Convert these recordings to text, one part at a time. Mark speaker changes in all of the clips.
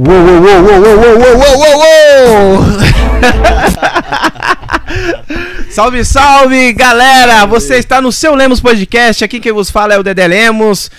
Speaker 1: Uou, uou, uou, uou, uou, uou, uou, uou, Salve, salve, galera! Você está no seu Lemos Podcast, aqui quem vos fala é o Dedé Lemos.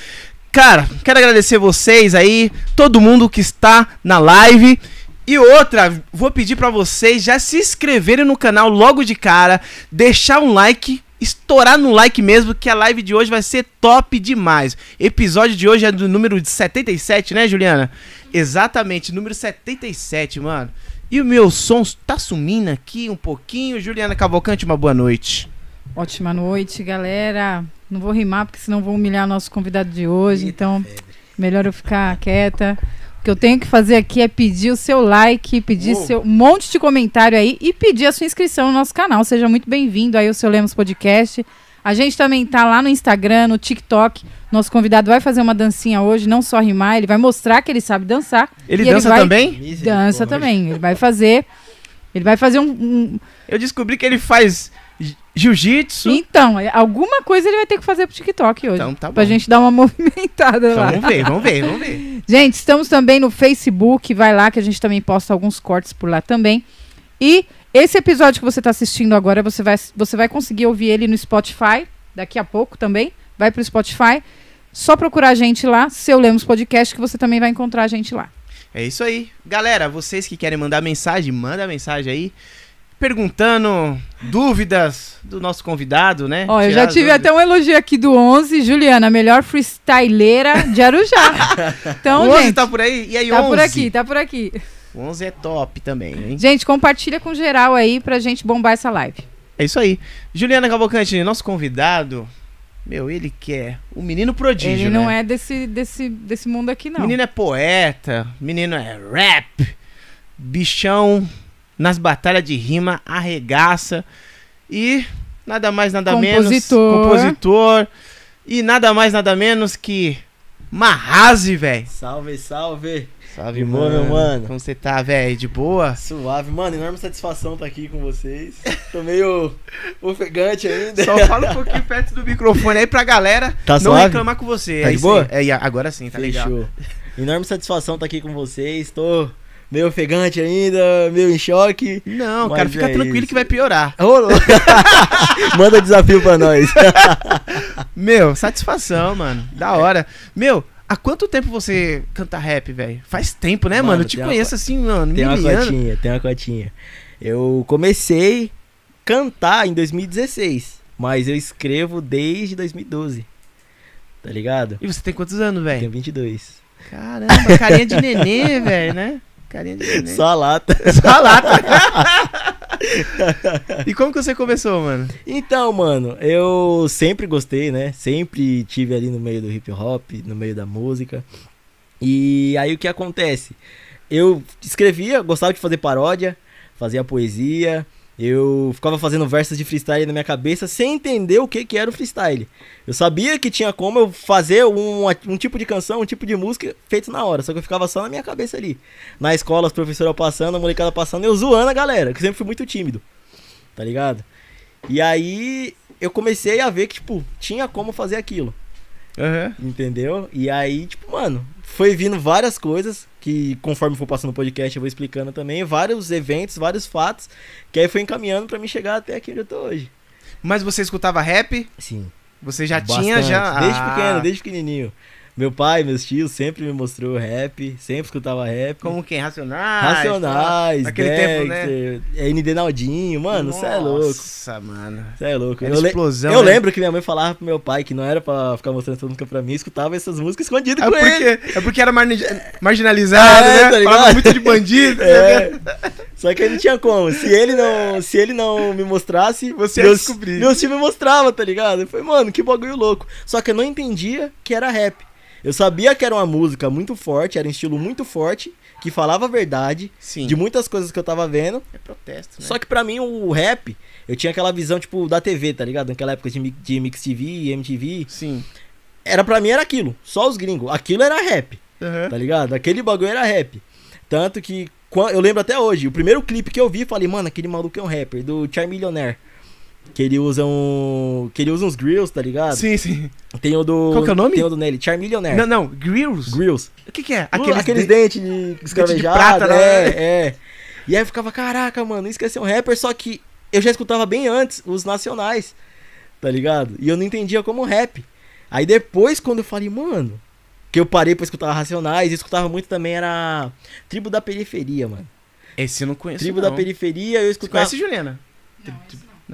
Speaker 1: Cara, quero agradecer vocês aí, todo mundo que está na live. E outra, vou pedir para vocês já se inscreverem no canal logo de cara, deixar um like, estourar no like mesmo, que a live de hoje vai ser top demais. Episódio de hoje é do número 77, né, Juliana? Exatamente, número 77, mano. E o meu som tá sumindo aqui um pouquinho. Juliana Cavalcante, uma boa noite.
Speaker 2: Ótima noite, galera. Não vou rimar porque senão vou humilhar nosso convidado de hoje, então melhor eu ficar quieta. O que eu tenho que fazer aqui é pedir o seu like, pedir
Speaker 1: Uou.
Speaker 2: seu um monte de comentário aí e pedir a sua inscrição no nosso canal. Seja muito bem-vindo aí ao seu Lemos Podcast. A gente também tá lá no Instagram, no TikTok. Nosso convidado vai fazer uma dancinha hoje, não só rimar, ele vai mostrar que ele sabe dançar.
Speaker 1: Ele dança
Speaker 2: vai-
Speaker 1: também?
Speaker 2: Dança também. Ele vai fazer. Ele vai fazer um- um,
Speaker 1: Eu descobri que ele faz ji- jiu-jitsu.
Speaker 2: Então, é, alguma coisa ele vai ter que fazer pro TikTok hoje.
Speaker 1: Então tá bom.
Speaker 2: Pra gente dar uma movimentada
Speaker 1: Então,
Speaker 2: lá.
Speaker 1: vamos ver, vamos ver, vamos ver.
Speaker 2: Gente, estamos também no Facebook. Vai lá que a gente também posta alguns cortes por lá também. E esse episódio que você está assistindo agora, você vai, você vai conseguir ouvir ele no Spotify daqui a pouco também. Vai pro Spotify. Só procurar a gente lá, Seu Lemos Podcast, que você também vai encontrar a gente lá.
Speaker 1: É isso aí. Galera, vocês que querem mandar mensagem, manda mensagem aí. Perguntando dúvidas do nosso convidado, né?
Speaker 2: Ó, eu já tive até um elogio aqui do 11, Juliana, a melhor freestyleira de Arujá. Então,
Speaker 1: o 11
Speaker 2: gente,
Speaker 1: tá por aí? E aí,
Speaker 2: tá
Speaker 1: 11?
Speaker 2: por aqui, tá por aqui.
Speaker 1: O 11 é top também, hein?
Speaker 2: Gente, compartilha com geral aí pra gente bombar essa live.
Speaker 1: É isso aí. Juliana Cavalcante, nosso convidado, meu, ele quer o menino prodígio,
Speaker 2: Ele não
Speaker 1: né?
Speaker 2: é desse, desse, desse mundo aqui, não.
Speaker 1: Menino é poeta, menino é rap, bichão nas batalhas de rima arregaça e nada mais nada menos
Speaker 2: Compositor.
Speaker 1: compositor e nada mais nada menos que Marrazi, velho.
Speaker 3: Salve, salve.
Speaker 1: Salve,
Speaker 3: boa, meu mano.
Speaker 1: Como você tá, velho? De boa?
Speaker 3: Suave. Mano, enorme satisfação estar aqui com vocês. Tô meio ofegante ainda.
Speaker 1: Só fala um pouquinho perto do microfone aí pra galera
Speaker 3: Tá
Speaker 1: não
Speaker 3: suave?
Speaker 1: reclamar com você.
Speaker 3: Tá
Speaker 1: É
Speaker 3: de boa?
Speaker 1: É, agora sim, tá legal.
Speaker 3: Fechou. Enorme satisfação estar aqui com vocês. Tô meio ofegante ainda, meio em choque.
Speaker 1: Não, cara, fica
Speaker 3: é
Speaker 1: tranquilo
Speaker 3: isso.
Speaker 1: que vai piorar.
Speaker 3: Manda desafio pra nós.
Speaker 1: Meu, satisfação, mano. Da hora. Meu, há quanto tempo você canta rap, velho? Faz tempo, né, mano?
Speaker 3: Mano,
Speaker 1: Eu te
Speaker 3: tem uma
Speaker 1: conheço assim, mano,
Speaker 3: Tem uma
Speaker 1: mil anos.
Speaker 3: cotinha, tem uma cotinha. Eu comecei a cantar em 2016, mas eu escrevo desde 2012. Tá ligado?
Speaker 1: E você tem quantos anos,
Speaker 3: Tenho
Speaker 1: velho?
Speaker 3: 22.
Speaker 1: Caramba, carinha de nenê, velho, né? Carinha de nenê.
Speaker 3: Só a lata.
Speaker 1: Só lá, tá? E como que você começou, mano?
Speaker 3: Então, mano, eu sempre gostei, né? Sempre tive ali no meio do hip hop, no meio da música. E aí o que acontece? Eu escrevia, gostava de fazer paródia, fazia poesia, eu ficava fazendo versos de freestyle na minha cabeça sem entender o que, que era o freestyle. Eu sabia que tinha como eu fazer um, um tipo de canção, um tipo de música feito na hora, só que eu ficava só na minha cabeça ali. Na escola, as professoras passando, a molecada passando, eu zoando a galera, que eu sempre fui muito tímido tá ligado? E aí eu comecei a ver que, tipo, tinha como fazer aquilo,
Speaker 1: Aham.
Speaker 3: entendeu? E aí, tipo, mano, foi vindo várias coisas que, conforme for passando o podcast, eu vou explicando também, vários eventos, vários fatos, que aí foi encaminhando pra mim chegar até aqui onde eu tô hoje.
Speaker 1: Mas você escutava rap?
Speaker 3: Sim.
Speaker 1: Você já tinha,
Speaker 3: bastante.
Speaker 1: já...
Speaker 3: Desde
Speaker 1: Ah,
Speaker 3: pequeno, desde pequenininho. Meu pai, meus tios sempre me mostrou rap, sempre escutava rap.
Speaker 1: Como quem? Racionais?
Speaker 3: Racionais,
Speaker 1: Aquele tempo, né?
Speaker 3: ND Naldinho, mano, você é louco.
Speaker 1: Nossa, mano.
Speaker 3: Você é louco.
Speaker 1: Era
Speaker 3: Eu,
Speaker 1: explosão,
Speaker 3: eu
Speaker 1: né?
Speaker 3: lembro que minha mãe falava pro meu pai que não era pra ficar mostrando essa música pra mim, escutava essas músicas escondidas
Speaker 1: É
Speaker 3: com ele.
Speaker 1: porque, é porque era marginalizado,
Speaker 3: É,
Speaker 1: né?
Speaker 3: tá?
Speaker 1: Falava muito de bandido.
Speaker 3: É. Só que não tinha como. Se ele não, se ele não me mostrasse,
Speaker 1: Você ia
Speaker 3: meus,
Speaker 1: descobrir.
Speaker 3: Meus tios me mostrava, tá ligado? Eu falei, mano, que bagulho louco. Só que eu não entendia que era rap. Eu sabia que era uma música muito forte, era um estilo muito forte, que falava a verdade
Speaker 1: Sim.
Speaker 3: de muitas coisas que eu tava vendo.
Speaker 1: É protesto, né?
Speaker 3: Só que pra mim o rap, eu tinha aquela visão, tipo, da TV, tá ligado? Naquela época de, de Mix TV, MTV.
Speaker 1: Sim.
Speaker 3: Era pra mim era aquilo, só os gringos. Aquilo era rap,
Speaker 1: Aham.
Speaker 3: tá ligado? Aquele bagulho era rap. Tanto que eu lembro até hoje, o primeiro clipe que eu vi, falei, mano, aquele maluco é um rapper, do Char Millionaire. Que ele usa um. Que ele usa uns grills, tá ligado?
Speaker 1: Sim, sim.
Speaker 3: Tem o do.
Speaker 1: Qual que é o nome?
Speaker 3: Tem o do Nelly. Charmillionaire.
Speaker 1: Não, não, grills?
Speaker 3: Grills.
Speaker 1: O que que é?
Speaker 3: Aqueles, aqueles
Speaker 1: de-
Speaker 3: dentes de escravejado.
Speaker 1: prata, né?
Speaker 3: é, é. E aí eu ficava, caraca, mano, isso quer ser um rapper, só que eu já escutava bem antes os nacionais, tá ligado? E eu não entendia como rap. Aí depois, quando eu falei, mano, que eu parei pra escutar Racionais, e escutava muito também era Tribo da Periferia, mano.
Speaker 1: Esse eu não conheço,
Speaker 3: Tribo
Speaker 1: não.
Speaker 3: da Periferia, eu
Speaker 1: Você
Speaker 3: escutava
Speaker 1: conhece, Juliana? Não.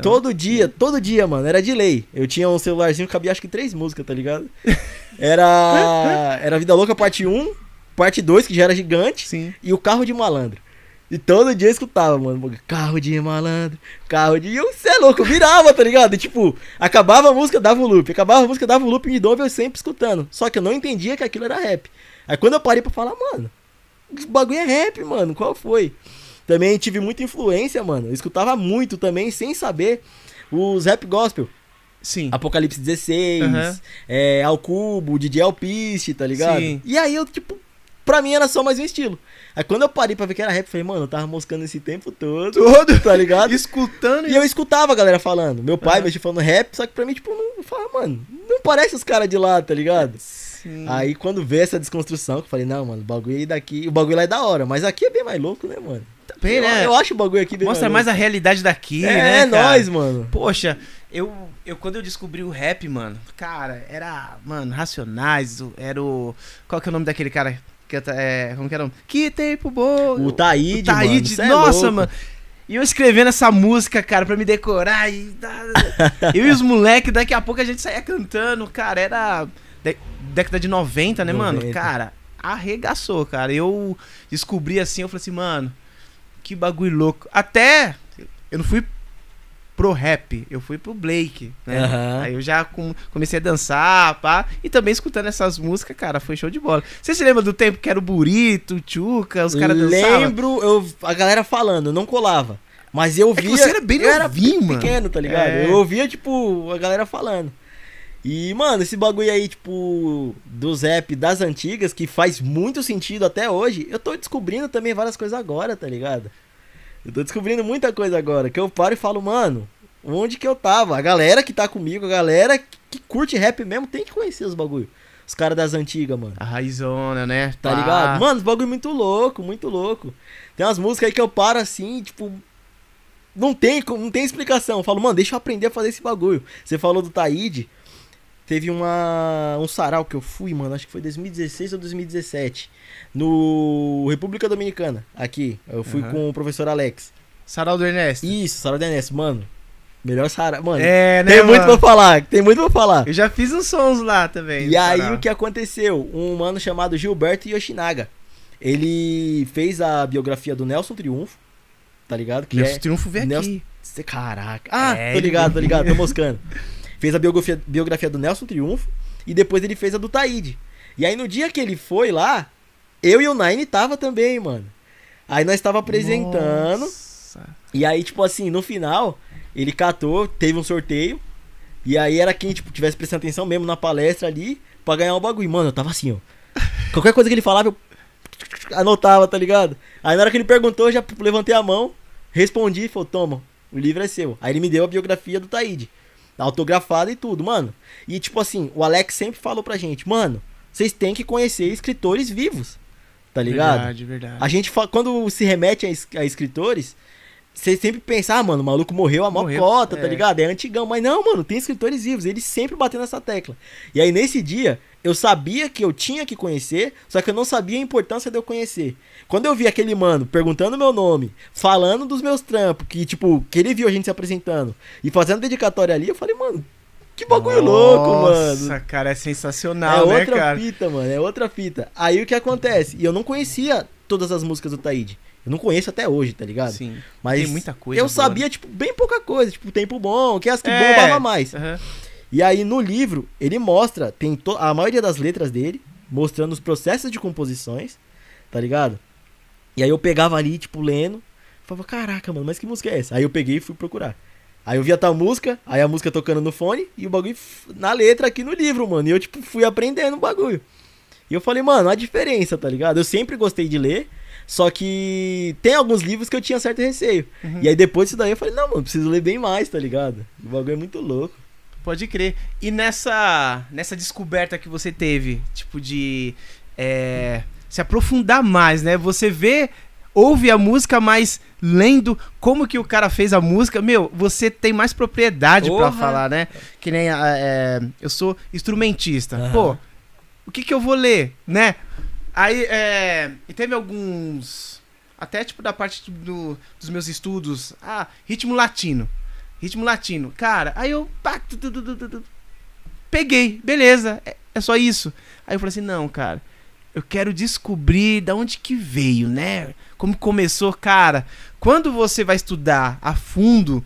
Speaker 3: Todo dia, todo dia, mano, era de lei. Eu tinha um celularzinho que cabia acho que três músicas, tá ligado? Era era Vida Louca parte 1, parte 2, que já era gigante,
Speaker 1: Sim.
Speaker 3: e o Carro de Malandro. E todo dia eu escutava, mano. Carro de malandro, carro de. E eu, cê é louco, virava, tá ligado? E, tipo, acabava a música, dava o loop. Acabava a música, dava o loop de novo, eu sempre escutando. Só que eu não entendia que aquilo era rap. Aí quando eu parei pra falar, mano, esse bagulho é rap, mano, qual foi? Também tive muita influência, mano. Eu escutava muito também, sem saber, os rap gospel.
Speaker 1: Sim.
Speaker 3: Apocalipse 16,
Speaker 1: Aham.
Speaker 3: é, Ao Cubo, DJ Alpiste, tá ligado?
Speaker 1: Sim.
Speaker 3: E aí eu, tipo, pra mim era só mais um estilo. Aí quando eu parei pra ver que era rap, eu falei, mano, eu tava moscando esse tempo todo,
Speaker 1: Todo.
Speaker 3: tá ligado?
Speaker 1: Escutando
Speaker 3: E eu escutava a galera falando. Meu pai
Speaker 1: Aham.
Speaker 3: mexia falando rap, só que pra mim, tipo, não eu falava, mano, não parece os caras de lá, tá ligado?
Speaker 1: Sim.
Speaker 3: Aí quando vê essa desconstrução, eu falei, não, mano, o bagulho aí daqui, o bagulho lá é da hora, mas aqui é bem mais louco, né, mano?
Speaker 1: Bem,
Speaker 3: eu,
Speaker 1: né?
Speaker 3: eu acho o bagulho aqui bem
Speaker 1: Mostra
Speaker 3: mais
Speaker 1: mais a realidade daqui,
Speaker 3: louco.
Speaker 1: né,
Speaker 3: É, é nóis, mano.
Speaker 1: Poxa, eu, eu quando eu descobri o rap, mano, cara, era, mano, Racionais, era o... Qual que é o nome daquele cara que é, como que era o nome? Que tempo bom!
Speaker 3: O Taíde,
Speaker 1: O Taíde,
Speaker 3: mano, é
Speaker 1: nossa,
Speaker 3: louco.
Speaker 1: mano. E eu escrevendo essa música, cara, pra me decorar e... eu e os moleques, daqui a pouco a gente saía cantando, cara, era de- década de 90, né, mano?
Speaker 3: 90.
Speaker 1: Cara, arregaçou, cara. Eu descobri assim, eu falei assim, mano, que bagulho louco. Até, eu não fui pro rap, eu fui pro Blake, né?
Speaker 3: Aham.
Speaker 1: Aí eu já com- comecei a dançar, pá, e também escutando essas músicas, cara, foi show de bola. Você se lembra do tempo que era o Burito, o Tchuca, os caras dançavam?
Speaker 3: Lembro, eu, a galera falando, não colava. Mas eu
Speaker 1: É
Speaker 3: via.
Speaker 1: você era bem
Speaker 3: eu era
Speaker 1: novinho, mano.
Speaker 3: pequeno, tá ligado?
Speaker 1: É.
Speaker 3: Eu ouvia, tipo, a galera falando. E, mano, esse bagulho aí, tipo, dos rap das antigas, que faz muito sentido até hoje, eu tô descobrindo também várias coisas agora, tá ligado? Eu tô descobrindo muita coisa agora, que eu paro e falo, mano, onde que eu tava? A galera que tá comigo, a galera que, curte rap mesmo, tem que conhecer os bagulho. Os caras das antigas, mano.
Speaker 1: A raizona, né?
Speaker 3: Tá ligado? Mano, os bagulho muito louco, muito louco. Tem umas músicas aí que eu paro assim, tipo. Não tem, não tem explicação. Eu falo, mano, deixa eu aprender a fazer esse bagulho. Você falou do Taíde. Teve uma, um sarau que eu fui, mano, acho que foi 2016 ou 2017. No República Dominicana, aqui. Eu fui
Speaker 1: Aham.
Speaker 3: com o professor Alex.
Speaker 1: Sarau do Ernesto.
Speaker 3: Isso, sarau da Enes, mano. Melhor sarau. Mano,
Speaker 1: É, né,
Speaker 3: tem muito
Speaker 1: mano?
Speaker 3: pra falar, tem muito pra falar.
Speaker 1: Eu já fiz uns sons lá também.
Speaker 3: E aí
Speaker 1: sarau.
Speaker 3: o que aconteceu? Um mano chamado Gilberto Yoshinaga. Ele fez a biografia do Nelson Triunfo, tá ligado? Que
Speaker 1: Nelson
Speaker 3: é...
Speaker 1: Triunfo veio
Speaker 3: Nelson-
Speaker 1: aqui.
Speaker 3: Caraca. Ah,
Speaker 1: É,
Speaker 3: tô ligado, tô ligado, tô moscando. Fez a biografia, biografia do Nelson Triunfo e depois ele fez a do Taíde. E aí no dia que ele foi lá, eu e o Nine tava também, mano. Aí nós tava apresentando.
Speaker 1: Nossa.
Speaker 3: E aí, tipo assim, no final, ele catou, teve um sorteio. E aí era quem, tipo, tivesse prestando atenção mesmo na palestra ali, pra ganhar o bagulho. Mano, eu tava assim, ó. Qualquer coisa que ele falava, eu anotava, tá ligado? Aí na hora que ele perguntou, eu já levantei a mão, respondi e falou, toma, o livro é seu. Aí ele me deu a biografia do Taíde. Autografada e tudo, mano. E tipo assim, o Alex sempre falou pra gente, mano, vocês têm que conhecer escritores vivos. Tá ligado?
Speaker 1: Verdade, verdade.
Speaker 3: A gente, quando se remete a, es- a escritores, você sempre pensa, ah, mano, o maluco morreu a mocota, tá
Speaker 1: é.
Speaker 3: ligado? É antigão. Mas não, mano, tem escritores vivos. Eles sempre batendo nessa tecla. E aí, nesse dia, eu sabia que eu tinha que conhecer, só que eu não sabia a importância de eu conhecer. Quando eu vi aquele mano perguntando meu nome, falando dos meus trampos, que, tipo, que ele viu a gente se apresentando e fazendo dedicatória ali, eu falei, mano, que bagulho louco, mano.
Speaker 1: Nossa, cara, é
Speaker 3: É
Speaker 1: sensacional, né,
Speaker 3: outra
Speaker 1: cara?
Speaker 3: fita, mano, é outra fita. Aí o que acontece? E eu não conhecia todas as músicas do Taíde. Eu não conheço até hoje, tá ligado?
Speaker 1: Sim.
Speaker 3: Mas
Speaker 1: Tem muita coisa
Speaker 3: eu
Speaker 1: boa,
Speaker 3: sabia, tipo, bem pouca coisa. Tipo, Tempo Bom, que é as que
Speaker 1: É.
Speaker 3: bombava mais.
Speaker 1: Aham.
Speaker 3: E aí no livro, ele mostra, tem a maioria das letras dele, mostrando os processos de composições, tá ligado? E aí eu pegava ali, tipo, lendo, falava, caraca, mano, mas que música é essa? Aí eu peguei e fui procurar. Aí eu via tal música, aí a música tocando no fone e o bagulho na letra aqui no livro, mano. E eu, tipo, fui aprendendo o bagulho. E eu falei, mano, a diferença, tá ligado? Eu sempre gostei de ler, só que tem alguns livros que eu tinha certo receio.
Speaker 1: Uhum.
Speaker 3: E aí depois disso daí eu falei, não, mano, preciso ler bem mais, tá ligado? O bagulho é muito louco.
Speaker 1: Pode crer. E nessa, nessa descoberta que você teve, tipo, de é, se aprofundar mais, né? Você vê, ouve a música, mas lendo como que o cara fez a música, meu, você tem mais propriedade pra
Speaker 3: Porra.
Speaker 1: falar, né? Que nem a- é, eu sou instrumentista.
Speaker 3: Aham.
Speaker 1: Pô, o que que eu vou ler, né? Aí, é, e teve alguns, até tipo da parte do- dos meus estudos, ah, ritmo latino. Ritmo latino. Cara, aí eu. pá, tu, tu, tu. Peguei, beleza. É, é só isso. Aí eu falei assim: não, cara. Eu quero descobrir da onde que veio, né? Como começou, cara. Quando você vai estudar a fundo,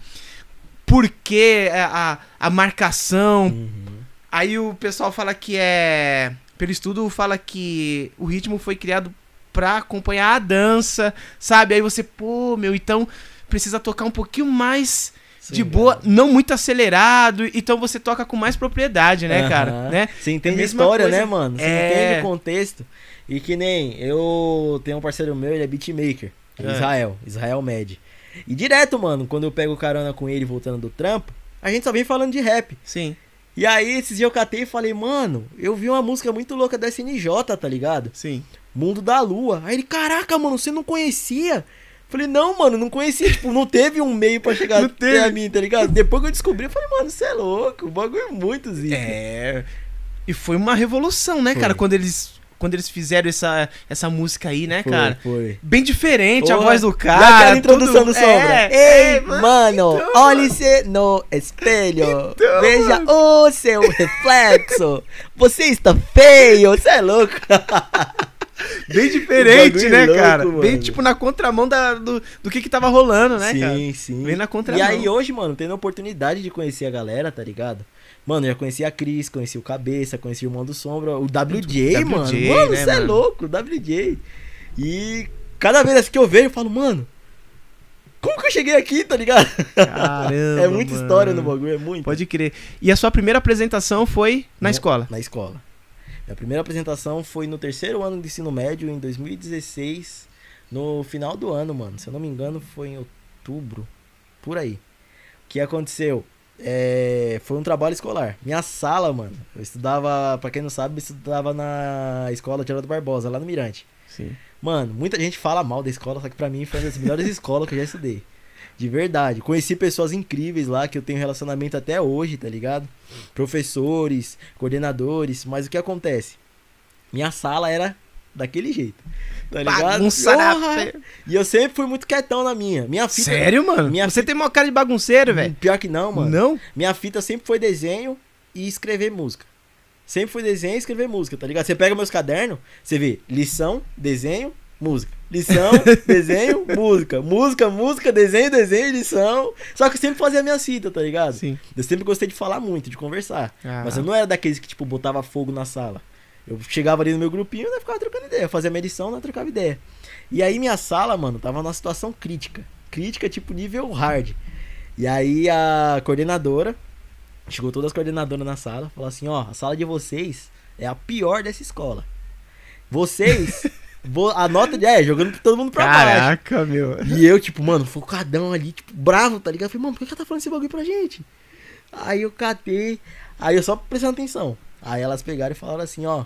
Speaker 1: por que a, a, a marcação.
Speaker 3: Uhum.
Speaker 1: Aí o pessoal fala que é. Pelo estudo, fala que o ritmo foi criado pra acompanhar a dança, sabe? Aí você, pô, meu, então precisa tocar um pouquinho mais de
Speaker 3: Sim,
Speaker 1: boa,
Speaker 3: cara.
Speaker 1: não muito acelerado, então você toca com mais propriedade, né, cara?
Speaker 3: Aham.
Speaker 1: Né?
Speaker 3: Você entende
Speaker 1: É a
Speaker 3: história,
Speaker 1: coisa.
Speaker 3: né, mano? Você
Speaker 1: É.
Speaker 3: entende o contexto. E que nem eu tenho um parceiro meu, ele é beatmaker. É
Speaker 1: É.
Speaker 3: Israel, Israel Med. E direto, mano, quando eu pego carona com ele voltando do trampo, a gente só vem falando de rap.
Speaker 1: Sim,
Speaker 3: E aí, esses dias eu catei e falei, mano, eu vi uma música muito louca da SNJ, tá ligado?
Speaker 1: sim.
Speaker 3: Mundo da Lua. Aí ele, caraca, mano, você não conhecia? Falei, não, mano, não conhecia. Tipo, não teve um meio pra chegar até a mim, tá ligado? Depois que eu descobri, eu falei, mano, você é louco. O bagulho é muito zica.
Speaker 1: É. E foi uma revolução, né,
Speaker 3: Foi.
Speaker 1: cara? Quando eles, quando eles fizeram essa, essa música aí, né,
Speaker 3: Foi,
Speaker 1: cara?
Speaker 3: Foi.
Speaker 1: Bem diferente a
Speaker 3: Porra.
Speaker 1: voz do cara.
Speaker 3: aquela introdução
Speaker 1: tudo-
Speaker 3: do Sombra.
Speaker 1: É,
Speaker 3: Ei,
Speaker 1: é,
Speaker 3: mano,
Speaker 1: então,
Speaker 3: olhe-se no espelho.
Speaker 1: Então,
Speaker 3: veja o seu reflexo. Você está feio, você é louco.
Speaker 1: Bem diferente, né,
Speaker 3: louco,
Speaker 1: cara?
Speaker 3: mano.
Speaker 1: Bem tipo na contramão da, do, do que que tava rolando, né, cara?
Speaker 3: sim, sim.
Speaker 1: Bem na
Speaker 3: E
Speaker 1: contramão.
Speaker 3: aí hoje, mano, tendo a oportunidade de conhecer a galera, tá ligado? Mano, eu já conheci a Cris, conheci o Cabeça, conheci o Irmão do Sombra, o WJ,
Speaker 1: WJ,
Speaker 3: mano.
Speaker 1: né,
Speaker 3: Mano, você é
Speaker 1: mano?
Speaker 3: louco, o WJ. E cada vez que eu vejo, eu falo, mano, como que eu cheguei aqui, tá ligado?
Speaker 1: Caramba,
Speaker 3: é muita
Speaker 1: mano.
Speaker 3: história no bagulho, é muito.
Speaker 1: Pode crer. E a sua primeira apresentação foi na
Speaker 3: No-
Speaker 1: escola?
Speaker 3: Na escola. Minha primeira apresentação foi no terceiro ano de ensino médio, em 2016, no final do ano, mano. Se eu não me engano, foi em outubro, por aí. O que aconteceu? É, foi um trabalho escolar. Minha sala, mano, eu estudava, pra quem não sabe, eu estudava na escola Geraldo Barbosa, lá no Mirante.
Speaker 1: Sim.
Speaker 3: Mano, muita gente fala mal da escola, só que pra mim foi uma das melhores escolas que eu já estudei. De verdade. Conheci pessoas incríveis lá que eu tenho relacionamento até hoje, tá ligado? Professores, coordenadores, mas o que acontece? Minha sala era daquele jeito. Tá ligado?
Speaker 1: Bagunça
Speaker 3: E eu sempre fui muito quietão na minha. Minha fita.
Speaker 1: Sério, mano?
Speaker 3: Minha
Speaker 1: Você tem uma cara de bagunceiro, velho.
Speaker 3: Pior que não, mano.
Speaker 1: Não?
Speaker 3: Minha fita sempre foi desenho e escrever música. Sempre foi desenho e escrever música, tá ligado? Você pega meus cadernos, você vê lição, desenho, música. Lição, desenho, música. Música, música, desenho, desenho, lição. Só que eu sempre fazia minhas fitas, tá ligado?
Speaker 1: Sim.
Speaker 3: Eu sempre gostei de falar muito, de conversar.
Speaker 1: Ah.
Speaker 3: Mas eu não era daqueles que, tipo, botava fogo na sala. Eu chegava ali no meu grupinho e ficava trocando ideia. Eu fazia minha lição, nós trocava ideia. E aí minha sala, mano, tava numa situação crítica. Crítica, tipo, nível hard. E aí a coordenadora, chegou todas as coordenadoras na sala, falou assim, ó, a sala de vocês é a pior dessa escola. Vocês, a nota de... É, jogando todo mundo pra baixo.
Speaker 1: Caraca, meu.
Speaker 3: E eu, tipo, mano, focadão ali, tipo, bravo, tá ligado? Eu falei, mano, por que que ela tá falando esse bagulho pra gente? Aí eu catei, aí eu só prestando atenção. Aí elas pegaram e falaram assim, ó,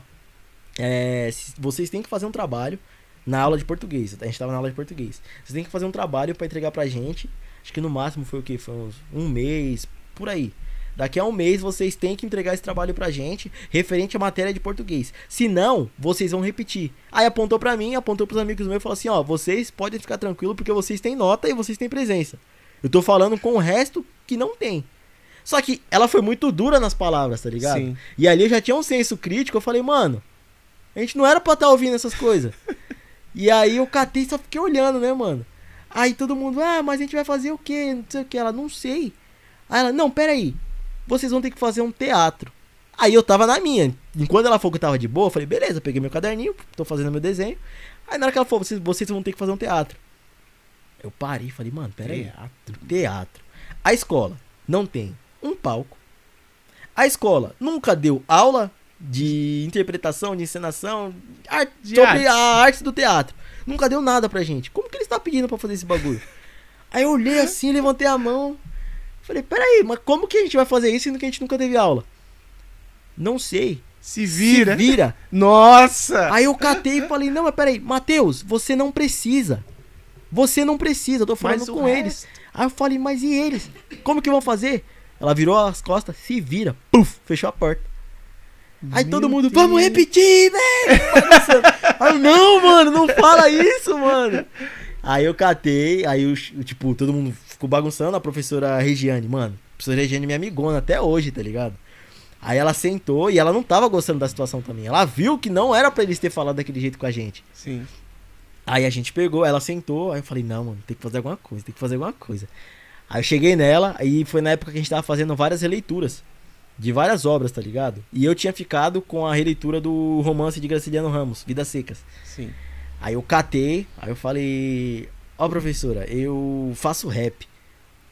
Speaker 3: é, vocês têm que fazer um trabalho na aula de português. A gente tava na aula de português. Vocês têm que fazer um trabalho pra entregar pra gente. Acho que no máximo foi o quê? Foi uns um mês, por aí. Daqui a um mês vocês têm que entregar esse trabalho pra gente, referente à matéria de português. Se não, vocês vão repetir. Aí apontou pra mim, apontou pros amigos meus e falou assim: ó, vocês podem ficar tranquilo porque vocês têm nota e vocês têm presença. Eu tô falando com o resto que não tem. Só que ela foi muito dura nas palavras, tá ligado?
Speaker 1: Sim.
Speaker 3: E ali eu já tinha um senso crítico, eu falei, mano, a gente não era pra estar ouvindo essas coisas. e aí eu catei e só fiquei olhando, né, mano? Aí todo mundo, ah, mas a gente vai fazer o quê? Não sei o que. Ela, não sei. Aí ela, não, peraí. Vocês vão ter que fazer um teatro. Aí eu tava na minha. Enquanto ela falou que eu tava de boa, eu falei, beleza, peguei meu caderninho, tô fazendo meu desenho. Aí na hora que ela falou, vocês, vocês vão ter que fazer um teatro. Eu parei e falei, mano, peraí.
Speaker 1: Teatro.
Speaker 3: Teatro. A escola não tem um palco. A escola nunca deu aula de interpretação, de encenação, arte,
Speaker 1: De
Speaker 3: sobre
Speaker 1: arte.
Speaker 3: a arte do teatro. Nunca deu nada pra gente. Como que ele está pedindo pra fazer esse bagulho? Aí eu olhei assim, levantei a mão. Falei, peraí, mas como que a gente vai fazer isso sendo que a gente nunca teve aula? Não sei.
Speaker 1: Se vira.
Speaker 3: Se vira.
Speaker 1: Nossa!
Speaker 3: Aí eu catei e falei, não, mas peraí, Matheus, você não precisa. Você não precisa, eu tô falando com eles. Aí eu falei, mas e eles? Como que vão fazer? Ela virou as costas, se vira, puf, fechou a porta. Aí
Speaker 1: Meu
Speaker 3: todo mundo,
Speaker 1: Deus.
Speaker 3: vamos repetir, velho! Aí eu, não, mano, não fala isso, mano. Aí eu catei, aí eu, tipo, todo mundo ficou bagunçando, a professora Regiane, mano, a professora Regiane é minha amigona até hoje, tá ligado? Aí ela sentou e ela não tava gostando da situação também. Ela viu que não era pra eles ter falado daquele jeito com a gente.
Speaker 1: Sim.
Speaker 3: Aí a gente pegou, ela sentou, aí eu falei, não, mano, tem que fazer alguma coisa, tem que fazer alguma coisa. Aí eu cheguei nela, aí foi na época que a gente tava fazendo várias releituras de várias obras, tá ligado? E eu tinha ficado com a releitura do romance de Graciliano Ramos, Vidas Secas.
Speaker 1: Sim.
Speaker 3: Aí eu catei, aí eu falei, ó professora, eu faço rap.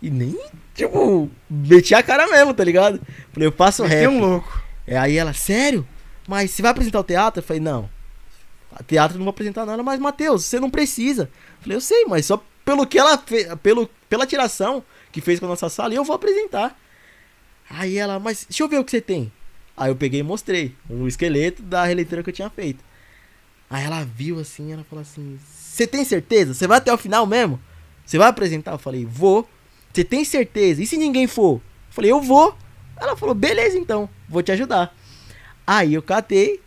Speaker 3: E nem, tipo, meti a cara mesmo, tá ligado? Falei, eu faço rap.
Speaker 1: um louco.
Speaker 3: É, aí ela, sério? Mas você vai apresentar o teatro? Eu falei, não. A teatro eu não vou apresentar nada, mas Matheus, você não precisa. Eu falei, eu sei, mas só pelo que ela fez, pelo, pela tiração que fez com a nossa sala, eu vou apresentar. Aí ela, mas deixa eu ver o que você tem. Aí eu peguei e mostrei o esqueleto da releitura que eu tinha feito. Aí ela viu assim, ela falou assim: Você tem certeza? Você vai até o final mesmo? Você vai apresentar? Eu falei: Vou. Você tem certeza? E se ninguém for? Eu falei: Eu vou. Ela falou: Beleza, então, vou te ajudar. Aí eu catei,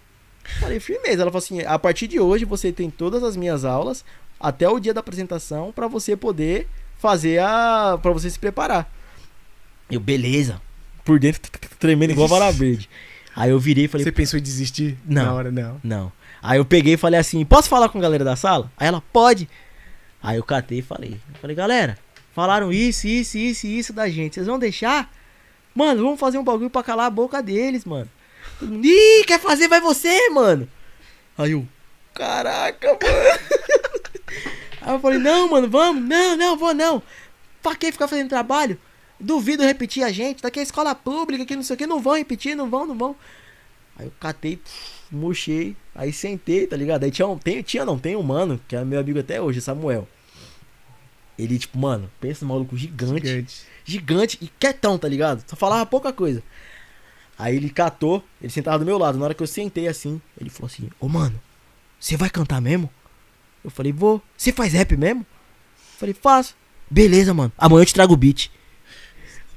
Speaker 3: falei: Firmeza. Ela falou assim: A partir de hoje você tem todas as minhas aulas até o dia da apresentação pra você poder fazer a. pra você se preparar. Eu, beleza. Por dentro, tremendo igual vara verde. Aí eu virei e falei:
Speaker 1: Você pensou em desistir?
Speaker 3: Não.
Speaker 1: Na hora, não.
Speaker 3: não. Aí eu peguei e falei assim: posso falar com a galera da sala? Aí ela, pode. Aí eu catei e falei: falei, galera, falaram isso, isso, isso isso da gente. Vocês vão deixar? Mano, vamos fazer um bagulho pra calar a boca deles, mano. Ih, quer fazer? Vai você, mano. Aí eu, caraca, mano. Aí eu falei, não, mano, vamos. Não, não, vou não. Pra que ficar fazendo trabalho? Duvido repetir a gente. Daqui é escola pública, que não sei o que. Não vão repetir, não vão, não vão. Aí eu catei, murchei, aí sentei, tá ligado? Aí tinha, um, tem, tinha não, tem um mano, que é meu amigo até hoje, Samuel. Ele, tipo, mano, pensa num maluco gigante,
Speaker 1: Gigante.
Speaker 3: gigante e quietão, tá ligado? Só falava pouca coisa. Aí ele catou, ele sentava do meu lado. Na hora que eu sentei assim, ele falou assim: Ô mano, você vai cantar mesmo? Eu falei: Vou. Você faz rap mesmo? Eu falei: Faço. Beleza, mano. Amanhã eu te trago o beat.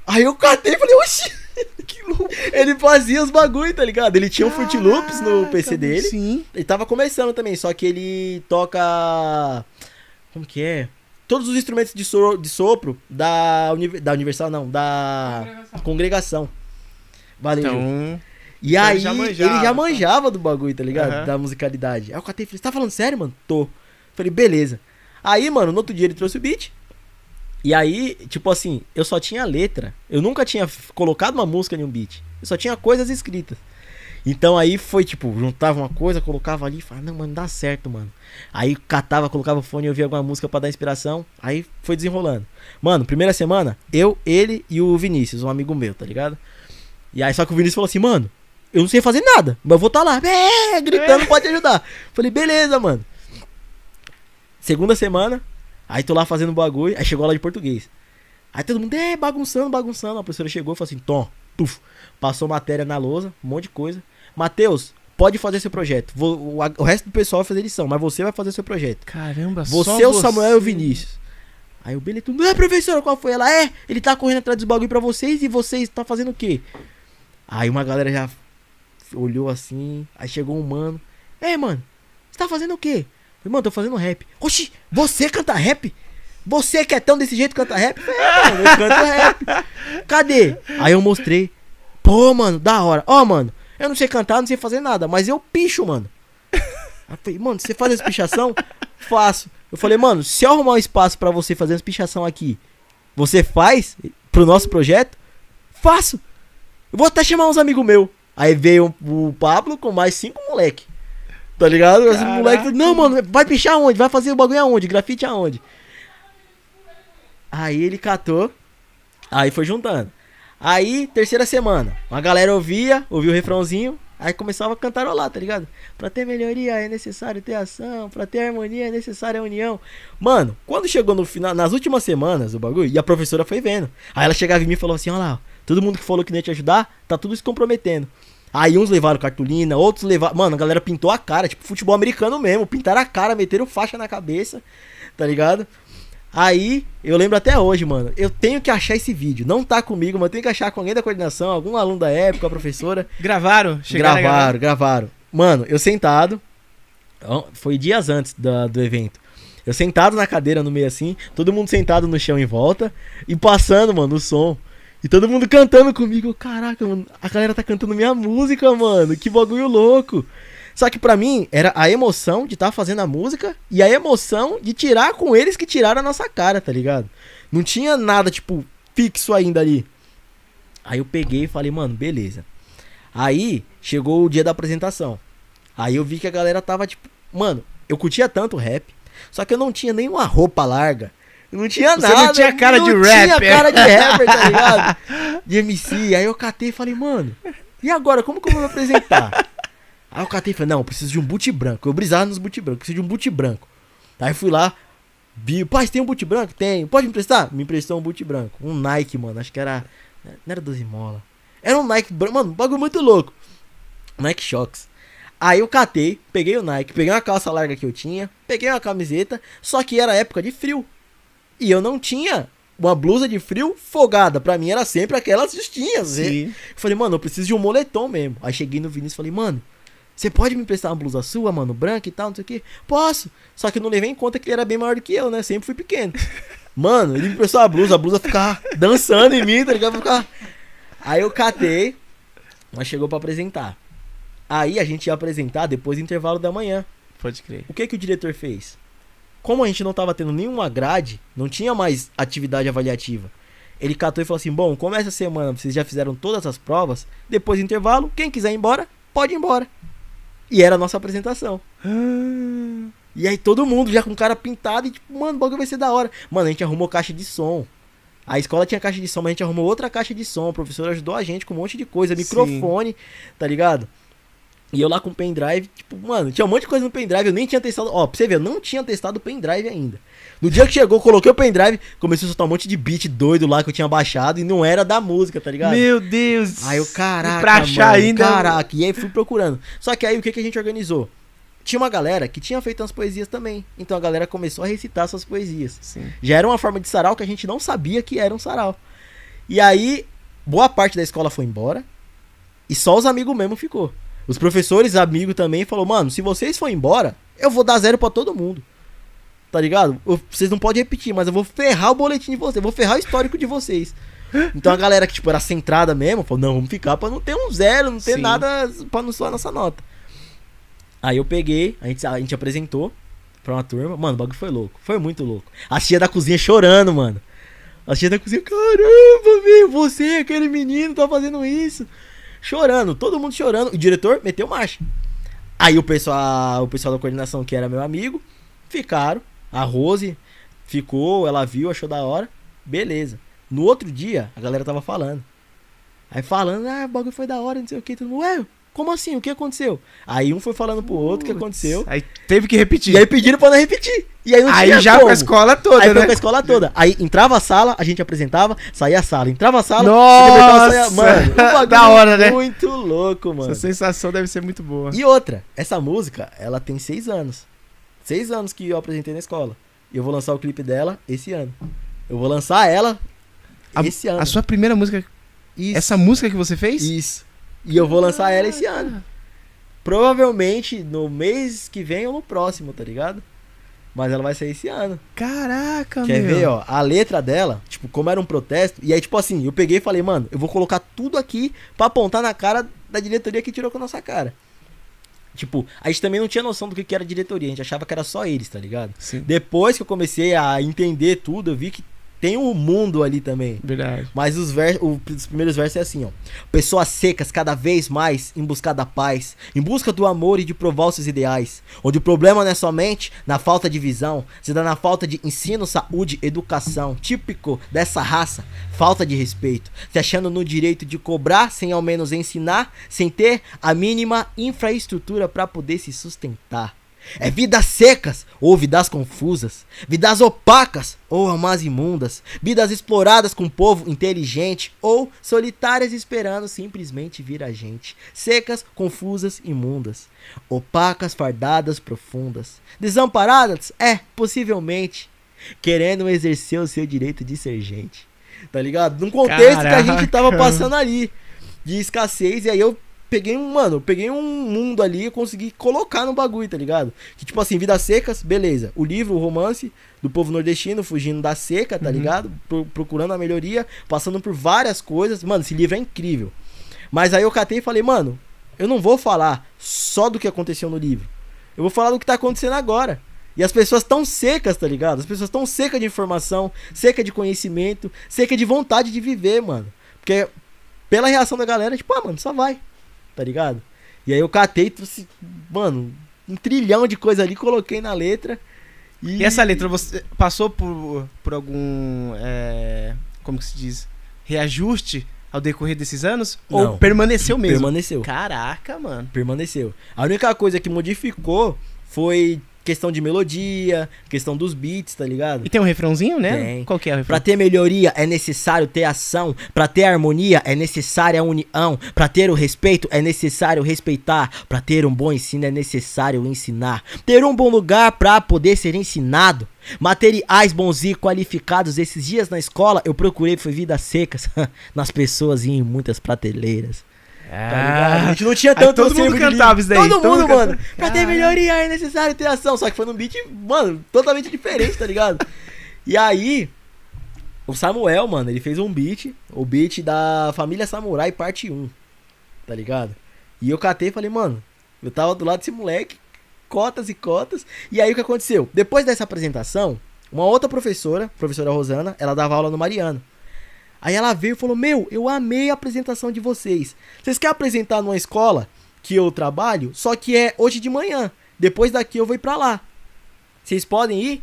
Speaker 3: Aí eu catei e falei: Oxi, que louco. Ele fazia os bagulho, tá ligado? Ele tinha um Fruit Loops no PC dele.
Speaker 1: Sim.
Speaker 3: Ele tava começando também, só que ele toca. Como que é? Todos os instrumentos de, so- de sopro da, uni- da Universal, não, da congregação. Valeu. Gil.
Speaker 1: Então.
Speaker 3: e
Speaker 1: ele
Speaker 3: aí,
Speaker 1: já
Speaker 3: ele
Speaker 1: manjava,
Speaker 3: já
Speaker 1: tá?
Speaker 3: manjava do bagulho, tá ligado?
Speaker 1: Aham.
Speaker 3: Da musicalidade. Aí eu catei e falei: Você tá falando sério, mano? Tô. Falei: Beleza. Aí, mano, no outro dia ele trouxe o beat. E aí, tipo assim, eu só tinha letra. Eu nunca tinha colocado uma música em um beat. Eu só tinha coisas escritas. Então aí foi tipo, juntava uma coisa, colocava ali e falava, não, mano, dá certo, mano. Aí catava, colocava o fone e ouvia alguma música pra dar inspiração. Aí foi desenrolando. Mano, primeira semana, eu, ele e o Vinícius, um amigo meu, tá ligado? E aí só que o Vinícius falou assim, mano, eu não sei fazer nada, mas eu vou estar lá, é, gritando, pode ajudar. Falei, beleza, mano. Segunda semana, aí tô lá fazendo bagulho, aí chegou aula de português. Aí todo mundo, é, bagunçando, bagunçando. A professora chegou e falou assim, Tom, tuf, passou matéria na lousa, um monte de coisa. Matheus, pode fazer seu projeto. Vou- o, o resto do pessoal vai fazer lição, mas você vai fazer seu projeto.
Speaker 1: Caramba,
Speaker 3: Você,
Speaker 1: só
Speaker 3: o Samuel e o Vinícius. Aí o Beleto, não é professora, qual foi? Ela é, ele tá correndo atrás dos bagulho pra vocês e vocês tá fazendo o quê? Aí uma galera já olhou assim, aí chegou um mano. Ei, mano, você tá fazendo o quê? Falei, mano, tô fazendo rap. Oxi, você canta rap? Você que é tão desse jeito canta rap? É, mano, eu canto rap. Cadê? Aí eu mostrei. Pô, mano, da hora. Ó, mano, eu não sei cantar, não sei fazer nada, mas eu picho, mano. Aí falei, mano, você faz essa pichação? Faço. Eu falei, mano, se eu arrumar um espaço pra você fazer essa pichação aqui, você faz pro nosso projeto? Faço. Eu vou até chamar uns amigos meus. Aí veio o Pablo com mais cinco moleque. Tá ligado?
Speaker 1: Caraca.
Speaker 3: moleque falou, não, mano, vai pichar aonde? Vai fazer o bagulho aonde? Grafite aonde? Aí ele catou. Aí foi juntando. Aí, terceira semana. Uma galera ouvia, ouvia o refrãozinho. Aí começava a cantarolar, tá ligado? Pra ter melhoria é necessário ter ação, pra ter harmonia é necessária a união. Mano, quando chegou no final, nas últimas semanas o bagulho, e a professora foi vendo. Aí ela chegava em mim e falou assim: Olha lá, todo mundo que falou que não ia te ajudar, tá tudo se comprometendo. Aí uns levaram cartolina, outros levaram. Mano, a galera pintou a cara, tipo futebol americano mesmo. Pintaram a cara, meteram faixa na cabeça, tá ligado? Aí, eu lembro até hoje, mano. Eu tenho que achar esse vídeo. Não tá comigo, mas eu tenho que achar com alguém da coordenação, algum aluno da época, a professora.
Speaker 1: Gravaram? Chegaram
Speaker 3: gravaram, gravaram. Mano, eu sentado. Foi dias antes da- do evento. Eu sentado na cadeira no meio assim, todo mundo sentado no chão em volta e passando, mano, o som. E todo mundo cantando comigo. Caraca, mano, a galera tá cantando minha música, mano. Que bagulho louco. Só que pra mim era a emoção de estar tá fazendo a música e a emoção de tirar com eles que tiraram a nossa cara, tá ligado? Não tinha nada, tipo, fixo ainda ali. Aí eu peguei e falei, mano, beleza. Aí chegou o dia da apresentação. Aí eu vi que a galera tava, tipo, mano, eu curtia tanto rap, só que eu não tinha nenhuma roupa larga. Não tinha
Speaker 1: Você
Speaker 3: nada.
Speaker 1: não tinha cara de
Speaker 3: Não tinha
Speaker 1: rapper.
Speaker 3: cara de rapper, tá ligado? De MC. Aí eu catei e falei, mano, e agora? Como que eu vou me apresentar? Aí eu catei e falei, não, eu preciso de um boot branco. Eu brisava nos boot branco, preciso de um boot branco. Aí fui lá, vi, pai, tem um boot branco? Tenho. Pode me emprestar? Me emprestou um boot branco. Um Nike, mano, acho que era. Não era 12 mola. Era um Nike branco, mano, um bagulho muito louco. Nike Shox. Aí eu catei, peguei o Nike, peguei uma calça larga que eu tinha, peguei uma camiseta, só que era época de frio. E eu não tinha uma blusa de frio folgada. Pra mim era sempre aquelas justinhas. né? Eu falei, mano, eu preciso de um moletom mesmo. Aí cheguei no Vinícius e falei, mano, você pode me emprestar uma blusa sua, mano, branca e tal, não sei o que? Posso. Só que eu não levei em conta que ele era bem maior do que eu, né? Sempre fui pequeno. Mano, ele me emprestou a blusa, a blusa ficava dançando em mim, tá ligado? Ficava... Aí eu catei, mas chegou pra apresentar. Aí a gente ia apresentar depois do intervalo da manhã.
Speaker 1: Pode crer.
Speaker 3: O que que o diretor fez? Como a gente não tava tendo nenhuma grade, não tinha mais atividade avaliativa. Ele catou e falou assim: Bom, como essa semana vocês já fizeram todas as provas, depois do intervalo, quem quiser ir embora, pode ir embora. E era a nossa apresentação. E aí todo mundo já com cara pintado e tipo, mano, o bagulho vai ser da hora. Mano, a gente arrumou caixa de som. A escola tinha caixa de som, mas a gente arrumou outra caixa de som. O professor ajudou a gente com um monte de coisa,
Speaker 1: Sim.
Speaker 3: microfone, tá ligado? E eu lá com o pendrive, tipo, mano, tinha um monte de coisa no pendrive, eu nem tinha testado. Ó, pra você ver, eu não tinha testado o pendrive ainda. No dia que chegou, coloquei o pendrive, comecei a soltar um monte de beat doido lá que eu tinha baixado e não era da música, tá ligado?
Speaker 1: Meu Deus.
Speaker 3: Aí eu, caraca,
Speaker 1: E pra achar
Speaker 3: mano,
Speaker 1: ainda.
Speaker 3: Caraca, e aí fui procurando. Só que aí o que, que a gente organizou? Tinha uma galera que tinha feito umas poesias também. Então a galera começou a recitar suas poesias.
Speaker 1: Sim.
Speaker 3: Já era uma forma de sarau que a gente não sabia que era um sarau. E aí, boa parte da escola foi embora. E só os amigos mesmo ficou. Os professores, amigos também, falou, mano, se vocês forem embora, eu vou dar zero pra todo mundo. Tá ligado? Eu- vocês não podem repetir, mas eu vou ferrar o boletim de vocês, eu vou ferrar o histórico de vocês. Então a galera que, tipo, era centrada mesmo, falou, não, vamos ficar pra não ter um zero, não ter
Speaker 1: Sim.
Speaker 3: nada pra não soar nossa nota. Aí eu peguei, a gente, a gente apresentou pra uma turma. Mano, o bagulho foi louco. Foi muito louco. A tia da cozinha chorando, mano. A tia da cozinha, caramba, velho, você, aquele menino, tá fazendo isso. Chorando, todo mundo chorando. O diretor meteu marcha. Aí o pessoal, o pessoal da coordenação, que era meu amigo, ficaram. A Rose ficou, ela viu, achou da hora. Beleza. No outro dia, a galera tava falando. Aí falando, ah, o bagulho foi da hora, não sei o que. Todo mundo, ué, como assim? O que aconteceu? Aí um foi falando pro outro o que aconteceu.
Speaker 1: Aí teve que repetir.
Speaker 3: E aí pediram pra não repetir. E aí não
Speaker 1: Aí
Speaker 3: tinha
Speaker 1: já
Speaker 3: como.
Speaker 1: com a escola toda,
Speaker 3: Aí
Speaker 1: né?
Speaker 3: com a escola toda. Aí entrava a sala, a gente apresentava, saía a sala. Entrava a sala,
Speaker 1: Nossa!
Speaker 3: saía... Mano, um
Speaker 1: Da hora, né?
Speaker 3: Muito louco, mano.
Speaker 1: Essa sensação deve ser muito boa.
Speaker 3: E outra, essa música, ela tem seis anos. Seis anos que eu apresentei na escola. E eu vou lançar o clipe dela esse ano. Eu vou lançar ela
Speaker 1: A-
Speaker 3: esse ano.
Speaker 1: A sua primeira música,
Speaker 3: Isso.
Speaker 1: essa música que você fez?
Speaker 3: Isso. E eu vou lançar ela esse ano. Provavelmente no mês que vem ou no próximo, tá ligado? Mas ela vai sair esse ano.
Speaker 1: Caraca,
Speaker 3: Quer
Speaker 1: meu.
Speaker 3: ver, ó? A letra dela, tipo, como era um protesto. E aí, tipo assim, eu peguei e falei, mano, eu vou colocar tudo aqui pra apontar na cara da diretoria que tirou com a nossa cara. Tipo, a gente também não tinha noção do que que era diretoria. A gente achava que era só eles, tá ligado?
Speaker 1: Sim.
Speaker 3: Depois que eu comecei a entender tudo, eu vi que tem um mundo ali também.
Speaker 1: Verdade.
Speaker 3: Mas os, vers o- os primeiros versos é assim, ó. Pessoas secas cada vez mais em busca da paz, em busca do amor e de provar os seus ideais. Onde o problema não é somente na falta de visão, se dá na falta de ensino, saúde, educação. Típico dessa raça, falta de respeito. Se achando no direito de cobrar sem ao menos ensinar, sem ter a mínima infraestrutura para poder se sustentar. É vidas secas ou vidas confusas, vidas opacas ou almas imundas, vidas exploradas com povo inteligente ou solitárias esperando simplesmente vir a gente, secas, confusas, imundas, opacas, fardadas, profundas, desamparadas, é, possivelmente, querendo exercer o seu direito de ser gente. Tá ligado? Num contexto que a gente tava
Speaker 1: Caraca.
Speaker 3: passando ali de escassez e aí eu peguei um, mano, eu peguei um mundo ali e consegui colocar no bagulho, tá ligado? Que tipo assim, vidas secas, beleza. O livro, o romance do povo nordestino fugindo da seca, tá ligado? Pro- procurando a melhoria, passando por várias coisas. Mano, esse livro é incrível. Mas aí eu catei e falei, mano, eu não vou falar só do que aconteceu no livro. Eu vou falar do que tá acontecendo agora. E as pessoas tão secas, tá ligado? As pessoas tão secas de informação, seca de conhecimento, seca de vontade de viver, mano. Porque pela reação da galera, tipo, ah, mano, só vai. Tá ligado? E aí eu catei trouxe, mano, um trilhão de coisa ali, coloquei na letra. E,
Speaker 1: E essa letra, você passou por, por algum. é, como que se diz? Reajuste ao decorrer desses anos? Ou
Speaker 3: Não.
Speaker 1: permaneceu mesmo?
Speaker 3: permaneceu.
Speaker 1: Caraca, mano.
Speaker 3: Permaneceu. A única coisa que modificou foi questão de melodia, questão dos beats, tá ligado?
Speaker 1: E tem um refrãozinho, né?
Speaker 3: Tem.
Speaker 1: Qual que é o refrão?
Speaker 3: Pra ter melhoria é necessário ter ação, Pra ter harmonia é necessária a união, Pra ter o respeito é necessário respeitar, Pra ter um bom ensino é necessário ensinar, ter um bom lugar pra poder ser ensinado. Materiais bons e qualificados. Esses dias na escola eu procurei foi vidas secas nas pessoas e em muitas prateleiras. Tá ligado? A gente não tinha
Speaker 1: Aí
Speaker 3: tanto
Speaker 1: todo mundo
Speaker 3: acervo de
Speaker 1: cantava isso daí,
Speaker 3: Todo,
Speaker 1: todo
Speaker 3: mundo,
Speaker 1: mundo
Speaker 3: mano. Pra ter melhoria é necessário ter ação. Só que foi num beat, mano, totalmente diferente, tá ligado? E aí, o Samuel, mano, ele fez um beat, o beat da Família Samurai parte 1, tá ligado? E eu catei e falei, mano, eu tava do lado desse moleque, cotas e cotas. E aí o que aconteceu? Depois dessa apresentação, uma outra professora, professora Rosana, ela dava aula no Mariano. Aí ela veio e falou: Meu, eu amei a apresentação de vocês. Vocês querem apresentar numa escola que eu trabalho? Só que é hoje de manhã. Depois daqui eu vou ir pra lá. Vocês podem ir?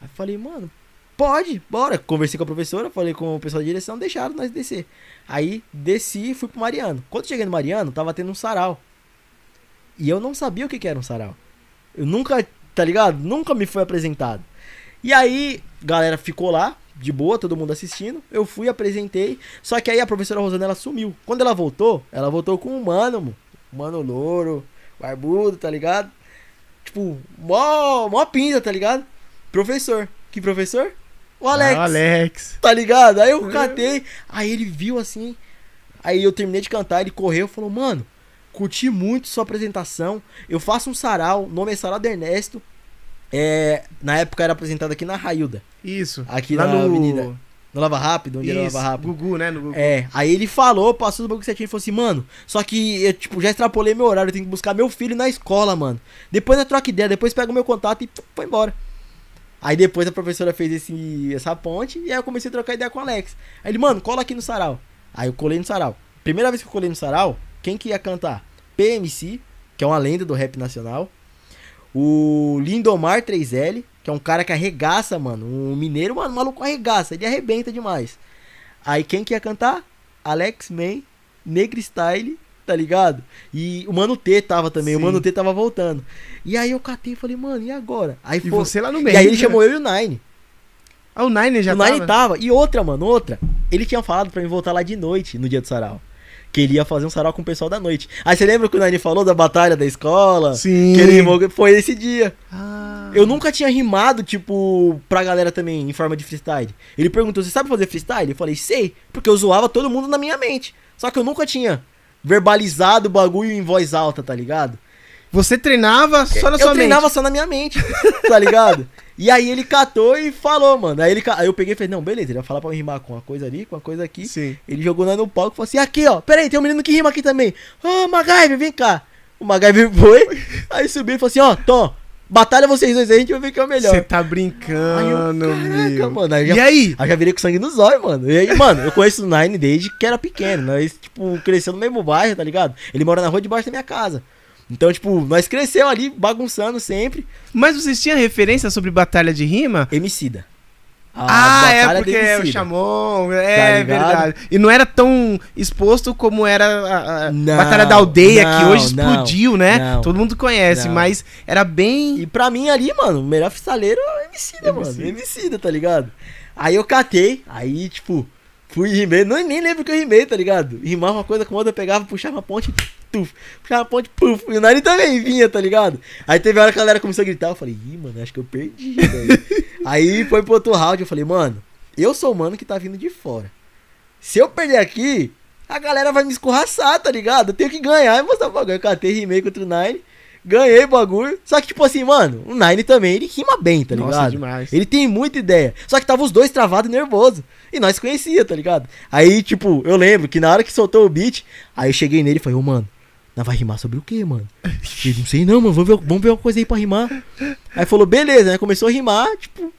Speaker 3: Aí falei, mano, pode, bora. Conversei com a professora, falei com o pessoal da direção, deixaram nós descer. Aí desci e fui pro Mariano. Quando cheguei no Mariano, tava tendo um sarau. E eu não sabia o que, que era um sarau. Eu nunca, tá ligado? Nunca me foi apresentado. E aí, galera ficou lá, de boa, todo mundo assistindo. Eu fui, apresentei. Só que aí a professora Rosana, ela sumiu. Quando ela voltou, ela voltou com um mano, um mano louro, barbudo, tá ligado? Tipo, mó, mó pinta, tá ligado? Professor. Que professor? O Alex.
Speaker 1: Ah, Alex.
Speaker 3: Tá ligado? Aí eu catei. Aí ele viu assim. Aí eu terminei de cantar, ele correu e falou, mano, curti muito sua apresentação. Eu faço um sarau, o nome é Sarau do Ernesto. É, na época era apresentado aqui na Railda,
Speaker 1: Isso.
Speaker 3: Aqui na
Speaker 1: no...
Speaker 3: avenida. no Lava Rápido, onde era o
Speaker 1: Isso,
Speaker 3: Lava Rápido.
Speaker 1: Gugu, né? No Gugu.
Speaker 3: É, aí ele falou, passou do bagulho certinho e falou assim, mano, só que eu, tipo, já extrapolei meu horário, eu tenho que buscar meu filho na escola, mano. Depois eu troco ideia, depois pego meu contato e foi embora. Aí depois a professora fez esse, essa ponte e aí eu comecei a trocar ideia com o Alex. Aí ele, mano, cola aqui no sarau. Aí eu colei no sarau. Primeira vez que eu colei no sarau, quem que ia cantar? PMC, que é uma lenda do rap nacional. O Lindomar 3L, que é um cara que arregaça, mano. Um mineiro, mano, o maluco arregaça, ele arrebenta demais. Aí quem que ia cantar? Alex May, Negri Style, tá ligado? E o Mano T tava também, o
Speaker 1: Sim.
Speaker 3: Mano T tava voltando. E aí eu catei e falei, mano, e agora? Aí
Speaker 1: E
Speaker 3: foi-
Speaker 1: você lá no meio.
Speaker 3: e aí ele
Speaker 1: né?
Speaker 3: chamou eu e o Nine.
Speaker 1: Ah, o Nine já
Speaker 3: o Nine
Speaker 1: tava?
Speaker 3: tava. E outra, mano, outra. Ele tinha falado pra mim voltar lá de noite, no dia do sarau. Que ele ia fazer um sarau com o pessoal da noite. Aí você lembra que o Nine falou da batalha da escola?
Speaker 1: Sim.
Speaker 3: Que ele rimou, foi esse dia.
Speaker 1: Ah.
Speaker 3: Eu nunca tinha rimado, tipo, pra galera também, em forma de freestyle. Ele perguntou, você sabe fazer freestyle? Eu falei, sei, porque eu zoava todo mundo na minha mente. Só que eu nunca tinha verbalizado o bagulho em voz alta, tá ligado?
Speaker 1: Você treinava só na
Speaker 3: eu
Speaker 1: sua
Speaker 3: treinava
Speaker 1: mente.
Speaker 3: só na minha mente, tá ligado? E aí ele catou e falou, mano. Aí, ele, aí eu peguei e falei, não, beleza, ele vai falar pra eu rimar com uma coisa ali, com uma coisa aqui.
Speaker 1: Sim.
Speaker 3: Ele jogou lá no palco e falou assim, aqui, ó, peraí, tem um menino que rima aqui também. Ô, MacGyver, vem cá. O MacGyver foi, aí subiu e falou assim, ó, Tom, Batalha vocês dois aí, a gente vai ver quem é o melhor.
Speaker 1: Você tá
Speaker 3: Aí
Speaker 1: brincando,
Speaker 3: eu, caraca,
Speaker 1: meu.
Speaker 3: mano. Aí já
Speaker 1: E aí?
Speaker 3: Aí já virei com sangue nos olhos, mano. E aí, mano, eu conheço o Nine desde que era pequeno. Nós, tipo, cresceu no mesmo bairro, tá ligado? Ele mora na rua debaixo da minha casa. Então, tipo, nós cresceu ali, bagunçando sempre.
Speaker 1: Mas vocês tinham referência sobre batalha de rima?
Speaker 3: Emicida. A
Speaker 1: ah, é porque é o. Chamon, é
Speaker 3: Tá
Speaker 1: verdade. E não era tão exposto como era a, a
Speaker 3: Não,
Speaker 1: Batalha da Aldeia, que
Speaker 3: não,
Speaker 1: hoje
Speaker 3: não,
Speaker 1: explodiu, né?
Speaker 3: não.
Speaker 1: Todo mundo conhece, mas era bem...
Speaker 3: E pra mim ali, mano, o melhor freestaleiro é o Emicida, mano.
Speaker 1: Emicida.
Speaker 3: Emicida, tá ligado? Aí eu catei, aí, tipo, fui rimei. Não, nem lembro que eu rimei, tá ligado? Rimava uma coisa com outra, eu pegava, puxava a ponte, tuf. Puxava a ponte, puf. E o Nari também vinha, tá ligado? Aí teve hora que a galera começou a gritar, eu falei, ih, mano, acho que eu perdi, velho. aí foi pro outro round, eu falei, mano, eu sou o mano que tá vindo de fora. Se eu perder aqui, a galera vai me escorraçar, tá ligado? Eu tenho que ganhar e mostrar o bagulho. Eu catei, rimei contra o Nine, ganhei o bagulho. Só que, tipo assim, mano, o Nine também, ele rima bem, tá
Speaker 1: Nossa,
Speaker 3: ligado?
Speaker 1: demais.
Speaker 3: Ele tem muita ideia. Só que tava os dois travados e nervosos. E nós conhecia, tá ligado? Aí, tipo, eu lembro que na hora que soltou o beat, aí eu cheguei nele e falei, ô, mano, nós vai rimar sobre o quê, mano? Ele, não sei não, mano, vamos ver, vamos ver uma coisa aí pra rimar. Aí falou, beleza, né? Começou a rimar, tipo,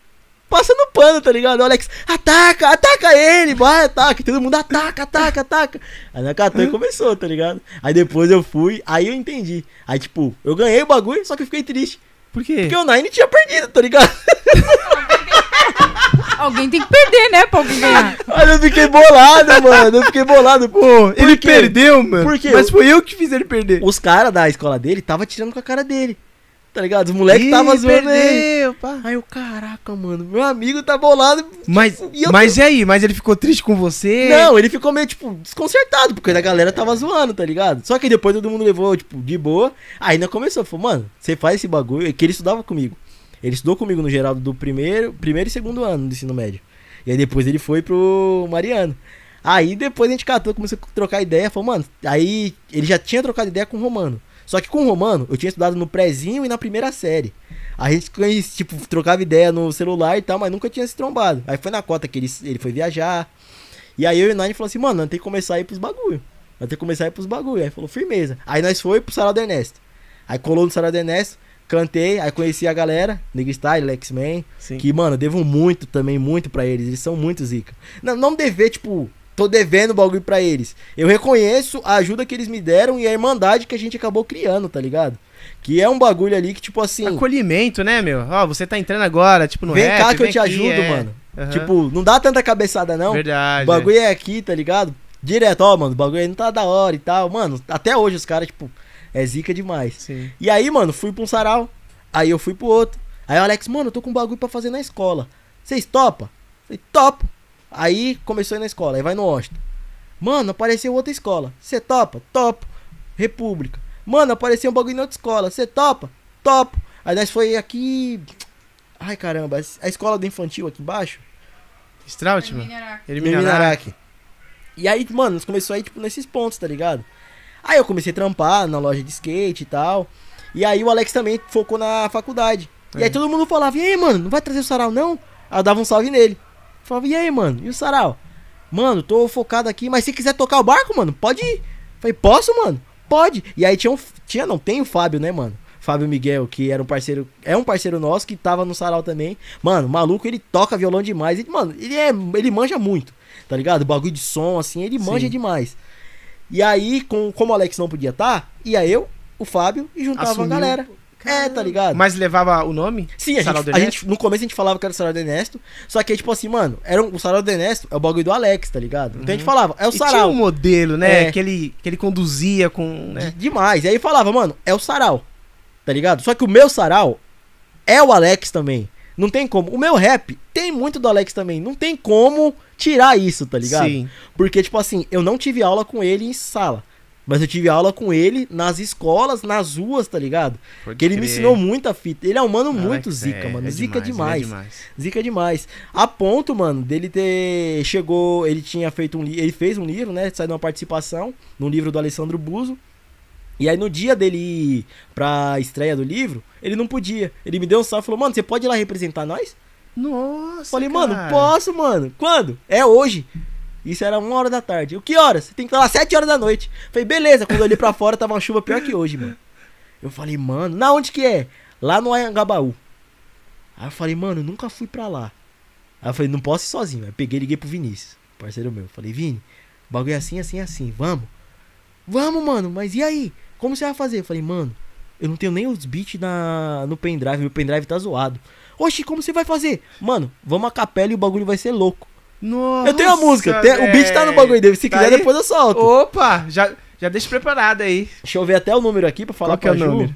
Speaker 3: passando pano, tá ligado? O Alex, ataca, ataca ele, vai, ataca. Todo mundo ataca, ataca, ataca. Aí na catou e começou, tá ligado? Aí depois eu fui, aí eu entendi. Aí, tipo, eu ganhei o bagulho, só que eu fiquei triste.
Speaker 1: Por quê?
Speaker 3: Porque o Nine tinha perdido, tá ligado?
Speaker 2: Alguém tem que perder, né, pra alguém ganhar.
Speaker 3: Aí eu fiquei bolado, mano. Eu fiquei bolado.
Speaker 1: Pô, ele
Speaker 3: quê?
Speaker 1: perdeu, mano.
Speaker 3: Por quê?
Speaker 1: Mas foi eu que fiz ele perder.
Speaker 3: Os caras da escola dele tava tirando com a cara dele. Tá ligado? Os moleques tava zoando ele.
Speaker 1: perdeu, pá.
Speaker 3: Aí eu, caraca, mano, meu amigo tá bolado.
Speaker 1: Mas,
Speaker 3: E
Speaker 1: mas e aí? Mas ele ficou triste com você?
Speaker 3: Não, ele ficou meio, tipo, desconcertado, porque a galera tava zoando, tá ligado? Só que depois todo mundo levou, tipo, de boa. Aí ainda começou, falou, mano, você faz esse bagulho, que ele estudava comigo. Ele estudou comigo no geral do primeiro, primeiro e segundo ano do ensino médio. E aí depois ele foi pro Mariano. Aí depois a gente catou, começou a trocar ideia, falou, mano, aí ele já tinha trocado ideia com o Romano. Só que com o Romano, eu tinha estudado no prézinho e na primeira série. A gente, tipo, trocava ideia no celular e tal, mas nunca tinha se trombado. Aí foi na cota que ele, ele foi viajar. E aí eu e o Nine falou assim, mano, nós tem que começar a ir pros bagulho. Nós tem que começar a ir pros bagulho. Aí falou, firmeza. Aí nós foi pro Sarau do Ernesto. Aí colou no Sarau do Ernesto, cantei, aí conheci a galera, Nigga Style, Lex Man.
Speaker 1: Sim.
Speaker 3: Que, mano, devo muito também, muito pra eles. Eles são muito zica. Não, não dever, tipo, tô devendo bagulho pra eles. Eu reconheço a ajuda que eles me deram e a irmandade que a gente acabou criando, tá ligado? Que é um bagulho ali que, tipo assim.
Speaker 1: Acolhimento, né, meu? Ó, você tá entrando agora, tipo, no
Speaker 3: Vem
Speaker 1: rap,
Speaker 3: cá que eu
Speaker 1: vem
Speaker 3: te
Speaker 1: aqui,
Speaker 3: ajudo,
Speaker 1: é.
Speaker 3: mano.
Speaker 1: Aham.
Speaker 3: Tipo, não dá tanta cabeçada, não.
Speaker 1: Verdade.
Speaker 3: O bagulho é aqui, tá ligado? Direto, ó, mano, o bagulho aí não tá da hora e tal. Mano, até hoje os caras, tipo, é zica demais.
Speaker 1: Sim.
Speaker 3: E aí, mano, fui pra um sarau. Aí eu fui pro outro. Aí o Alex, mano, eu tô com um bagulho pra fazer na escola. Vocês topa? Falei, topo. Aí começou a ir na escola, aí vai no Washington. Mano, apareceu outra escola. Você topa? Topo. República. Mano, apareceu um bagulho na outra escola. Você topa? Topo. Aí nós foi aqui. Ai caramba, a escola do infantil aqui embaixo.
Speaker 1: Strautman? Ele me
Speaker 3: Minaraque. E aí, mano, nós começou a ir, tipo, nesses pontos, tá ligado? Aí eu comecei a trampar na loja de skate e tal. E aí o Alex também focou na faculdade. E aí
Speaker 1: É.
Speaker 3: todo mundo falava, e aí, mano, não vai trazer o sarau, não? Aí eu dava um salve nele. Falava, e aí, mano, e o sarau? Mano, tô focado aqui, mas se quiser tocar o barco, mano, pode ir. Falei, posso, mano? Pode. E aí tinha um. Tinha, não, tem o Fábio, né, mano? Fábio Miguel, que era um parceiro. É um parceiro nosso que tava no sarau também. Mano, o maluco, ele toca violão demais. Ele, mano, ele é. Ele manja muito, tá ligado? O bagulho de som, assim, ele manja
Speaker 1: Sim.
Speaker 3: demais. E aí, com, como o Alex não podia estar, ia eu, o Fábio e juntava
Speaker 1: Assumiu.
Speaker 3: a galera. É, tá ligado?
Speaker 1: Mas levava o nome?
Speaker 3: Sim, a
Speaker 1: Sarau
Speaker 3: gente,
Speaker 1: do
Speaker 3: a gente- no começo a gente falava que era o Sarau do Ernesto, só que aí, tipo assim, mano, era um, o Sarau do Ernesto é o bagulho do Alex, tá ligado? Então a gente falava, é o
Speaker 1: Uhum. E tinha
Speaker 3: Sarau.
Speaker 1: um modelo, né?
Speaker 3: É.
Speaker 1: Que, ele, que ele conduzia com. Né?
Speaker 3: De- demais. E aí falava, mano, é o Sarau. Tá ligado? Só que o meu Sarau é o Alex também. Não tem como. O meu rap tem muito do Alex também. Não tem como tirar isso, tá ligado?
Speaker 1: Sim.
Speaker 3: Porque, tipo assim, eu não tive aula com ele em sala. Mas eu tive aula com ele nas escolas, nas ruas, tá ligado?
Speaker 1: Pode
Speaker 3: Que ele me
Speaker 1: crer.
Speaker 3: ensinou muita fita. Ele é um mano
Speaker 1: Alex
Speaker 3: muito
Speaker 1: é-
Speaker 3: zica, mano.
Speaker 1: é
Speaker 3: zica
Speaker 1: demais, é demais.
Speaker 3: Zica demais. A ponto, mano, dele ter. Chegou. Ele tinha feito um livro. Ele fez um livro, né? Saiu uma participação no livro do Alessandro Buzo. E aí no dia dele ir pra estreia do livro, ele não podia. Ele me deu um salve e falou, mano, você pode ir lá representar nós?
Speaker 1: Nossa.
Speaker 3: Falei, mano,
Speaker 1: cara.
Speaker 3: posso, mano. Quando? É hoje. Isso era uma hora da tarde. O que horas? Você tem que estar lá sete horas da noite. Falei, beleza. Quando eu olhei pra fora, tava uma chuva pior que hoje, mano. Eu falei, mano, na onde que é? lá no Anhangabaú. Aí eu falei, mano, eu nunca fui pra lá. Aí eu falei, não posso ir sozinho. Aí eu peguei e liguei pro Vinícius, parceiro meu. Falei, Vini, o bagulho é assim, assim, assim, vamos. Vamos, mano, mas e aí? Como você vai fazer? Eu falei, mano, eu não tenho nem os beats na, no pendrive, meu pendrive tá zoado. Oxi, como você vai fazer? Mano, vamos a capela e o bagulho vai ser louco.
Speaker 1: Nossa,
Speaker 3: eu tenho a música, tem- o beat tá no bagulho dele. Se
Speaker 1: Tá
Speaker 3: quiser,
Speaker 1: aí?
Speaker 3: depois eu solto.
Speaker 1: Opa, já, já deixa preparado aí.
Speaker 3: Deixa eu ver até o número aqui pra falar
Speaker 1: Qual que é o número?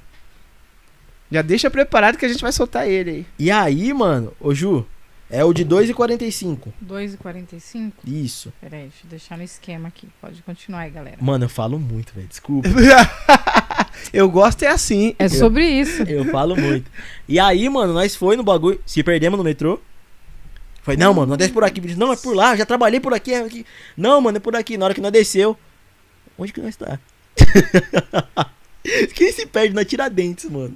Speaker 1: Já deixa preparado que a gente vai soltar ele aí.
Speaker 3: E aí, mano, ô Ju, é o de 2,45.
Speaker 2: 2,45?
Speaker 3: Isso.
Speaker 2: Peraí, deixa eu deixar no esquema aqui. Pode continuar aí, galera.
Speaker 3: Mano, eu falo muito, velho. Desculpa.
Speaker 1: eu gosto é assim.
Speaker 2: É sobre isso.
Speaker 3: Eu falo muito. E aí, mano, nós foi no bagulho. Se perdemos no metrô. Falei, não, mano, nós desce por aqui. Não, é por lá, já trabalhei por aqui, é aqui. Não, mano, é por aqui. Na hora que nós desceu. Onde que nós tá? Quem se perde na Tiradentes, mano?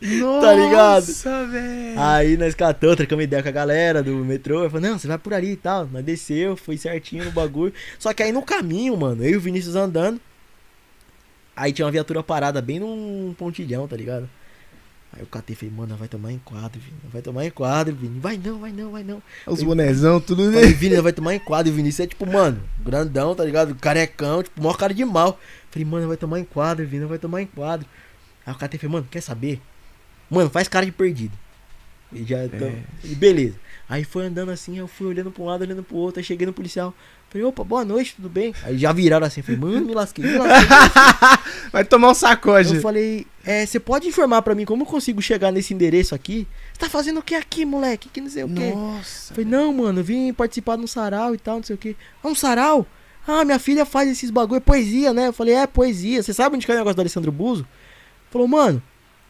Speaker 1: Nossa,
Speaker 3: ligado?
Speaker 1: velho.
Speaker 3: Aí nós catamos, trocamos ideia com a galera do metrô. Eu falei, não, você vai por ali e tal. Nós desceu, foi certinho no bagulho. Só que aí no caminho, mano, eu e o Vinícius andando. Aí tinha uma viatura parada bem num pontilhão, tá ligado? Aí eu catei e falei, mano, vai tomar enquadro, Vini. Vai tomar enquadro, Vini. Vai não, vai não, vai não.
Speaker 1: Os bonezão, tudo
Speaker 3: Falei, Vini, vai tomar enquadro. E o Vinícius é tipo, mano, grandão, tá ligado? Carecão, tipo, maior cara de mal. Falei, mano, vai tomar enquadro, Vini, vai tomar enquadro. Aí o catei e falei, mano, quer saber? Mano, faz cara de perdido. E já então, e beleza. Aí foi andando assim, eu fui olhando pra um lado, olhando pro outro, aí cheguei no policial. Falei, opa, boa noite, tudo bem? Aí já viraram assim, falei, mano, me lasquei, me lasquei.
Speaker 1: Vai tomar um sacode.
Speaker 3: Eu falei, é, você pode informar pra mim como eu consigo chegar nesse endereço aqui? Você tá fazendo o que aqui, moleque? Que não sei o quê.
Speaker 1: Nossa.
Speaker 3: Falei, não, mano, eu vim participar de um sarau e tal, não sei o quê. Ah, um sarau? Ah, minha filha faz esses bagulho, é poesia, né? Eu falei, é, poesia. Você sabe onde que é o negócio do Alessandro Buzo? Falou, mano,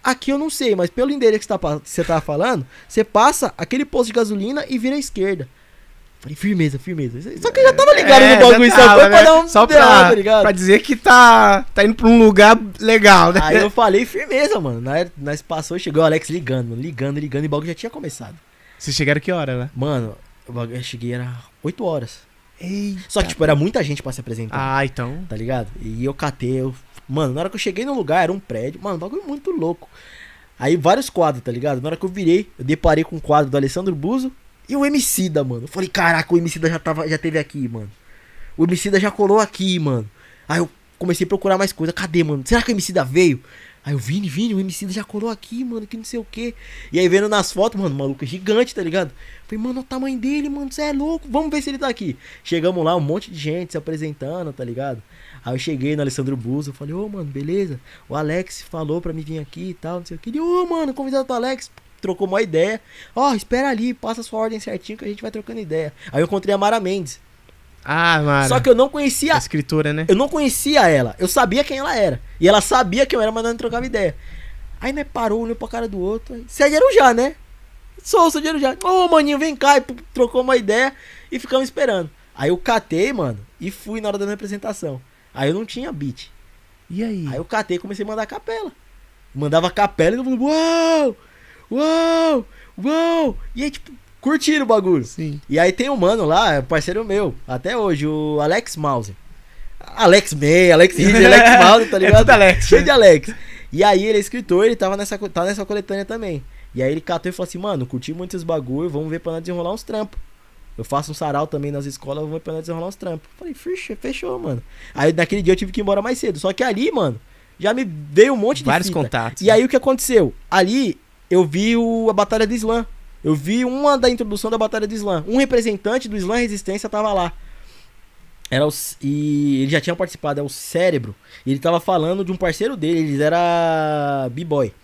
Speaker 3: aqui eu não sei, mas pelo endereço que você tá pa- você tava falando, você passa aquele posto de gasolina e vira à esquerda. Falei, firmeza, firmeza. Só que eu já tava ligado
Speaker 1: É,
Speaker 3: no bagulho,
Speaker 1: já
Speaker 3: só
Speaker 1: tava,
Speaker 3: foi pra
Speaker 1: né?
Speaker 3: dar um
Speaker 1: Só pra,
Speaker 3: tá ligado?
Speaker 1: pra dizer que tá, tá indo pra um lugar legal, né?
Speaker 3: Aí eu falei, firmeza, mano. Nós, nós passou, chegou o Alex ligando, mano, ligando, ligando, e o bagulho já tinha começado.
Speaker 1: Vocês chegaram que hora, né?
Speaker 3: Mano, o eu cheguei, era 8 horas.
Speaker 1: Eita.
Speaker 3: Só que, tipo, era muita gente pra se apresentar.
Speaker 1: Ah, então.
Speaker 3: tá ligado? E eu catei, eu... Mano, na hora que eu cheguei no lugar, era um prédio, mano, um bagulho muito louco. Aí vários quadros, tá ligado? Na hora que eu virei, eu deparei com um quadro do Alessandro Buzo e o Emicida, mano. Eu falei, caraca, o Emicida já, tava, já teve aqui, mano. O Emicida já colou aqui, mano. Aí eu comecei a procurar mais coisa. Cadê, mano? Será que o Emicida veio? Aí eu, Vini, Vini, o Emicida já colou aqui, mano, que não sei o que. E aí vendo nas fotos, mano, o maluco é gigante, tá ligado? Falei, mano, o tamanho dele, mano, você é louco, vamos ver se ele tá aqui. Chegamos lá, um monte de gente se apresentando, tá ligado? Aí eu cheguei no Alessandro Buzo, falei, ô, mano, beleza? O Alex falou pra mim vir aqui e tal, não sei o que. Ele, ô, mano, convidado do Alex, trocou uma ideia. Ó, espera ali, passa sua ordem certinho que a gente vai trocando ideia. Aí eu encontrei a Mara Mendes.
Speaker 1: Ah, mano.
Speaker 3: Só que eu não conhecia
Speaker 1: A escritora, né?
Speaker 3: eu não conhecia ela. Eu sabia quem ela era. E ela sabia quem eu era, mas não trocava ideia. Aí, né, parou, olhou pra cara do outro. Você é de Arujá, né? Sou, sou de Arujá. Ô, maninho, vem cá. E trocou uma ideia e ficamos esperando. Aí eu catei, mano, e fui na hora da minha apresentação. Aí eu não tinha beat.
Speaker 1: E aí?
Speaker 3: Aí eu catei e comecei a mandar capela. Mandava capela e todo mundo, uau! Uau! Uau! E aí, tipo, curtiram o bagulho.
Speaker 1: Sim.
Speaker 3: E aí tem um mano lá, é parceiro meu, até hoje, o Alex Mouse. Alex May, Alex Reed, Alex Mouse, tá
Speaker 1: É
Speaker 3: ligado?
Speaker 1: tudo Alex.
Speaker 3: Cheio de Alex. E aí ele é escritor, ele tava nessa, co- tá nessa coletânea também. E aí ele catou e falou assim, mano, curti muito esses bagulho, vamos ver pra nós desenrolar uns trampos. Eu faço um sarau também nas escolas, vamos ver pra nós desenrolar uns trampos. Falei, fechou, fechou, mano. Aí naquele dia eu tive que ir embora mais cedo. Só que ali, mano, já me veio um monte de
Speaker 1: Vários
Speaker 3: fita.
Speaker 1: contatos.
Speaker 3: E aí o que aconteceu? Ali eu vi o, a Batalha do Islã. Eu vi uma da introdução da Batalha do Islã. Um representante do Islã Resistência tava lá. Era o, e ele já tinha participado, é o Cérebro. E ele tava falando de um parceiro dele, eles era B-Boy.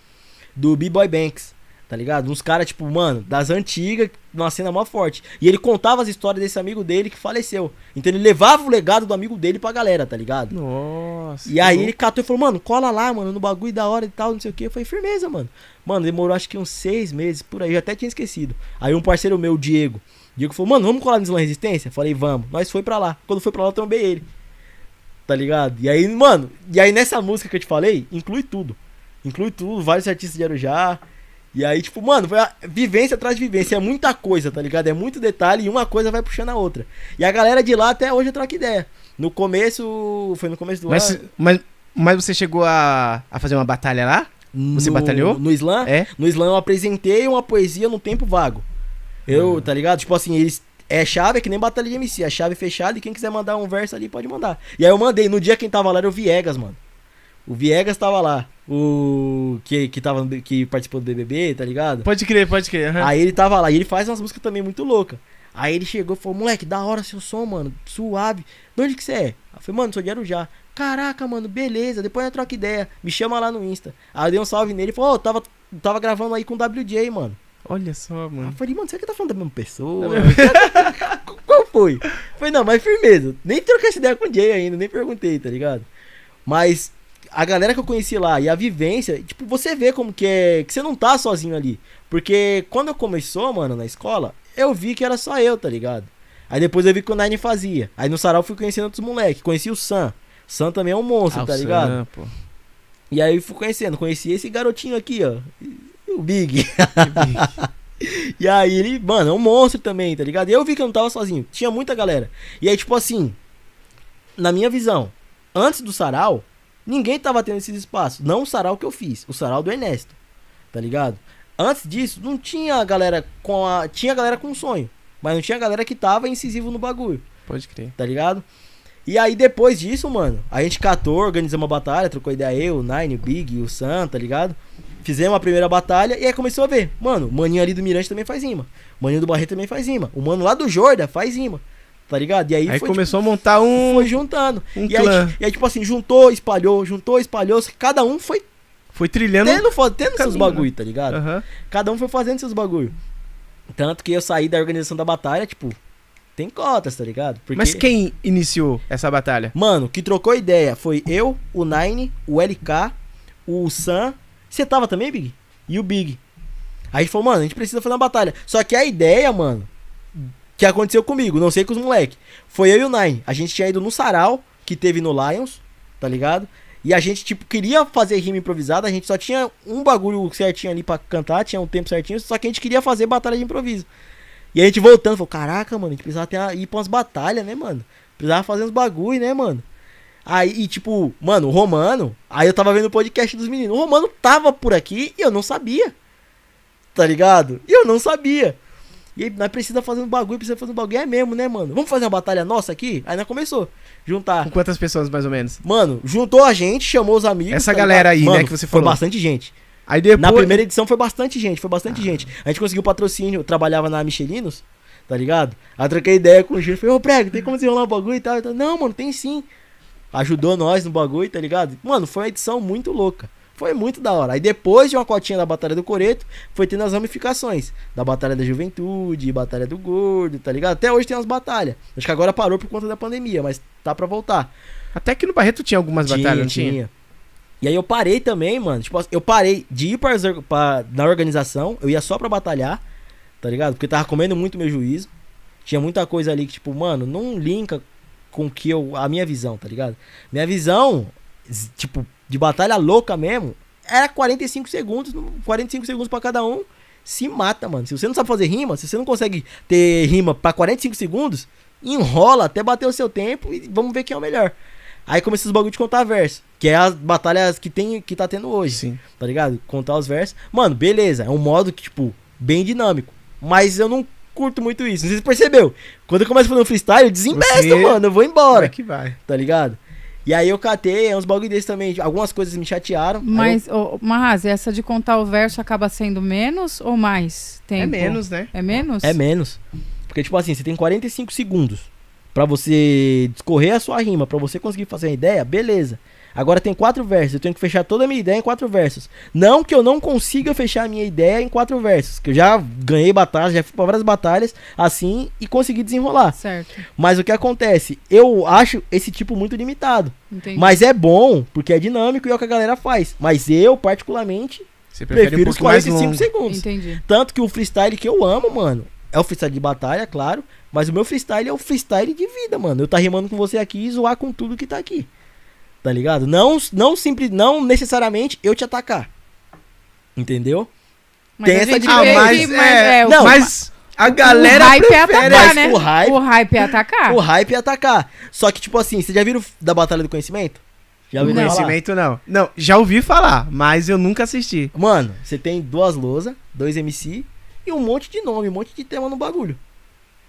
Speaker 3: Do B-Boy Banks, tá ligado? Uns caras, tipo, mano, das antigas, numa cena mó forte. E ele contava as histórias desse amigo dele que faleceu. Então ele levava o legado do amigo dele pra galera, tá ligado?
Speaker 1: Nossa.
Speaker 3: E aí ele catou e falou, mano, cola lá, mano, no bagulho da hora e tal, não sei o que. Falei, firmeza, mano. Mano, demorou acho que uns seis meses por aí, eu até tinha esquecido. Aí um parceiro meu, o Diego, Diego falou, mano, vamos colar no Islã Resistência? Falei, vamos. Nós foi pra lá. Quando foi pra lá, eu trombei ele. Tá ligado? E aí, mano, e aí nessa música que eu te falei, inclui tudo. Inclui tudo, vários artistas de Arujá. E aí, tipo, mano, foi a vivência atrás de vivência. É muita coisa, tá ligado? É muito detalhe e uma coisa vai puxando a outra. E a galera de lá até hoje troca ideia. No começo, foi no começo do ano.
Speaker 1: Mas, mas, mas você chegou a, a fazer uma batalha lá? Você
Speaker 3: no,
Speaker 1: batalhou?
Speaker 3: No slam?
Speaker 1: É?
Speaker 3: No slam eu apresentei uma poesia no tempo vago. Eu, tá ligado? Tipo assim, eles. É chave, é que nem batalha de MC. É chave fechada e quem quiser mandar um verso ali pode mandar. E aí eu mandei. No dia quem tava lá era o Viegas, mano. O Viegas tava lá. O. Que, que, tava, no- que participou do BBB, tá ligado?
Speaker 1: Pode crer, pode crer. aham.
Speaker 3: Aí ele tava lá. E ele faz umas músicas também muito loucas. Aí ele chegou e falou: Moleque, da hora seu som, mano. Suave. De onde que você é? Eu falei: Mano, sou de Arujá. Caraca, mano, beleza. Depois eu troca ideia. Me chama lá no Insta. Aí eu dei um salve nele e falou: Ô, tava, tava gravando aí com o WJ, mano.
Speaker 1: Olha só,
Speaker 3: Aí eu
Speaker 1: mano.
Speaker 3: falei, mano, será que tá falando da mesma pessoa? Qual foi? Falei, não, mas firmeza. Nem troquei essa ideia com o Jay ainda, nem perguntei, tá ligado? Mas a galera que eu conheci lá e a vivência, tipo, você vê como que é. Que você não tá sozinho ali. Porque quando eu começou, mano, na escola, eu vi que era só eu, tá ligado? Aí depois eu vi que o Nine fazia. Aí no sarau eu fui conhecendo outros moleques. Conheci o Sam. Sam também é um monstro,
Speaker 1: Ah,
Speaker 3: tá ligado?
Speaker 1: Sam, pô.
Speaker 3: E aí eu fui conhecendo. Conheci esse garotinho aqui, ó. O Big. E aí ele, mano, é um monstro também, tá ligado? E eu vi que eu não tava sozinho. Tinha muita galera. E aí, tipo assim, na minha visão, antes do sarau, ninguém tava tendo esses espaços. Não o sarau que eu fiz, o sarau do Ernesto. Tá ligado? Antes disso, não tinha galera com a. Tinha galera com sonho. Mas não tinha galera que tava incisivo no bagulho,
Speaker 1: Pode crer.
Speaker 3: tá ligado? E aí depois disso, mano, a gente catou, organizamos uma batalha, trocou ideia eu, o Nine, o Big, o Sam, tá ligado? Fizemos a primeira batalha e aí começou a ver. Mano, o maninho ali do Mirante também faz rima. O maninho do Barreto também faz rima. O mano lá do Jorda faz rima. Tá ligado? E aí,
Speaker 1: Aí
Speaker 3: foi,
Speaker 1: começou a montar
Speaker 3: tipo,
Speaker 1: um.
Speaker 3: foi juntando.
Speaker 1: um
Speaker 3: e, aí,
Speaker 1: clã.
Speaker 3: e aí, tipo assim, juntou, espalhou, juntou, espalhou. Cada um foi
Speaker 1: Foi trilhando.
Speaker 3: tendo, tendo seus
Speaker 1: caminho,
Speaker 3: bagulho, tá ligado?
Speaker 1: Aham.
Speaker 3: Cada um foi fazendo seus bagulho. Tanto que eu saí da organização da batalha, tipo, tem cotas, tá ligado? Porque,
Speaker 1: Mas quem iniciou essa batalha?
Speaker 3: Mano, que trocou ideia foi eu, o Nine, o LK, o Sam. Você tava também, Big? E o Big. Aí a gente falou, mano, a gente precisa fazer uma batalha. Só que a ideia, mano, que aconteceu comigo, não sei com os moleque, foi eu e o Nine. A gente tinha ido no sarau, que teve no Lions, tá ligado? E a gente, tipo, queria fazer rima improvisada, a gente só tinha um bagulho certinho ali pra cantar, tinha um tempo certinho, só que a gente queria fazer batalha de improviso. E a gente voltando, falou, caraca, mano, a gente precisava ter, ir pra umas batalhas, né, mano? Precisava fazer uns bagulho, né, mano? Aí, e, tipo, mano, o Romano, aí eu tava vendo o podcast dos meninos, o Romano tava por aqui e eu não sabia. Tá ligado? E eu não sabia. E aí, nós precisamos fazer um bagulho, precisa fazer um bagulho. É mesmo, né, mano? Vamos fazer uma batalha nossa aqui? Aí nós começou. Juntar.
Speaker 1: Com quantas pessoas, mais ou menos?
Speaker 3: Mano, juntou a gente, chamou os amigos.
Speaker 1: Essa
Speaker 3: tá
Speaker 1: galera
Speaker 3: ligado?
Speaker 1: aí, né,
Speaker 3: Mano,
Speaker 1: que você
Speaker 3: Foi
Speaker 1: falou.
Speaker 3: bastante gente.
Speaker 1: Aí depois.
Speaker 3: Na primeira edição foi bastante gente, foi bastante gente. A gente conseguiu patrocínio, eu trabalhava na Michelinos, tá ligado? Aí troquei ideia com o Júlio, falei, ô prego, tem como desenrolar um bagulho e tal? Eu Não, mano, tem sim. Ajudou nós no bagulho, tá ligado? Mano, foi uma edição muito louca. Foi muito da hora. Aí depois de uma cotinha da Batalha do Coreto, foi tendo as ramificações. Da Batalha da Juventude, Batalha do Gordo, tá ligado? Até hoje tem umas batalhas. Acho que agora parou por conta da pandemia, mas tá pra voltar.
Speaker 1: Até que no Barreto tinha algumas batalhas, não tinha?
Speaker 3: E aí eu parei também, mano. Tipo, eu parei de ir pra, pra- na organização, eu ia só pra batalhar, tá ligado? Porque tava comendo muito meu juízo. Tinha muita coisa ali que, tipo, mano, não linka com que eu. a minha visão, tá ligado? Minha visão, tipo, de batalha louca mesmo, era 45 segundos, 45 segundos pra cada um. Se mata, mano. Se você não sabe fazer rima, se você não consegue ter rima pra 45 segundos, enrola até bater o seu tempo e vamos ver quem é o melhor. Aí começa os bagulho de contar verso, que é as batalhas que tem que tá tendo hoje,
Speaker 1: Sim.
Speaker 3: tá ligado? Contar os versos. Mano, beleza, é um modo que tipo bem dinâmico, mas eu não curto muito isso. Não sei se você percebeu. Quando eu começo a fazer um freestyle, eu desembesto,
Speaker 1: Você-
Speaker 3: mano, eu vou
Speaker 1: Bora
Speaker 3: embora,
Speaker 1: que vai.
Speaker 3: tá ligado? E aí eu catei, é uns bagulho desses também, algumas coisas me chatearam. eu-
Speaker 2: Mas, ô, Marraz, essa de contar o verso acaba sendo menos ou mais tempo?
Speaker 1: É menos, né?
Speaker 2: É menos?
Speaker 3: É menos. Porque, tipo assim, você tem 45 segundos pra você discorrer a sua rima, pra você conseguir fazer a ideia, beleza. Agora tem quatro versos, eu tenho que fechar toda a minha ideia em quatro versos. Não que eu não consiga fechar a minha ideia em quatro versos, que eu já ganhei batalhas, já fui pra várias batalhas assim e consegui desenrolar.
Speaker 2: Certo,
Speaker 3: Mas o que acontece? Eu acho esse tipo muito limitado.
Speaker 2: entendi.
Speaker 3: Mas é bom, porque é dinâmico e é o que a galera faz. Mas eu, particularmente,
Speaker 1: Você prefere
Speaker 3: prefiro
Speaker 1: um
Speaker 3: os
Speaker 1: pouco mais
Speaker 3: 45
Speaker 1: longo.
Speaker 3: segundos.
Speaker 2: Entendi.
Speaker 3: Tanto que o freestyle que eu amo, mano, é o freestyle de batalha, claro. Mas o meu freestyle é o freestyle de vida, mano. Eu tá rimando com você aqui e zoar com tudo que tá aqui. Tá ligado? Não, não, simples, não necessariamente eu te atacar. Entendeu?
Speaker 2: Mas
Speaker 3: Tem
Speaker 2: a
Speaker 3: essa diferença.
Speaker 1: Ah, mas,
Speaker 2: mas
Speaker 1: é,
Speaker 2: o-
Speaker 3: não,
Speaker 1: mas a galera
Speaker 2: o hype é
Speaker 1: prefere...
Speaker 2: atacar,
Speaker 3: Mas
Speaker 2: né?
Speaker 3: o hype-
Speaker 2: O hype é atacar.
Speaker 3: O hype é atacar. Só que, tipo assim, vocês já viram da Batalha do Conhecimento? Já ouviu falar?
Speaker 1: Conhecimento não. Não, já ouvi falar, mas eu nunca assisti.
Speaker 3: Mano, você tem duas lousas, dois MC e um monte de nome, um monte de tema no bagulho.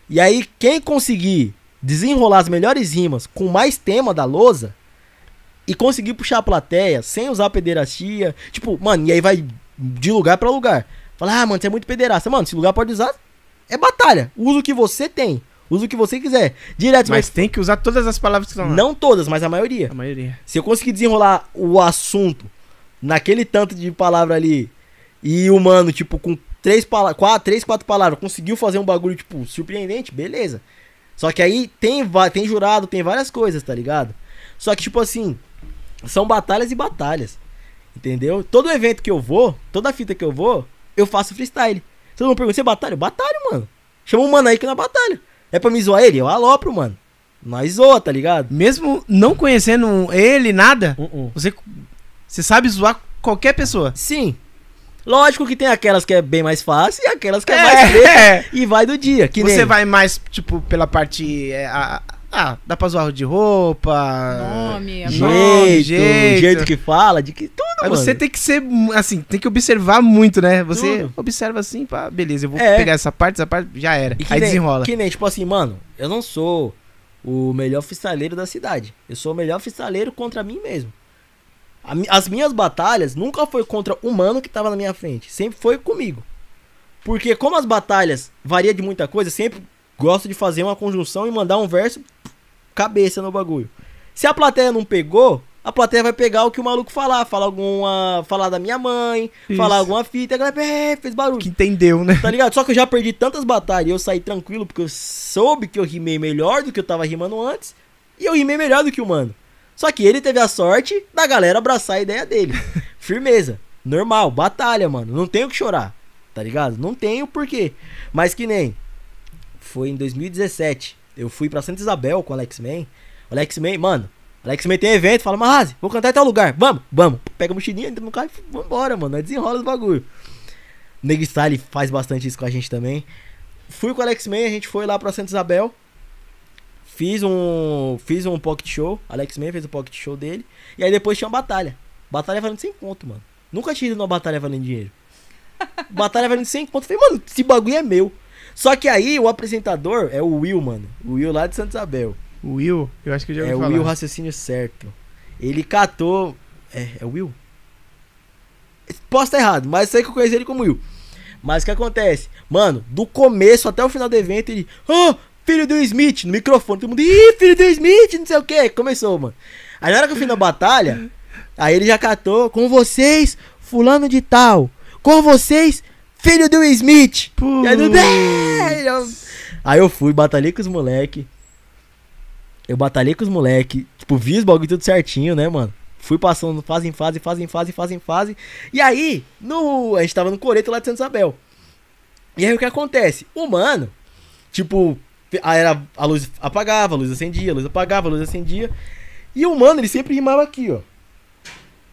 Speaker 3: E aí, quem conseguir desenrolar as melhores rimas com mais tema da lousa e conseguir puxar a plateia sem usar pederastia, tipo, mano, e aí vai de lugar pra lugar. Fala, ah, mano, você é muito pederasta. Mano, se lugar pode usar, é batalha. Usa o que você tem. Usa o que você quiser. Direto,
Speaker 1: Mas tem que usar todas as palavras que estão lá.
Speaker 3: Não todas, mas a maioria.
Speaker 1: A maioria.
Speaker 3: Se eu conseguir desenrolar o assunto naquele tanto de palavra ali e o mano, tipo, com três, pala quatro, três, quatro palavras, conseguiu fazer um bagulho, tipo, surpreendente, beleza. Só que aí tem, tem jurado, tem várias coisas, tá ligado? Só que, tipo assim, são batalhas e batalhas. Entendeu? Todo evento que eu vou, toda fita que eu vou, eu faço freestyle. Você não pergunta, você batalha? Batalho, mano. Chama um mano aí que não é batalha. É pra me zoar ele? Eu alopro, mano. Nós zoa, tá ligado?
Speaker 1: Mesmo não conhecendo ele, nada,
Speaker 3: Uh-uh.
Speaker 1: você, você sabe zoar qualquer pessoa.
Speaker 3: Sim. Lógico que tem aquelas que é bem mais fácil e aquelas que é, mais treta
Speaker 1: É.
Speaker 3: e vai do dia. Que
Speaker 1: Você
Speaker 3: nem...
Speaker 1: vai mais, tipo, pela parte. é, a- ah, dá pra zoar de roupa.
Speaker 2: Nome,
Speaker 3: jeito,
Speaker 1: nome,
Speaker 3: jeito,
Speaker 1: jeito.
Speaker 3: que fala, de que tudo,
Speaker 1: Aí
Speaker 3: mano.
Speaker 1: você tem que ser, assim, tem que observar muito, né? Você
Speaker 3: Tudo.
Speaker 1: observa assim, pá, beleza, eu vou
Speaker 3: É.
Speaker 1: pegar essa parte, essa parte, já era.
Speaker 3: E que
Speaker 1: Aí
Speaker 3: nem,
Speaker 1: desenrola.
Speaker 3: Que nem, tipo assim, mano, eu não sou o melhor freestyleiro da cidade. Eu sou o melhor freestyleiro contra mim mesmo. As minhas batalhas nunca foi contra o mano que tava na minha frente. Sempre foi comigo. Porque como as batalhas varia de muita coisa, eu sempre gosto de fazer uma conjunção e mandar um verso cabeça no bagulho. Se a plateia não pegou, a plateia vai pegar o que o maluco falar. Falar alguma. Falar da minha mãe,
Speaker 1: Isso.
Speaker 3: falar alguma fita, a galera "É, fez barulho.
Speaker 1: Que entendeu, né?
Speaker 3: Tá ligado? Só que eu já perdi tantas batalhas e eu saí tranquilo porque eu soube que eu rimei melhor do que eu tava rimando antes. E eu rimei melhor do que o mano. Só que ele teve a sorte da galera abraçar a ideia dele. Firmeza. Normal, batalha, mano. Não tenho que chorar. Tá ligado? Não tenho por quê. Mas que nem. Foi em 2017. Eu fui pra Santa Isabel com o Alex Man. O Alex Man, mano. Alex Man tem evento, fala, Marrazi, vou cantar em tal lugar. Vamos, vamos. Pega a mochilinha, entra no carro e vambora, mano. Nós desenrola os bagulho. O Nego Style faz bastante isso com a gente também. Fui com o Alex Man, a gente foi lá pra Santa Isabel. Fiz um. Fiz um pocket show. Alex Man fez o pocket show dele. E aí depois tinha uma batalha. Batalha valendo 100 conto, mano. Nunca tinha ido numa batalha valendo dinheiro. batalha valendo 100 conto. Falei, mano, esse bagulho é meu. Só que aí o apresentador é o Will, mano. O Will lá de Santa Isabel.
Speaker 1: O Will, eu acho que eu já ouvi
Speaker 3: É o
Speaker 1: falar.
Speaker 3: Will Raciocínio Certo. Ele catou. É, é o Will? Posso estar errado, mas sei que eu conheci ele como Will. Mas o que acontece? Mano, do começo até o final do evento, ele. Oh, filho do Smith, no microfone. Todo mundo. Ih, filho do Smith, não sei o que. Começou, mano. Aí na hora que eu fui na batalha, aí ele já catou. Com vocês, fulano de tal. Com vocês, filho do Smith. Aí, do... "É!" eu- aí eu fui, batalhei com os moleque. Eu batalhei com os moleque. Tipo, vi os bagulho tudo certinho, né, mano? Fui passando fase em fase, fase em fase, fase em fase. E aí, no, a gente tava no Coreto lá de Santa Isabel. E aí o que acontece? O mano, tipo, a, era, a luz apagava, a luz acendia, a luz apagava, a luz acendia. E o mano, ele sempre rimava aqui, ó.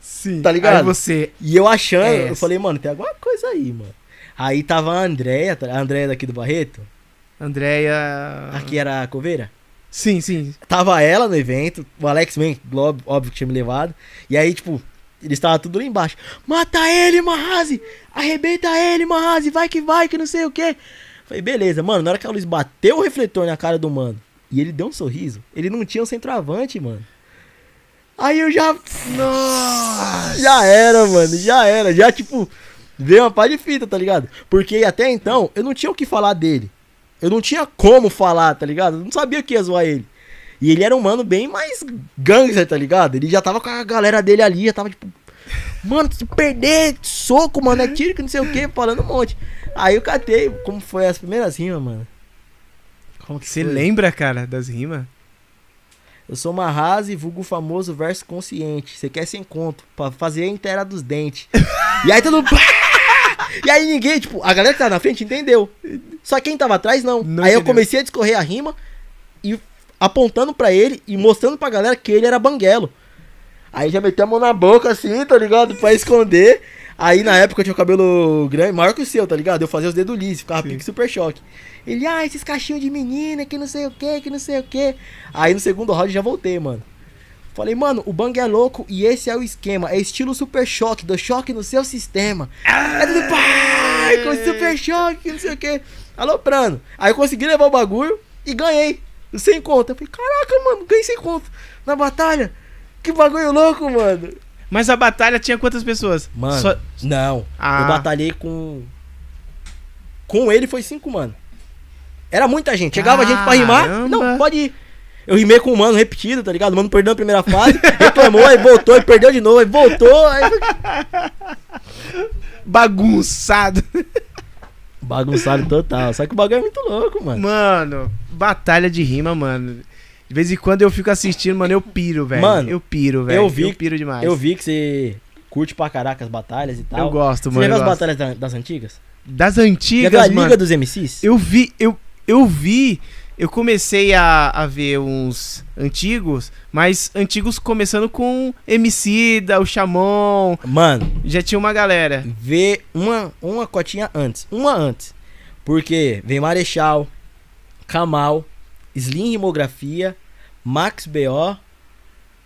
Speaker 1: Sim.
Speaker 3: Tá ligado?
Speaker 1: Aí você.
Speaker 3: E eu achando,
Speaker 1: É.
Speaker 3: eu falei, mano, tem alguma coisa aí, mano. Aí tava a Andréia, tá- a Andréia daqui do Barreto.
Speaker 1: Andréia.
Speaker 3: Aqui era a coveira.
Speaker 1: Sim, sim.
Speaker 3: Tava ela no evento, o Alex Man, óbvio, que tinha me levado. E aí, tipo, eles estavam tudo lá embaixo. Mata ele, Mahazi! Arrebenta ele, Mahazi! Vai que vai, que não sei o que. Falei, beleza, mano. Na hora que a luz bateu o refletor na cara do mano e ele deu um sorriso, ele não tinha um centroavante, mano. Aí eu já.
Speaker 1: Nossa!
Speaker 3: Já era, mano, já era. Já, tipo, veio uma pá de fita, tá ligado? Porque até então eu não tinha o que falar dele. Eu não tinha como falar, tá ligado? Eu não sabia que ia zoar ele. E ele era um mano bem mais gangster, tá ligado? Ele já tava com a galera dele ali, já tava tipo. Mano, se perder, soco, mano, é tiro que não sei o que, falando um monte. Aí eu catei, como foi as primeiras rimas, mano. Como que
Speaker 1: Você
Speaker 3: foi?
Speaker 1: lembra, cara, das rimas?
Speaker 3: Eu sou uma rase, vulgo famoso verso consciente. Você quer sem conto, pra fazer a inteira dos dentes. e aí todo mundo. E aí ninguém, tipo, a galera que tava na frente entendeu. Só quem tava atrás não.
Speaker 1: Não
Speaker 3: aí eu
Speaker 1: entendeu.
Speaker 3: comecei a discorrer a rima e apontando pra ele e mostrando pra galera que ele era banguelo. Aí já meteu a mão na boca assim, tá ligado? Pra esconder. Aí na época eu tinha o cabelo grande, maior que o seu, tá ligado? Eu fazia os dedos lisos, ficava
Speaker 1: Sim.
Speaker 3: pique super choque. Ele, ah, esses cachinhos de menina, que não sei o que, que não sei o que. Aí no segundo round já voltei, mano. Falei, mano, o bang é louco e esse é o esquema. É estilo super choque, do choque no seu sistema. É tudo pai, com super choque, não sei o que. Aloprando. Aí eu consegui levar o bagulho e ganhei. Sem conta. Eu falei, caraca, mano, ganhei sem conta. Na batalha. Que bagulho louco, mano.
Speaker 1: Mas a batalha tinha quantas pessoas?
Speaker 3: Mano,
Speaker 1: Só-
Speaker 3: não.
Speaker 1: Ah.
Speaker 3: Eu batalhei com. Com ele foi cinco, mano. Era muita gente. Chegava gente pra rimar.
Speaker 1: Caramba.
Speaker 3: Não, pode ir. Eu rimei com o mano repetido, tá ligado? O mano perdeu a primeira fase, reclamou, aí voltou, aí perdeu de novo, aí voltou. Aí...
Speaker 1: Bagunçado.
Speaker 3: Bagunçado total. Só que o bagulho é muito louco, mano.
Speaker 1: Mano, batalha de rima, mano. De vez em quando eu fico assistindo, mano, eu piro, velho.
Speaker 3: Mano,
Speaker 1: eu piro, velho.
Speaker 3: eu vi-
Speaker 1: Eu piro demais.
Speaker 3: Eu vi que você curte pra caraca as batalhas e tal.
Speaker 1: Eu gosto,
Speaker 3: Você
Speaker 1: mano.
Speaker 3: já viu as batalhas da- das antigas?
Speaker 1: Das
Speaker 3: Já viu a
Speaker 1: antigas,
Speaker 3: Liga
Speaker 1: mano.
Speaker 3: dos MCs?
Speaker 1: Eu vi, eu, eu vi, eu comecei a, a ver uns antigos, mas antigos começando com MC da, o Chamon,
Speaker 3: Mano,
Speaker 1: já tinha uma galera.
Speaker 3: vê uma, uma cotinha antes. Uma antes. Porque vem Marechal, Kamal, Slim Rimografia, Max BO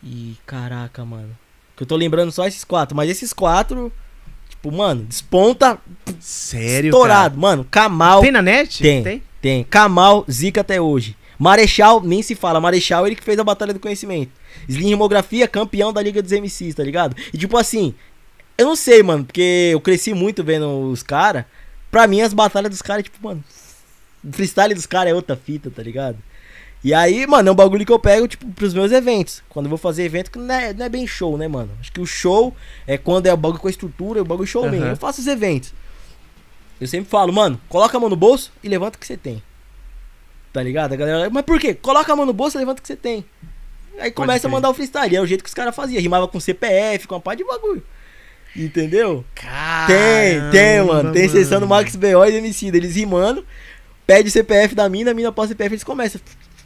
Speaker 3: e. Caraca, mano. Que eu tô lembrando só esses quatro. Mas esses quatro, tipo, mano, desponta
Speaker 1: Sério,
Speaker 3: estourado. Mano,
Speaker 1: cara?
Speaker 3: Kamal
Speaker 1: Tem na net?
Speaker 3: Tem. tem. Kamal, Zica até hoje. Marechal, nem se fala. Marechal, ele que fez a Batalha do Conhecimento. Slim Rimografia, campeão da Liga dos MCs, tá ligado? E tipo assim, eu não sei, mano, porque eu cresci muito vendo os caras. Pra mim, as batalhas dos caras, tipo, mano, o freestyle dos caras é outra fita, tá ligado? E aí, mano, é um bagulho que eu pego, tipo, pros meus eventos. Quando eu vou fazer evento, que não é, não é bem show, né, mano? Acho que o show é quando é o bagulho com a estrutura, é o bagulho show mesmo.
Speaker 1: Aham.
Speaker 3: Eu faço os eventos. Eu sempre falo, mano, coloca a mão no bolso e levanta o que você tem. Tá ligado? A galera, mas por quê? Coloca a mão no bolso e levanta o que você tem. Aí começa a mandar o freestyle. É o jeito que os caras faziam. Rimava com CPF, com uma pá de bagulho. Entendeu? Tem, tem, mano. Tem sessão do Max B.O. e do MC. Eles rimando, pede o CPF da mina, a mina o CPF, eles começam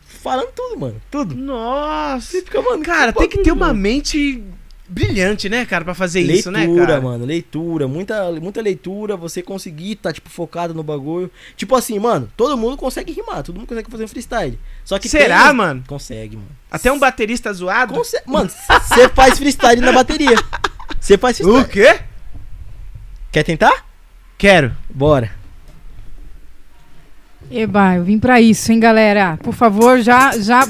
Speaker 3: falando tudo, mano. Tudo.
Speaker 1: Nossa.
Speaker 3: Você fica, mano,
Speaker 1: Cara,
Speaker 3: que
Speaker 1: tem que ter uma mente brilhante, né, cara, pra fazer isso, né,
Speaker 3: leitura,
Speaker 1: cara?
Speaker 3: mano, leitura, muita, muita leitura, você conseguir tá, tipo, focado no bagulho. Tipo assim, mano, todo mundo consegue rimar, todo mundo consegue fazer um freestyle. Só que
Speaker 1: Será,
Speaker 3: tem-
Speaker 1: mano?
Speaker 3: Consegue, mano.
Speaker 1: Até um baterista zoado?
Speaker 3: Conse- Mano, você faz freestyle na bateria. Você faz freestyle.
Speaker 1: O quê?
Speaker 3: Quer tentar?
Speaker 1: Quero.
Speaker 3: Bora.
Speaker 2: Eba, eu vim pra isso, hein, galera? Por favor, já, já,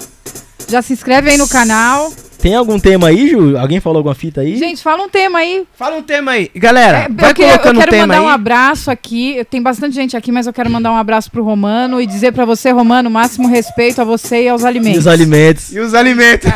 Speaker 2: já se inscreve aí no canal.
Speaker 3: Tem algum tema aí, Ju? Alguém falou alguma fita aí?
Speaker 2: Gente, fala um tema aí.
Speaker 1: Fala um tema aí. Galera,
Speaker 2: É,
Speaker 1: vai
Speaker 2: eu, queria- eu
Speaker 1: um
Speaker 2: quero
Speaker 1: tema
Speaker 2: mandar
Speaker 1: aí.
Speaker 2: um abraço aqui. Tem bastante gente aqui, mas eu quero mandar um abraço pro Romano e dizer pra você, Romano, máximo respeito a você e aos
Speaker 3: E
Speaker 2: alimentos.
Speaker 3: os alimentos.
Speaker 1: E os alimentos.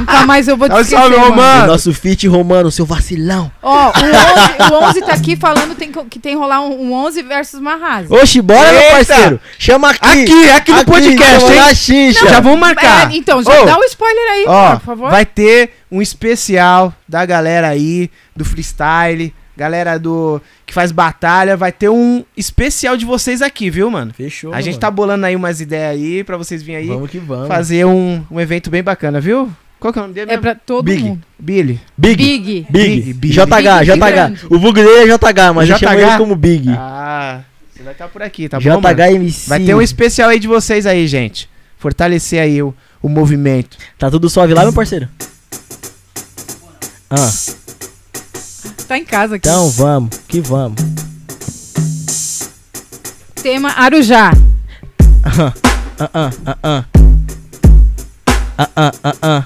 Speaker 2: Nunca mais eu vou te
Speaker 1: Salve,
Speaker 2: esquecer,
Speaker 1: salve,
Speaker 2: mano.
Speaker 1: Romano.
Speaker 3: O nosso fit romano, seu vacilão.
Speaker 2: Ó, o 11, o 11 tá aqui falando tem que, que tem que rolar um, um 11 versus Marrase.
Speaker 3: Oxi, bora, meu
Speaker 1: Eita.
Speaker 3: parceiro. Chama aqui.
Speaker 1: Aqui, aqui no podcast,
Speaker 3: chama
Speaker 1: hein?
Speaker 3: na xixa.
Speaker 1: Já vamos marcar.
Speaker 2: É, então, já
Speaker 1: Ô,
Speaker 2: dá o spoiler aí, cara, por favor.
Speaker 1: Vai ter um especial da galera aí, do freestyle, galera do que faz batalha, vai ter um especial de vocês aqui, viu, mano?
Speaker 3: Fechou.
Speaker 1: A gente
Speaker 3: mano.
Speaker 1: tá bolando aí umas ideias aí pra vocês virem aí
Speaker 3: Vamos que vamos.
Speaker 1: fazer um, um evento bem bacana, viu? Qual que é o nome dele?
Speaker 2: É
Speaker 1: mesmo?
Speaker 2: pra todo
Speaker 3: Big.
Speaker 2: mundo.
Speaker 1: Billy.
Speaker 3: Big.
Speaker 2: Big.
Speaker 3: Big.
Speaker 1: Big, Big.
Speaker 3: JH,
Speaker 2: Big
Speaker 3: JH.
Speaker 2: grande.
Speaker 3: O vulgo dele é JH, mas
Speaker 1: JH?
Speaker 3: ele como Big.
Speaker 1: Ah, você vai estar por aqui, tá bom, mano?
Speaker 3: JH MC.
Speaker 1: Vai ter um especial aí de vocês aí, gente. Fortalecer aí o, o movimento.
Speaker 3: Tá tudo suave lá, meu parceiro? Ah,
Speaker 2: Tá em casa aqui.
Speaker 3: então vamos, que vamos.
Speaker 2: Tema Arujá.
Speaker 3: Ah, ah, ah, ah, ah. Ah, ah, ah, ah.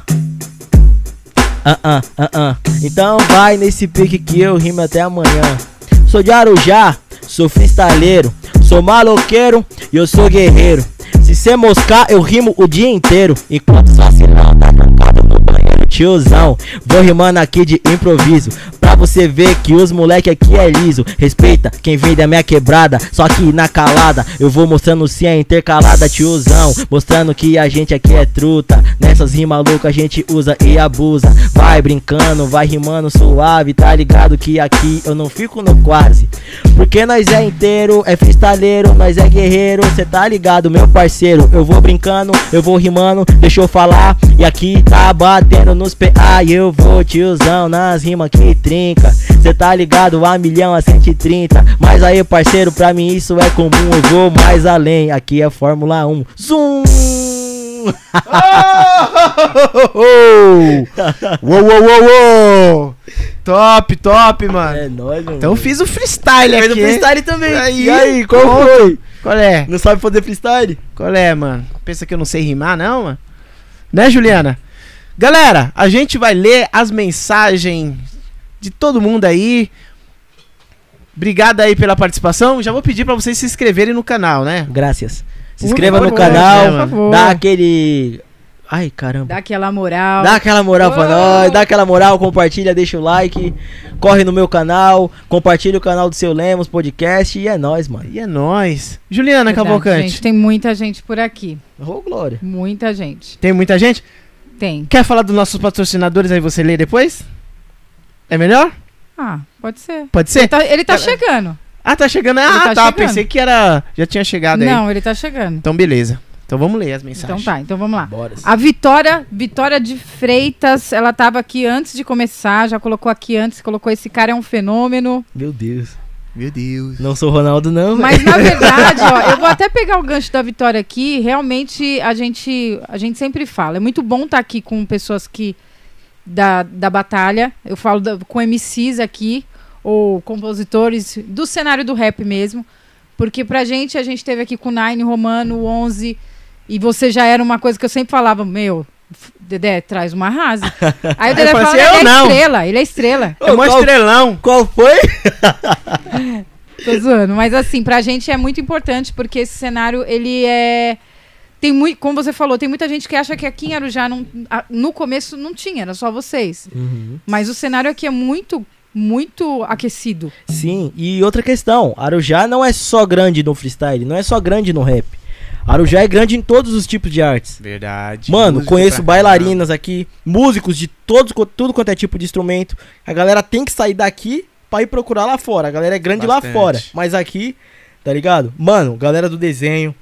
Speaker 3: Ah, ah, ah, ah. Então vai nesse pique que eu rimo até amanhã. Sou de Arujá, sou freestyleiro, sou maloqueiro e eu sou guerreiro. Se cê moscar, eu rimo o dia inteiro. Enquanto os vacilão tá tiozão. Vou rimando aqui de improviso. Pra você ver que os moleque aqui é liso. Respeita quem vem da minha quebrada. Só que na calada eu vou mostrando se é intercalada, tiozão. Mostrando que a gente aqui é truta. Nessas rimas loucas a gente usa e abusa. Vai brincando, vai rimando suave. Tá ligado que aqui eu não fico no quase. Porque nós é inteiro, é freestaleiro, nós é guerreiro. Cê tá ligado, meu parceiro? Eu vou brincando, eu vou rimando, deixa eu falar. E aqui tá batendo nos PA. E eu vou, tiozão, nas rimas que trinca. Cê tá ligado, a milhão a 130. Mas aí, parceiro, pra mim isso é comum. Eu vou mais além, aqui é Fórmula 1. Zoom!
Speaker 1: Uou, uou, uou, uou! Top, top, mano.
Speaker 3: É nóis, meu
Speaker 1: Então
Speaker 3: mano.
Speaker 1: fiz o freestyle
Speaker 3: Fez
Speaker 1: aqui.
Speaker 3: o
Speaker 1: hein?
Speaker 3: freestyle também.
Speaker 1: Aí,
Speaker 3: e aí, qual
Speaker 1: conta.
Speaker 3: foi?
Speaker 1: Qual é?
Speaker 3: Não sabe fazer freestyle?
Speaker 1: Qual é, mano? Pensa que eu não sei rimar, não, mano? Né, Juliana? Galera, a gente vai ler as mensagens de todo mundo aí. Obrigado aí pela participação. Já vou pedir pra vocês se inscreverem no canal, né?
Speaker 3: Graças. Se
Speaker 2: Por
Speaker 3: inscreva no canal,
Speaker 2: por favor.
Speaker 3: dá aquele. Ai, caramba.
Speaker 2: Dá aquela moral.
Speaker 3: Dá aquela moral pra
Speaker 2: Uou.
Speaker 3: nós, dá aquela moral, compartilha, deixa o like, corre no meu canal, compartilha o canal do seu Lemos Podcast e é nóis, mano.
Speaker 1: E é nóis. Juliana
Speaker 2: Verdade,
Speaker 1: Cavalcante.
Speaker 2: Gente, tem muita gente por aqui.
Speaker 3: Ô, Glória.
Speaker 2: Muita gente.
Speaker 1: Tem muita gente?
Speaker 2: Tem.
Speaker 1: Quer falar dos nossos patrocinadores aí você lê depois? É melhor?
Speaker 2: Ah, pode ser.
Speaker 1: Pode ser?
Speaker 2: Tá- ele tá
Speaker 1: Cara,
Speaker 2: chegando.
Speaker 1: Ah, tá chegando. Ah,
Speaker 2: Ele
Speaker 1: tá.
Speaker 2: tá chegando.
Speaker 1: Pensei que era. Já tinha chegado aí.
Speaker 2: Não, ele tá chegando.
Speaker 1: Então, beleza. Então vamos ler as mensagens.
Speaker 2: Então tá, então vamos lá.
Speaker 3: Bora.
Speaker 2: A Vitória, Vitória de Freitas, ela tava aqui antes de começar, já colocou aqui antes, colocou esse cara é um fenômeno.
Speaker 3: Meu Deus.
Speaker 1: Meu Deus.
Speaker 3: Não sou Ronaldo, não.
Speaker 2: Mas na verdade, ó, eu vou até pegar o gancho da Vitória aqui. Realmente a gente, a gente sempre fala, é muito bom estar aqui com pessoas que da, da batalha. Eu falo da- com MCs aqui ou compositores do cenário do rap mesmo, porque pra gente a gente teve aqui com o Nine, Romano, o 11 e você já era uma coisa que eu sempre falava, meu, Dedé, traz uma rasa. Aí o Dedé fala,
Speaker 1: falei
Speaker 2: ele
Speaker 1: assim,
Speaker 2: é
Speaker 1: eu não.
Speaker 2: estrela, ele é estrela.
Speaker 1: É mó
Speaker 3: qual,
Speaker 1: estrelão.
Speaker 3: qual foi?
Speaker 2: Tô zoando. Mas assim, pra gente é muito importante, porque esse cenário, ele é. Tem muito, como você falou, tem muita gente que acha que aqui em Arujá não, a- no começo não tinha, era só vocês. Mas o cenário aqui é muito, muito aquecido.
Speaker 3: Sim, e outra questão, Arujá não é só grande no freestyle, não é só grande no rap. Arujá é grande em todos os tipos de artes.
Speaker 1: Verdade.
Speaker 3: Mano,
Speaker 1: Músico
Speaker 3: conheço bailarinas aqui, músicos de todos, tudo quanto é tipo de instrumento. A galera tem que sair daqui pra ir procurar lá fora. A galera é grande lá
Speaker 1: Bastante.
Speaker 3: fora, mas aqui, tá ligado? Mano, galera do desenho,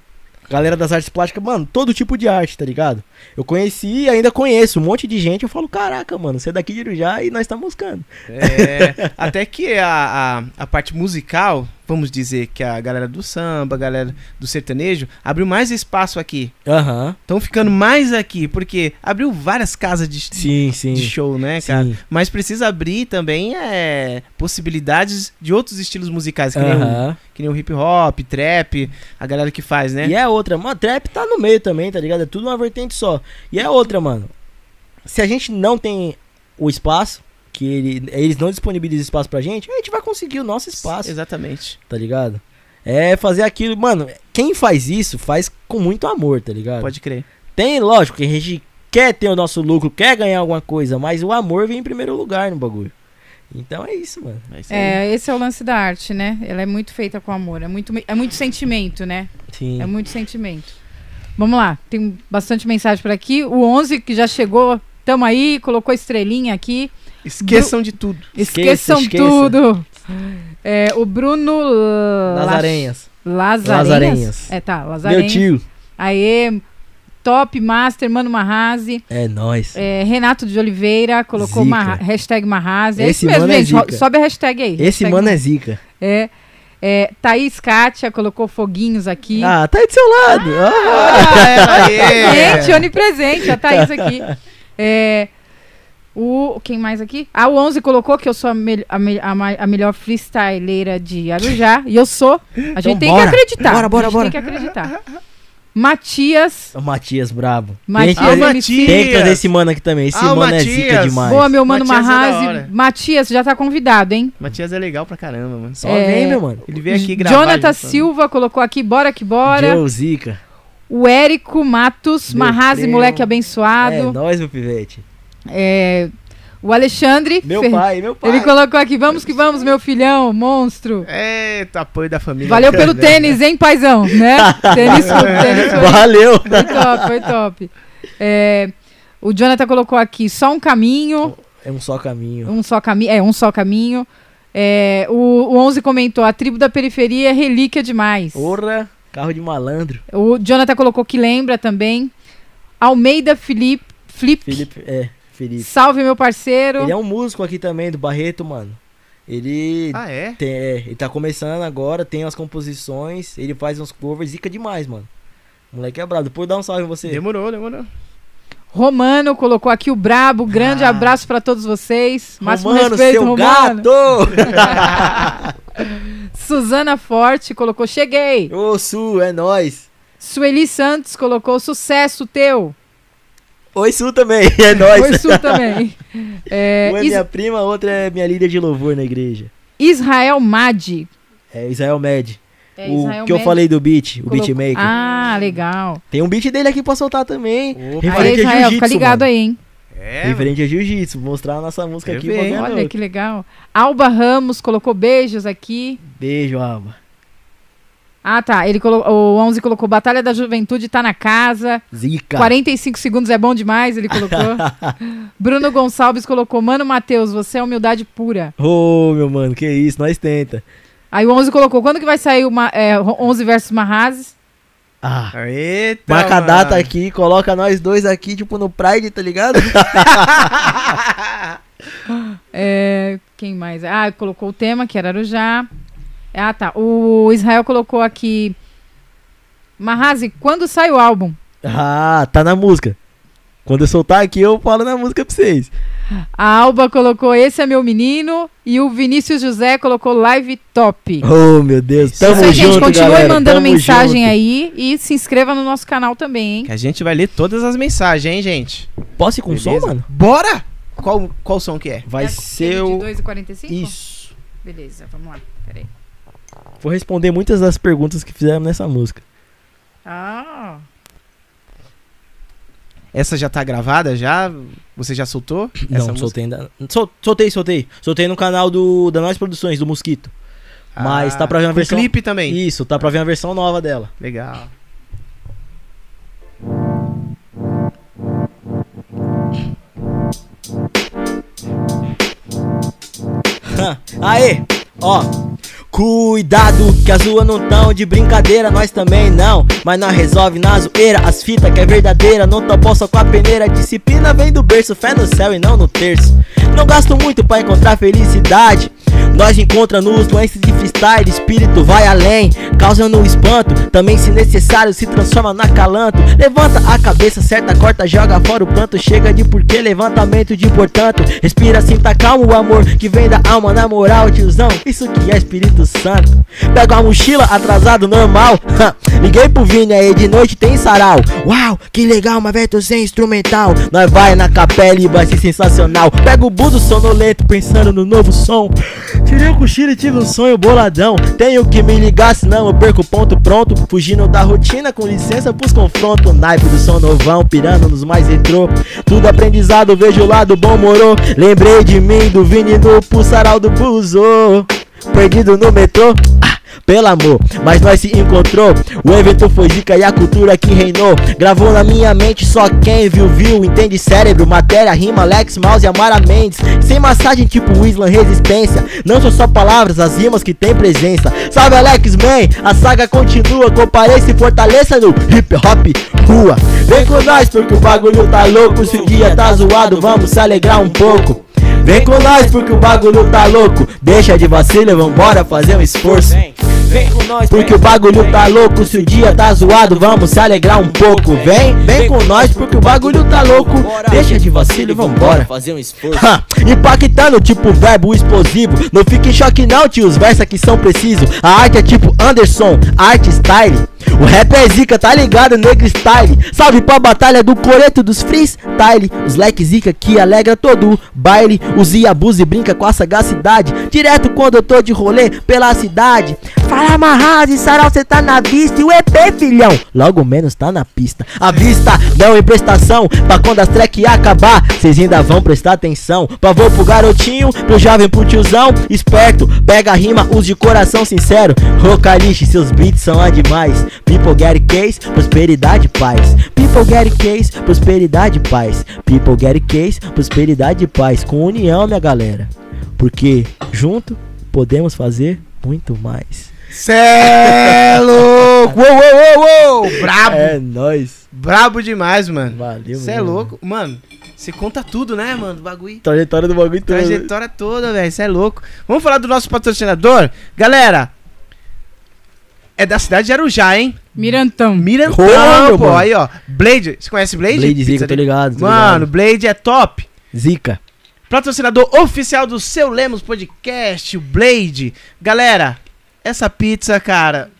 Speaker 3: galera das artes plásticas, mano, todo tipo de arte, tá ligado? Eu conheci e ainda conheço um monte de gente. Eu falo, caraca, mano, você é daqui de Irujá e nós estamos buscando.
Speaker 1: É, até que a, a, a parte musical, vamos dizer que a galera do samba, a galera do sertanejo, abriu mais espaço aqui.
Speaker 3: Aham.
Speaker 1: Estão ficando mais aqui, porque abriu várias casas de,
Speaker 3: Sim, sim.
Speaker 1: de show, né, cara?
Speaker 3: Sim.
Speaker 1: Mas precisa abrir também é, possibilidades de outros estilos musicais, que, nem o, que nem o hip hop, trap, a galera que faz, né?
Speaker 3: E é outra, mano, trap tá no meio também, tá ligado? É tudo uma vertente só. E é outra, mano. Se a gente não tem o espaço, que ele- eles não disponibilizam espaço pra gente, a gente vai conseguir o nosso espaço,
Speaker 1: Exatamente.
Speaker 3: tá ligado? É fazer aquilo, mano, quem faz isso faz com muito amor, tá ligado?
Speaker 1: Pode crer.
Speaker 3: Tem, lógico, que a gente quer ter o nosso lucro, quer ganhar alguma coisa, mas o amor vem em primeiro lugar no bagulho. Então é isso, mano.
Speaker 1: É isso.
Speaker 2: É, esse é o lance da arte, né? Ela é muito feita com amor, é muito, é muito sentimento, né?
Speaker 3: Sim.
Speaker 2: É muito sentimento. Vamos lá, tem bastante mensagem por aqui. O 11 que já chegou, tamo aí, colocou estrelinha aqui.
Speaker 1: Esqueçam de tudo.
Speaker 3: Esqueça,
Speaker 2: Esqueçam
Speaker 3: esqueça.
Speaker 2: tudo. É, o Bruno. Lazarenhas.
Speaker 3: Lazarenhas.
Speaker 2: É, tá,
Speaker 3: Meu
Speaker 2: Lazarenhas.
Speaker 3: tio.
Speaker 2: Aê, top master, Mano Marrazi.
Speaker 3: É nóis.
Speaker 2: É, Renato de Oliveira colocou. Marra- hashtag Marrazi. É
Speaker 3: Esse
Speaker 2: isso mesmo,
Speaker 3: mano é
Speaker 2: gente. ro-
Speaker 3: zica.
Speaker 2: Sobe a hashtag aí.
Speaker 3: Esse
Speaker 2: hashtag
Speaker 3: mano é zica.
Speaker 2: É, é, Thaís Kátia colocou foguinhos aqui.
Speaker 3: Ah, tá aí do seu lado. Ah.
Speaker 1: Ah, ela aí.
Speaker 2: Gente, onipresente, a Thaís aqui. É, o, quem mais aqui? Ah, o 11 colocou que eu sou a, mel- a, me- a a melhor freestyleira de Arujá. E eu sou. A gente
Speaker 3: Então
Speaker 2: tem
Speaker 3: bora.
Speaker 2: que acreditar.
Speaker 3: Bora, bora,
Speaker 2: a gente
Speaker 3: bora.
Speaker 2: tem que acreditar. Matias.
Speaker 3: O Matias brabo.
Speaker 2: Matias
Speaker 3: tem, que trazer, tem que trazer esse mano aqui também. Esse
Speaker 1: Ah,
Speaker 3: mano é
Speaker 1: Matias.
Speaker 3: zica demais.
Speaker 2: Boa, meu mano
Speaker 1: Matias é
Speaker 2: Marrazi.
Speaker 1: hora.
Speaker 2: Matias já tá convidado, hein?
Speaker 1: Matias é legal pra caramba, mano.
Speaker 3: Só
Speaker 2: É.
Speaker 3: vem, meu mano.
Speaker 1: Ele veio aqui gravar.
Speaker 2: Jonathan. Silva colocou aqui, bora que bora.
Speaker 3: Joe Zica.
Speaker 2: O Érico Matos,
Speaker 3: Meu
Speaker 2: Marrazi, moleque
Speaker 3: É
Speaker 2: abençoado.
Speaker 3: nóis, meu pivete.
Speaker 2: É, o Alexandre.
Speaker 3: Meu
Speaker 2: Fer-
Speaker 3: pai, meu pai.
Speaker 2: Ele colocou aqui, vamos que vamos, meu filhão, monstro.
Speaker 1: Eita, apoio da família.
Speaker 2: Valeu pelo tênis, hein, paizão, né? Tênis, tênis foi,
Speaker 3: Valeu.
Speaker 2: foi top, foi top. É, o Jonathan colocou aqui, só um caminho,
Speaker 3: É um só caminho.
Speaker 2: um só caminho, é, um só caminho. É, o, o 11 comentou, a tribo da periferia é relíquia demais.
Speaker 3: Porra, carro de malandro.
Speaker 2: O Jonathan colocou que lembra também. Almeida Felipe, Flip,
Speaker 3: Felipe, é, Felipe.
Speaker 2: salve meu parceiro.
Speaker 3: Ele é um músico aqui também, do Barreto, mano. Ele,
Speaker 1: Ah, é?
Speaker 3: tem, é, ele tá começando agora, tem as composições, ele faz uns covers, zica demais, mano. Moleque é brabo. Depois dá um salve em você.
Speaker 1: Demorou, demorou.
Speaker 2: Romano colocou aqui o brabo. Grande
Speaker 3: Ah.
Speaker 2: abraço pra todos vocês. Máximo
Speaker 3: Romano,
Speaker 2: respeito,
Speaker 3: seu
Speaker 2: Romano.
Speaker 3: gato!
Speaker 2: Suzana Forte colocou cheguei.
Speaker 3: Ô, Su, é nóis.
Speaker 2: Sueli Santos colocou sucesso teu.
Speaker 3: Oi, Su também, é nóis.
Speaker 2: Oi, Su também. É,
Speaker 3: Uma é
Speaker 2: Is-
Speaker 3: minha prima, a outra é minha líder de louvor na igreja.
Speaker 2: Israel Madi.
Speaker 3: É Israel Med.
Speaker 2: É,
Speaker 3: o
Speaker 2: Israel
Speaker 3: que eu
Speaker 2: Madi
Speaker 3: falei do beat, o
Speaker 2: colocou-
Speaker 3: beatmaker.
Speaker 2: Ah, legal.
Speaker 3: Tem um beat dele aqui pra soltar também.
Speaker 1: Opa.
Speaker 2: Aí,
Speaker 3: Referente a
Speaker 2: Israel, fica
Speaker 3: jiu-jitsu,
Speaker 2: ligado
Speaker 3: mano.
Speaker 2: aí, hein?
Speaker 1: É,
Speaker 3: Referente a jiu-jitsu. Mostrar a nossa música
Speaker 1: Quero
Speaker 3: aqui.
Speaker 2: Olha que legal. Alba Ramos colocou beijos aqui.
Speaker 3: Beijo, Alba.
Speaker 2: Ah, tá. Ele colocou, o 11 colocou Batalha da Juventude tá na casa.
Speaker 3: Zica.
Speaker 2: 45 segundos é bom demais, ele colocou. Bruno Gonçalves colocou Mano Matheus, você é humildade pura.
Speaker 3: Ô, meu mano, que isso, nós tenta.
Speaker 2: Aí o 11 colocou quando que vai sair o é, 11 versus Marrazes?
Speaker 3: Ah.
Speaker 1: Eita,
Speaker 3: Marca a data aqui, coloca nós dois aqui, tipo, no Pride, tá ligado?
Speaker 2: É, quem mais? Ah, colocou o tema, que era Arujá. Ah, tá. O Israel colocou aqui. Marrazi, quando sai o álbum?
Speaker 3: ah, tá na música. Quando eu soltar aqui, eu falo na música pra vocês.
Speaker 2: A Alba colocou Esse é meu menino. E o Vinícius José colocou Live Top.
Speaker 3: Oh, meu Deus.
Speaker 1: Isso
Speaker 3: Tamo
Speaker 2: Isso aí,
Speaker 3: junto,
Speaker 2: gente. Continue
Speaker 3: galera.
Speaker 2: mandando
Speaker 3: Tamo
Speaker 2: mensagem
Speaker 3: junto.
Speaker 2: aí. E se inscreva no nosso canal também, hein?
Speaker 1: Que a gente vai ler todas as mensagens, hein, gente?
Speaker 3: Posso ir com
Speaker 1: Beleza?
Speaker 3: som, mano?
Speaker 1: Bora! Qual, qual som que é?
Speaker 3: Vai
Speaker 2: É
Speaker 3: ser o...
Speaker 2: De 2,45?
Speaker 3: Isso.
Speaker 2: Beleza, vamos lá. Peraí.
Speaker 3: Vou responder muitas das perguntas que fizemos nessa música.
Speaker 2: Ah.
Speaker 1: Essa já tá gravada já? Você já soltou?
Speaker 3: Não,
Speaker 1: Essa música?
Speaker 3: soltei ainda. Sol- soltei, soltei. Soltei no canal do da Nós Produções, do Mosquito. Mas tá pra ver uma versão-
Speaker 1: clipe também.
Speaker 3: Isso, tá pra ver uma versão nova dela.
Speaker 1: Legal.
Speaker 3: Aê, ó. Cuidado que as ruas não tão de brincadeira, nós também não. Mas nós resolve na zoeira, as fitas que é verdadeira. Não topo só com a peneira, disciplina vem do berço, fé no céu e não no terço. Não gasto muito pra encontrar felicidade. Nós encontra nos doenças de freestyle, espírito vai além, causando espanto. Também, se necessário, se transforma na calanto. Levanta a cabeça, certa corta, joga fora o pranto. Chega de porquê, levantamento de portanto. Respira, sinta calmo o amor que vem da alma, na moral, tiozão. Isso que é Espírito Santo. Pega a mochila, atrasado, normal. Liguei pro Vini aí, de noite tem sarau. Uau, que legal, mas velho, sem instrumental. Nós vai na capela e vai ser sensacional. Pega o buzo sonolento, pensando no novo som. Tirei o cochilo e tive um sonho boladão. Tenho que me ligar, senão eu perco o ponto pronto. Fugindo da rotina, com licença pros confrontos. Naipe do som novão, pirando nos mais retrô. Tudo aprendizado, vejo o lado bom morou. Lembrei de mim, do Vini no pulsaral do Buzo. Perdido no metrô. Ah, pelo amor, mas nós se encontrou. O evento foi zica e a cultura que reinou. Gravou na minha mente, só quem viu, viu. Entende cérebro, matéria, rima, Lex, Mouse e Amara Mendes. Sem massagem tipo Islam Resistência. Não são só palavras, as rimas que tem presença. Salve Alex Man, a saga continua. Compareça e fortaleça no hip hop rua. Vem com nós porque o bagulho tá louco. Se o dia tá zoado, vamos se alegrar um pouco. Vem com nós porque o bagulho tá louco. Deixa de vacilo, vambora fazer um esforço. Vem com nós porque o bagulho tá louco. Se o dia tá zoado, vamos se alegrar um pouco. Vem, vem com nós porque o bagulho tá louco. Deixa de vacilo, vambora.
Speaker 4: fazer um esforço.
Speaker 3: Ha, impactando, tipo verbo explosivo. Não fique em choque, não, tio. Os versos aqui são precisos. A arte é tipo Anderson, arte style. O rap é zica, tá ligado, negro style. Salve pra batalha do coreto dos freestyle. Os leque zica que alegra todo o baile. Os abusa e brinca com a sagacidade. Direto quando eu tô de rolê pela cidade. Fala amarrado e sarau, cê tá na vista. E o EP, filhão, logo menos tá na pista. A vista não em prestação. Pra quando as track acabar, cês ainda vão prestar atenção. Pavô pro garotinho, pro jovem, pro tiozão. Esperto, pega a rima, use de coração sincero. Rocalixe, seus beats são demais. People get case, prosperidade e paz. People get case, prosperidade e paz. People get case, prosperidade e paz. Com união, minha galera. Porque junto podemos fazer muito mais.
Speaker 1: Cê é louco! Uou, uou, uou, uou! Brabo!
Speaker 3: É nóis.
Speaker 1: Brabo demais, mano.
Speaker 3: Valeu,
Speaker 1: Você é
Speaker 3: mano.
Speaker 1: louco. Mano, você conta tudo, né, mano? do Bagulho.
Speaker 3: Trajetória do bagulho todo.
Speaker 1: Trajetória toda, velho. Você é louco. Vamos falar do nosso patrocinador? Galera, é da cidade de Arujá, hein?
Speaker 2: Mirantão.
Speaker 1: Mirantão, pô.
Speaker 3: mano.
Speaker 1: Aí, ó. Blade. Você conhece Blade?
Speaker 3: Blade Zica, tô ligado. tô
Speaker 1: Mano, Blade é top.
Speaker 3: ligado. Zica.
Speaker 1: Patrocinador oficial do Seu Lemos Podcast, o Blade. Galera, essa pizza, cara,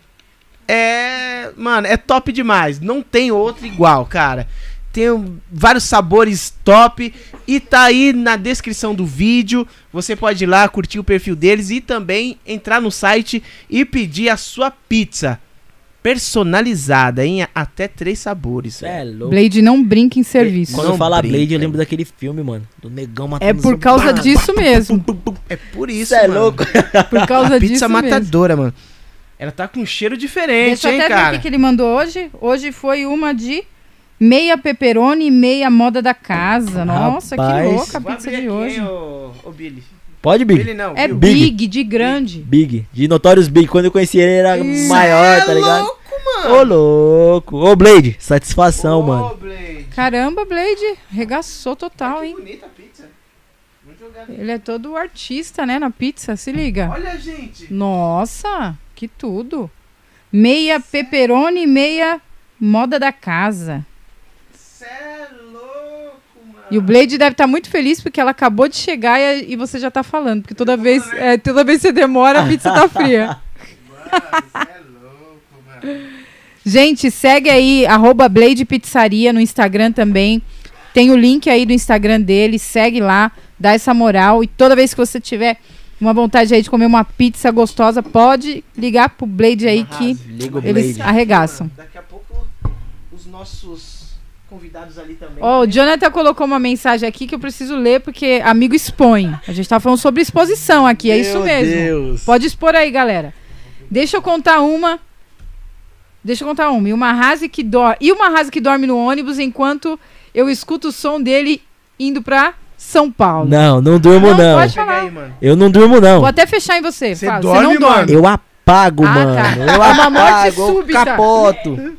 Speaker 1: é. Mano, é top demais. Não tem outra igual, cara. Tem vários sabores top. E tá aí na descrição do vídeo. Você pode ir lá curtir o perfil deles e também entrar no site e pedir a sua pizza. Personalizada em até três sabores.
Speaker 3: É louco.
Speaker 2: Blade não brinca em serviço.
Speaker 3: Quando
Speaker 1: Não
Speaker 3: eu falo
Speaker 1: brinca.
Speaker 3: Blade, eu lembro daquele filme, mano. Do negão matando
Speaker 2: É por causa
Speaker 3: Pá,
Speaker 2: disso mesmo.
Speaker 1: É por isso,
Speaker 3: Cê é
Speaker 1: mano.
Speaker 3: louco.
Speaker 2: Por causa
Speaker 1: A pizza
Speaker 2: disso mesmo.
Speaker 1: matadora, mano. Ela tá com um cheiro diferente,
Speaker 2: Deixa eu
Speaker 1: hein,
Speaker 2: até ver o
Speaker 1: cara?
Speaker 2: que, que ele mandou hoje. Hoje foi uma de meia pepperoni e meia moda da casa. Nossa,
Speaker 3: Rapaz.
Speaker 2: que louca a
Speaker 1: Vou
Speaker 2: pizza
Speaker 1: abrir
Speaker 2: de
Speaker 1: aqui,
Speaker 2: hoje.
Speaker 1: hein, ô, ô Billy.
Speaker 3: Pode, Big?
Speaker 1: Billy não,
Speaker 2: É.
Speaker 3: Big.
Speaker 2: big, de grande.
Speaker 3: Big. De Notorious Big. Quando eu conheci ele, ele era
Speaker 2: Isso.
Speaker 3: maior, tá
Speaker 1: é
Speaker 3: ligado?
Speaker 1: louco, mano.
Speaker 3: Ô, louco. Ô, Blade. Satisfação,
Speaker 1: Ô,
Speaker 3: mano.
Speaker 1: Blade.
Speaker 2: Caramba, Blade, regaçou total,
Speaker 1: Que
Speaker 2: hein?
Speaker 1: bonita a pizza. Muito jogada.
Speaker 2: Ele é todo artista, né, na pizza, se liga.
Speaker 1: Olha, gente.
Speaker 2: Nossa, que tudo. Meia pepperoni e meia moda da casa.
Speaker 1: Mano.
Speaker 2: E o Blade deve estar muito feliz porque ela acabou de chegar e, e você já tá falando. Porque toda vez, é, toda vez que você demora, a pizza tá fria.
Speaker 1: Mano, é louco, mano.
Speaker 2: Gente, segue aí, arroba Blade Pizzaria no Instagram também. Tem o link aí do Instagram dele, segue lá, dá essa moral. E toda vez que você tiver uma vontade aí de comer uma pizza gostosa, pode ligar pro Blade aí que
Speaker 3: Liga o
Speaker 2: eles
Speaker 3: Blade.
Speaker 2: arregaçam.
Speaker 1: Mano, Daqui a pouco os nossos convidados ali também.
Speaker 2: Ó, o Jonathan colocou uma mensagem aqui que eu preciso ler porque amigo expõe. A gente tá falando sobre exposição aqui, é isso
Speaker 3: Meu
Speaker 2: mesmo.
Speaker 3: Deus.
Speaker 2: Pode expor aí, galera. Deixa eu contar uma. Deixa eu contar uma. E uma rase que dorme. E uma rase que dorme no ônibus enquanto eu escuto o som dele indo pra São Paulo.
Speaker 3: Não, não durmo,
Speaker 2: Não,
Speaker 3: não.
Speaker 2: pode falar.
Speaker 1: aí, mano.
Speaker 3: Eu não durmo, não.
Speaker 2: Vou até fechar em você.
Speaker 1: Você dorme,
Speaker 2: você não dorme.
Speaker 1: mano?
Speaker 3: Eu apago,
Speaker 2: Ah,
Speaker 3: mano.
Speaker 2: tá.
Speaker 3: Eu
Speaker 2: É uma morte
Speaker 3: apago, eu
Speaker 2: súbita.
Speaker 3: capoto.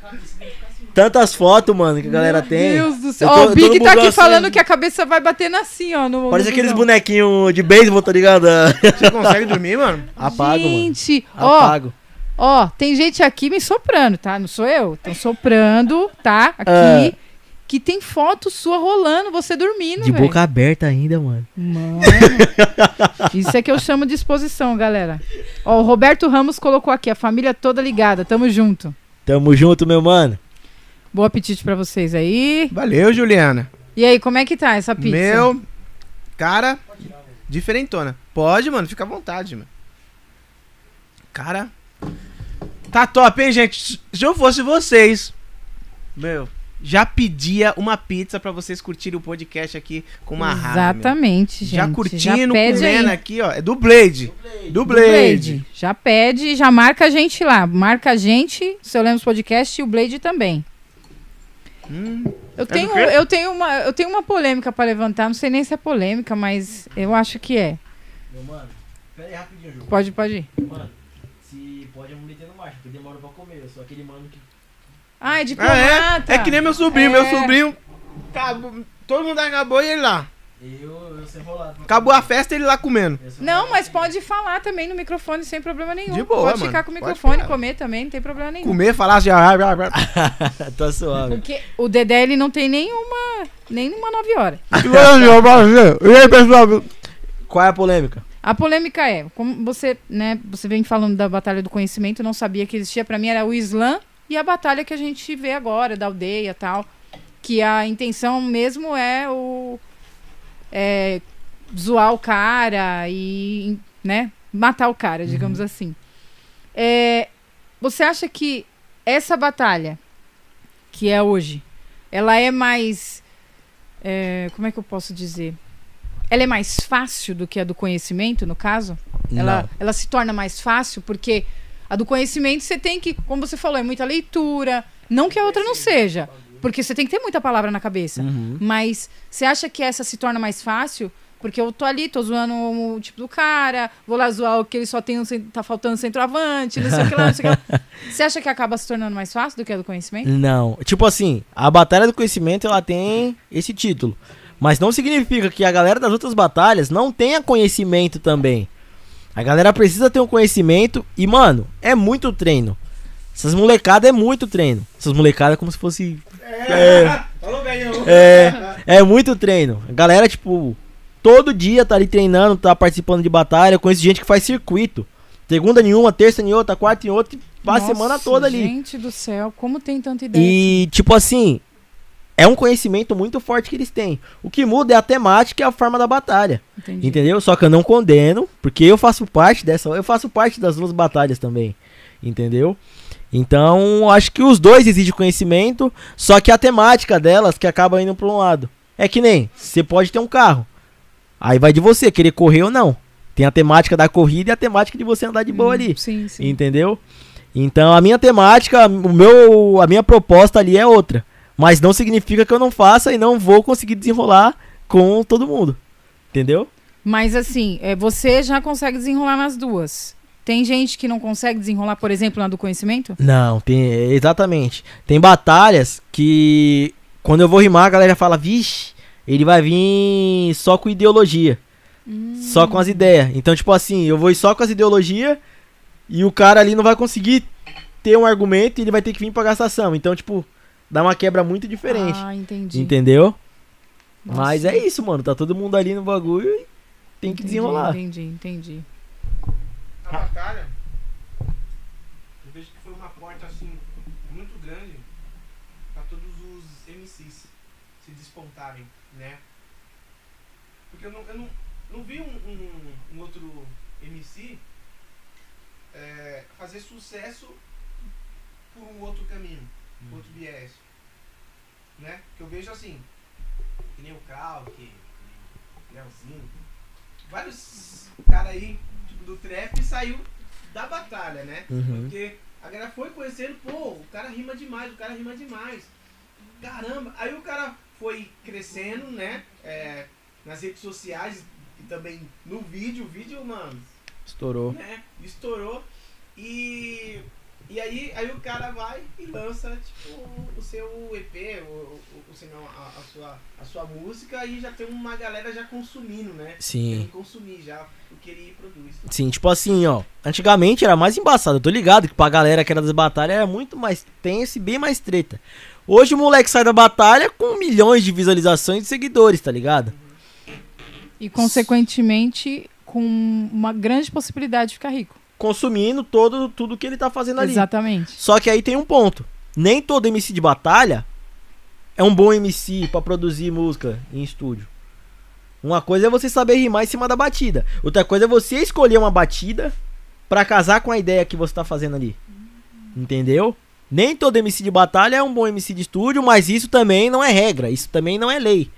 Speaker 3: Tantas fotos, mano, que a galera tem.
Speaker 2: Meu Deus do céu. Ó,
Speaker 3: eu
Speaker 2: o Big tá aqui
Speaker 3: busão
Speaker 2: falando
Speaker 3: assim.
Speaker 2: que a cabeça vai bater assim, ó. No,
Speaker 3: Parece
Speaker 2: no
Speaker 3: aqueles bonequinhos de beisebol, tá ligado?
Speaker 1: Você consegue dormir, mano?
Speaker 3: Apago, mano.
Speaker 2: Gente, ó,
Speaker 3: Apago.
Speaker 2: Ó, tem gente aqui me soprando, tá? Não sou eu. Estão soprando, tá? Aqui.
Speaker 3: Ah.
Speaker 2: Que tem foto sua rolando, você dormindo,
Speaker 3: De
Speaker 2: velho.
Speaker 3: boca aberta ainda, mano.
Speaker 2: Mano. Isso é que eu chamo de exposição, galera. Ó, o Roberto Ramos colocou aqui, a família toda ligada. Tamo junto.
Speaker 3: Tamo junto, meu mano.
Speaker 2: Bom apetite pra vocês aí.
Speaker 1: Valeu, Juliana.
Speaker 2: E aí, como é que tá essa pizza?
Speaker 1: Meu, cara, diferentona. Pode, mano, fica à vontade, mano. Cara, tá top, hein, gente? Se eu fosse vocês, meu, já pedia uma pizza pra vocês curtirem o podcast aqui com uma.
Speaker 2: Exatamente, gente.
Speaker 1: Já curtindo,
Speaker 2: pede
Speaker 1: comendo
Speaker 2: aí.
Speaker 1: aqui, ó. É do Blade. Do
Speaker 2: Do
Speaker 1: Blade.
Speaker 2: Blade. Já pede, já marca a gente lá. Marca a gente, seu Lemos Podcast e o Blade também.
Speaker 1: Hum,
Speaker 2: Eu
Speaker 1: do
Speaker 2: tenho, eu tenho uma, eu tenho uma polêmica pra levantar. Não sei nem se é polêmica, mas eu acho que é.
Speaker 3: Meu mano, pera aí rapidinho, Ju.
Speaker 2: Pode, pode ir.
Speaker 3: Mano, se pode eu me meter no marcha, porque demora pra comer. Eu sou aquele mano que.
Speaker 2: Ah, é
Speaker 1: ah,
Speaker 2: diplomata.
Speaker 1: é? É que nem meu sobrinho. Meu
Speaker 2: É.
Speaker 1: sobrinho. acabou- todo mundo acabou e ele lá.
Speaker 3: Eu, eu sei enrolado.
Speaker 1: Acabou a festa ele lá comendo.
Speaker 2: Não, mas pode falar também no microfone sem problema nenhum.
Speaker 1: De boa,
Speaker 2: pode
Speaker 1: mano.
Speaker 2: ficar com o
Speaker 1: Pode
Speaker 2: microfone, comer também, não tem problema nenhum.
Speaker 1: Comer, falar assim. ah, ah, ah, ah.
Speaker 3: tá suave.
Speaker 2: Porque o Dedé ele não tem nenhuma, nenhuma 9 horas.
Speaker 1: E aí, pessoal?
Speaker 3: Qual é a polêmica?
Speaker 2: A polêmica é, como você, né, você vem falando da batalha do conhecimento, eu não sabia que existia, pra mim era o Islã e a batalha que a gente vê agora da aldeia, tal, que a intenção mesmo é o é, zoar o cara e, né, matar o cara, digamos assim. É, você acha que essa batalha que é hoje, ela é mais é, como é que eu posso dizer? Ela é mais fácil do que a do conhecimento, no caso? Ela, ela se torna mais fácil porque a do conhecimento você tem que, como você falou, é muita leitura. Não que a outra não seja, porque você tem que ter muita palavra na cabeça.
Speaker 3: Uhum.
Speaker 2: Mas você acha que essa se torna mais fácil? Porque eu tô ali, tô zoando o tipo do cara, vou lá zoar o que ele só tem um, tá faltando centroavante, não sei o que lá, não sei o que lá. Você acha que acaba se tornando mais fácil do que a do conhecimento?
Speaker 3: Não. Tipo assim, a Batalha do Conhecimento ela tem esse título. Mas não significa que a galera das outras batalhas não tenha conhecimento também. A galera precisa ter um conhecimento e, mano, é muito treino. Essas molecadas é muito treino. Essas molecadas é como se fosse.
Speaker 1: É. Bem, eu.
Speaker 3: É, é muito treino. A galera, tipo, todo dia tá ali treinando, tá participando de batalha. Eu conheço gente que faz circuito. Segunda em uma, terça em outra, quarta em outra, passa a semana toda ali.
Speaker 2: Gente do céu, como tem tanta ideia?
Speaker 3: E, tipo assim, é um conhecimento muito forte que eles têm. O que muda é a temática e a forma da batalha.
Speaker 2: Entendi.
Speaker 3: Entendeu? Só que eu não condeno, porque eu faço parte dessa, eu faço parte das duas batalhas também. Entendeu? Então, acho que os dois exigem conhecimento, só que a temática delas que acaba indo para um lado. É que nem, você pode ter um carro. Aí vai de você querer correr ou não. Tem a temática da corrida e a temática de você andar de boa
Speaker 2: Hum,
Speaker 3: ali.
Speaker 2: Sim, sim.
Speaker 3: Entendeu? Então a minha temática, o meu, a minha proposta ali é outra. Mas não significa que eu não faça e não vou conseguir desenrolar com todo mundo. Entendeu?
Speaker 2: Mas assim, é, você já consegue desenrolar nas duas. Tem gente que não consegue desenrolar, por exemplo, na do conhecimento?
Speaker 3: Não, tem. Exatamente. Tem batalhas que. Quando eu vou rimar, a galera fala, vixe, ele vai vir só com ideologia. Só com as ideias. Então, tipo assim, eu vou ir só com as ideologias e o cara ali não vai conseguir ter um argumento e ele vai ter que vir pra gastação. Então, tipo, dá uma quebra muito diferente.
Speaker 2: Ah, entendi.
Speaker 3: Entendeu?
Speaker 2: Nossa.
Speaker 3: Mas é isso, mano. Tá todo mundo ali no bagulho e tem que
Speaker 2: Entendi,
Speaker 3: desenrolar.
Speaker 2: Entendi, entendi.
Speaker 1: A batalha, eu vejo que foi uma porta assim, muito grande para todos os MCs se despontarem, né? Porque eu não, eu não, não vi um, um, um outro MC é, fazer sucesso por um outro caminho, por outro viés, né? Que eu vejo assim, que nem o Cal, que, que nem o Leozinho, vários caras aí do trap saiu da batalha, né?
Speaker 3: Uhum.
Speaker 1: Porque a galera foi conhecendo, pô, o cara rima demais, o cara rima demais. Caramba, aí o cara foi crescendo, né? é, nas redes sociais e também no vídeo, o vídeo, mano,
Speaker 3: Estourou.
Speaker 1: né? Estourou. E, e aí, aí o cara vai e lança, tipo, o seu EP, o, o, senão, a, a sua, a sua música e já tem uma galera já consumindo, né?
Speaker 3: Sim.
Speaker 1: Querendo consumir já o que ele produz.
Speaker 3: Sim, tipo assim, ó. Antigamente era mais embaçado. Eu tô ligado que pra galera que era das batalhas era muito mais tenso e bem mais treta. Hoje o moleque sai da batalha com milhões de visualizações e seguidores, tá ligado?
Speaker 2: E, consequentemente, com uma grande possibilidade de ficar rico.
Speaker 3: Consumindo todo, tudo que ele tá fazendo ali.
Speaker 2: Exatamente.
Speaker 3: Só que aí tem um ponto. Nem todo MC de batalha é um bom MC pra produzir música em estúdio. Uma coisa é você saber rimar em cima da batida. Outra coisa é você escolher uma batida pra casar com a ideia que você tá fazendo ali. Entendeu? Nem todo MC de batalha é um bom MC de estúdio, mas isso também não é regra, isso também não é lei.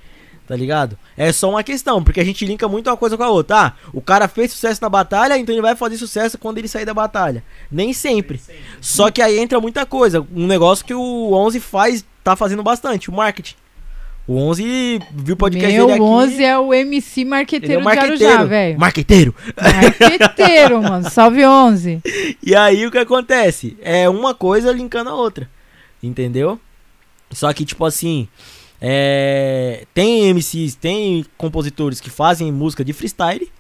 Speaker 3: Tá ligado? É só uma questão, porque a gente linka muito uma coisa com a outra. Ah, o cara fez sucesso na batalha, então ele vai fazer sucesso quando ele sair da batalha. Nem sempre. Só que aí entra muita coisa. Um negócio que o 11 faz, tá fazendo bastante, o marketing. O 11 viu o podcast
Speaker 2: Meu
Speaker 3: dele aqui.
Speaker 2: 11 é o MC
Speaker 3: ele é
Speaker 2: marqueteiro de Arujá,
Speaker 3: marqueteiro.
Speaker 2: velho.
Speaker 3: Marqueteiro.
Speaker 2: Marqueteiro, mano. Salve 11.
Speaker 3: E aí o que acontece? É uma coisa linkando a outra. Entendeu? Só que, tipo assim. É... Tem MCs, tem compositores que fazem música de freestyle.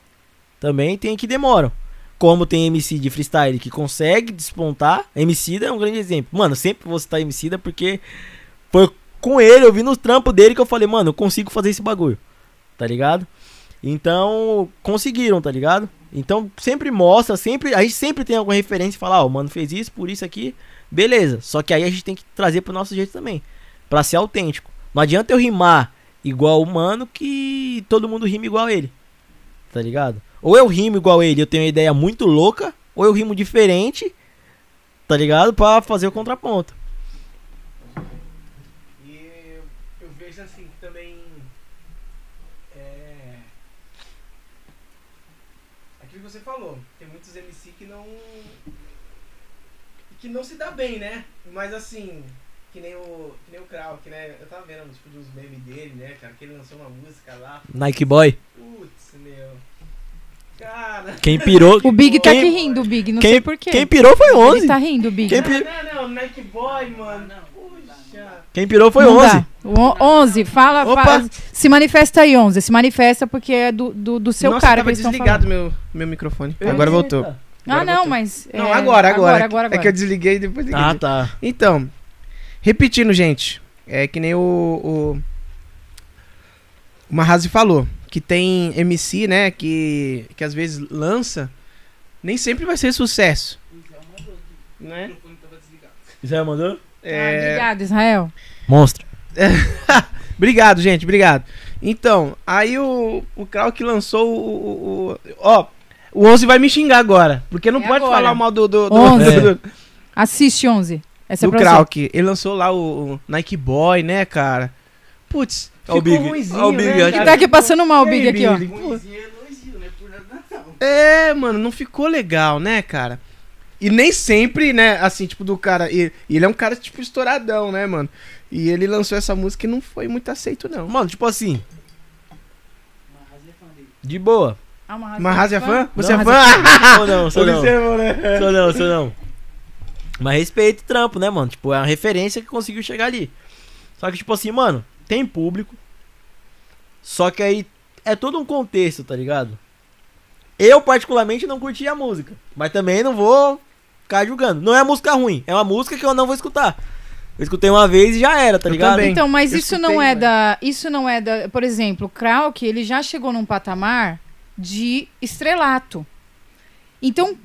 Speaker 3: Também tem que demoram. Como tem MC de freestyle que consegue despontar. MC é um grande exemplo. Mano, sempre vou citar MC porque foi com ele, eu vi no trampo dele que eu falei, mano, eu consigo fazer esse bagulho. Tá ligado? Então, conseguiram, tá ligado? Então, sempre mostra, sempre, a gente sempre tem alguma referência e fala, ó, o mano fez isso, por isso aqui, beleza. Só que aí a gente tem que trazer pro nosso jeito também, Pra ser autêntico. Não adianta eu rimar igual o mano que todo mundo rima igual ele. Tá ligado? Ou eu rimo igual ele, eu tenho uma ideia muito louca, ou eu rimo diferente, tá ligado? Pra fazer o contraponto.
Speaker 1: E eu, eu vejo assim que também. É. Aquilo que você falou, tem muitos MC que não. que não se dá bem, né? Mas assim, que nem o. que nem o Krauk, né? Eu tava vendo tipo dos memes dele, né, cara? Que ele lançou uma música lá.
Speaker 3: Nike Boy.
Speaker 1: Putz, meu. Cara.
Speaker 3: Quem pirou.
Speaker 2: O Big tá
Speaker 3: Quem-
Speaker 2: aqui rindo, o Big. Não
Speaker 3: quem,
Speaker 2: sei porquê.
Speaker 3: quem pirou foi 11.
Speaker 2: Ele tá rindo, o Big.
Speaker 3: Quem
Speaker 1: Não,
Speaker 3: pi-
Speaker 1: não, não, Nike Boy, mano. Puxa.
Speaker 3: Quem pirou foi
Speaker 2: Não
Speaker 3: 11.
Speaker 2: dá. O on- 11, fala, fala- Se manifesta aí, 11. Se manifesta porque é do, do, do seu
Speaker 1: Nossa,
Speaker 2: cara que
Speaker 1: tava desligado meu, meu microfone.
Speaker 3: Eita.
Speaker 1: Agora voltou.
Speaker 2: Ah,
Speaker 1: Agora
Speaker 2: não,
Speaker 1: voltou.
Speaker 2: mas.
Speaker 1: Não,
Speaker 2: é,
Speaker 1: agora, agora.
Speaker 2: agora, agora.
Speaker 1: É que eu desliguei e depois liguei.
Speaker 3: Ah, tá.
Speaker 1: Então, repetindo, gente, é que nem o, o, o Mahazi falou, que tem MC, né, que, que às vezes lança, nem sempre vai ser sucesso. Né?
Speaker 3: Israel mandou?
Speaker 2: Ah,
Speaker 1: É,
Speaker 2: obrigada, Israel.
Speaker 3: Monstro.
Speaker 1: Obrigado, gente, obrigado. Então, aí o, o Krauk lançou o, o, o- Ó, o 11 vai me xingar agora, porque não
Speaker 2: É
Speaker 1: pode
Speaker 2: agora.
Speaker 1: falar mal do... do, do,
Speaker 2: 11.
Speaker 1: do-
Speaker 2: Assiste 11. Essa
Speaker 1: do
Speaker 2: é você.
Speaker 1: Krauk. Ele lançou lá o, o Nike Boy, né, cara? Putz,
Speaker 3: Ó o
Speaker 1: ficou
Speaker 3: Big.
Speaker 1: ruimzinho,
Speaker 3: o Big
Speaker 1: né,
Speaker 3: aqui.
Speaker 1: cara?
Speaker 2: Tá aqui passando mal o Big aqui, ó.
Speaker 1: Billy? Pô, É, mano, não ficou legal, né, cara? E nem sempre, né, assim, tipo, do cara. E, e ele é um cara, tipo, estouradão, né, mano? E ele lançou essa música e não foi muito aceito, não.
Speaker 3: Mano, tipo assim. De boa.
Speaker 2: Ah, uma
Speaker 1: Mas é fã? Você
Speaker 3: Não,
Speaker 1: é fã?
Speaker 3: Sou não, sou não.
Speaker 1: Observa, né?
Speaker 3: Sou não, sou não. Mas respeito o trampo, né, mano? Tipo, é uma referência que conseguiu chegar ali. Só que, tipo assim, mano, tem público. Só que aí é todo um contexto, tá ligado? Eu, particularmente, não curti a música. Mas também não vou ficar julgando. Não é música ruim, é uma música que eu não vou escutar. Eu escutei uma vez e já era, tá
Speaker 1: Eu
Speaker 3: ligado?
Speaker 1: também.
Speaker 2: Então, mas
Speaker 1: Eu
Speaker 2: isso
Speaker 1: escutei,
Speaker 2: não é
Speaker 1: velho.
Speaker 2: da. Isso não é da. Por exemplo, o Krauk, ele já chegou num patamar de estrelato. Então,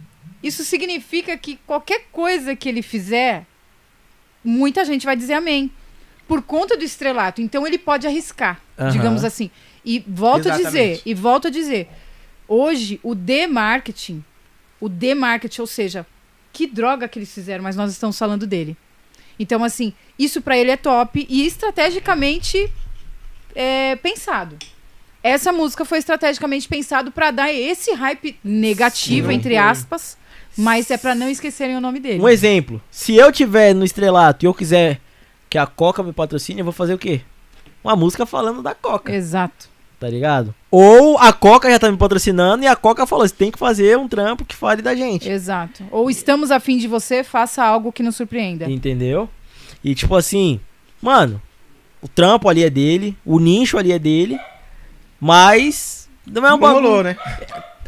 Speaker 2: isso significa que qualquer coisa que ele fizer, muita gente vai dizer amém. Por conta do estrelato. Então ele pode arriscar,
Speaker 3: Aham.
Speaker 2: digamos assim. E volto a dizer,
Speaker 1: Exatamente.
Speaker 2: e volto a dizer, hoje o D-marketing, o D-marketing, ou seja, que droga que eles fizeram, mas nós estamos falando dele. Então, assim, isso pra ele é top e estrategicamente é, pensado. Essa música foi estrategicamente pensado pra dar esse hype negativo,
Speaker 3: Sim,
Speaker 2: entre aspas, mas é pra não esquecerem o nome dele.
Speaker 3: Um exemplo. Se eu tiver no estrelato e eu quiser que a Coca me patrocine, eu vou fazer o quê? Uma música falando da Coca.
Speaker 2: Exato.
Speaker 3: tá ligado? Ou a Coca já tá me patrocinando e a Coca falou: você tem que fazer um trampo que fale da gente.
Speaker 2: Exato. Ou estamos afim de você, faça algo que nos surpreenda.
Speaker 3: Entendeu? E tipo assim, mano, o trampo ali é dele, o nicho ali é dele, mas não é um bagulho.
Speaker 1: né?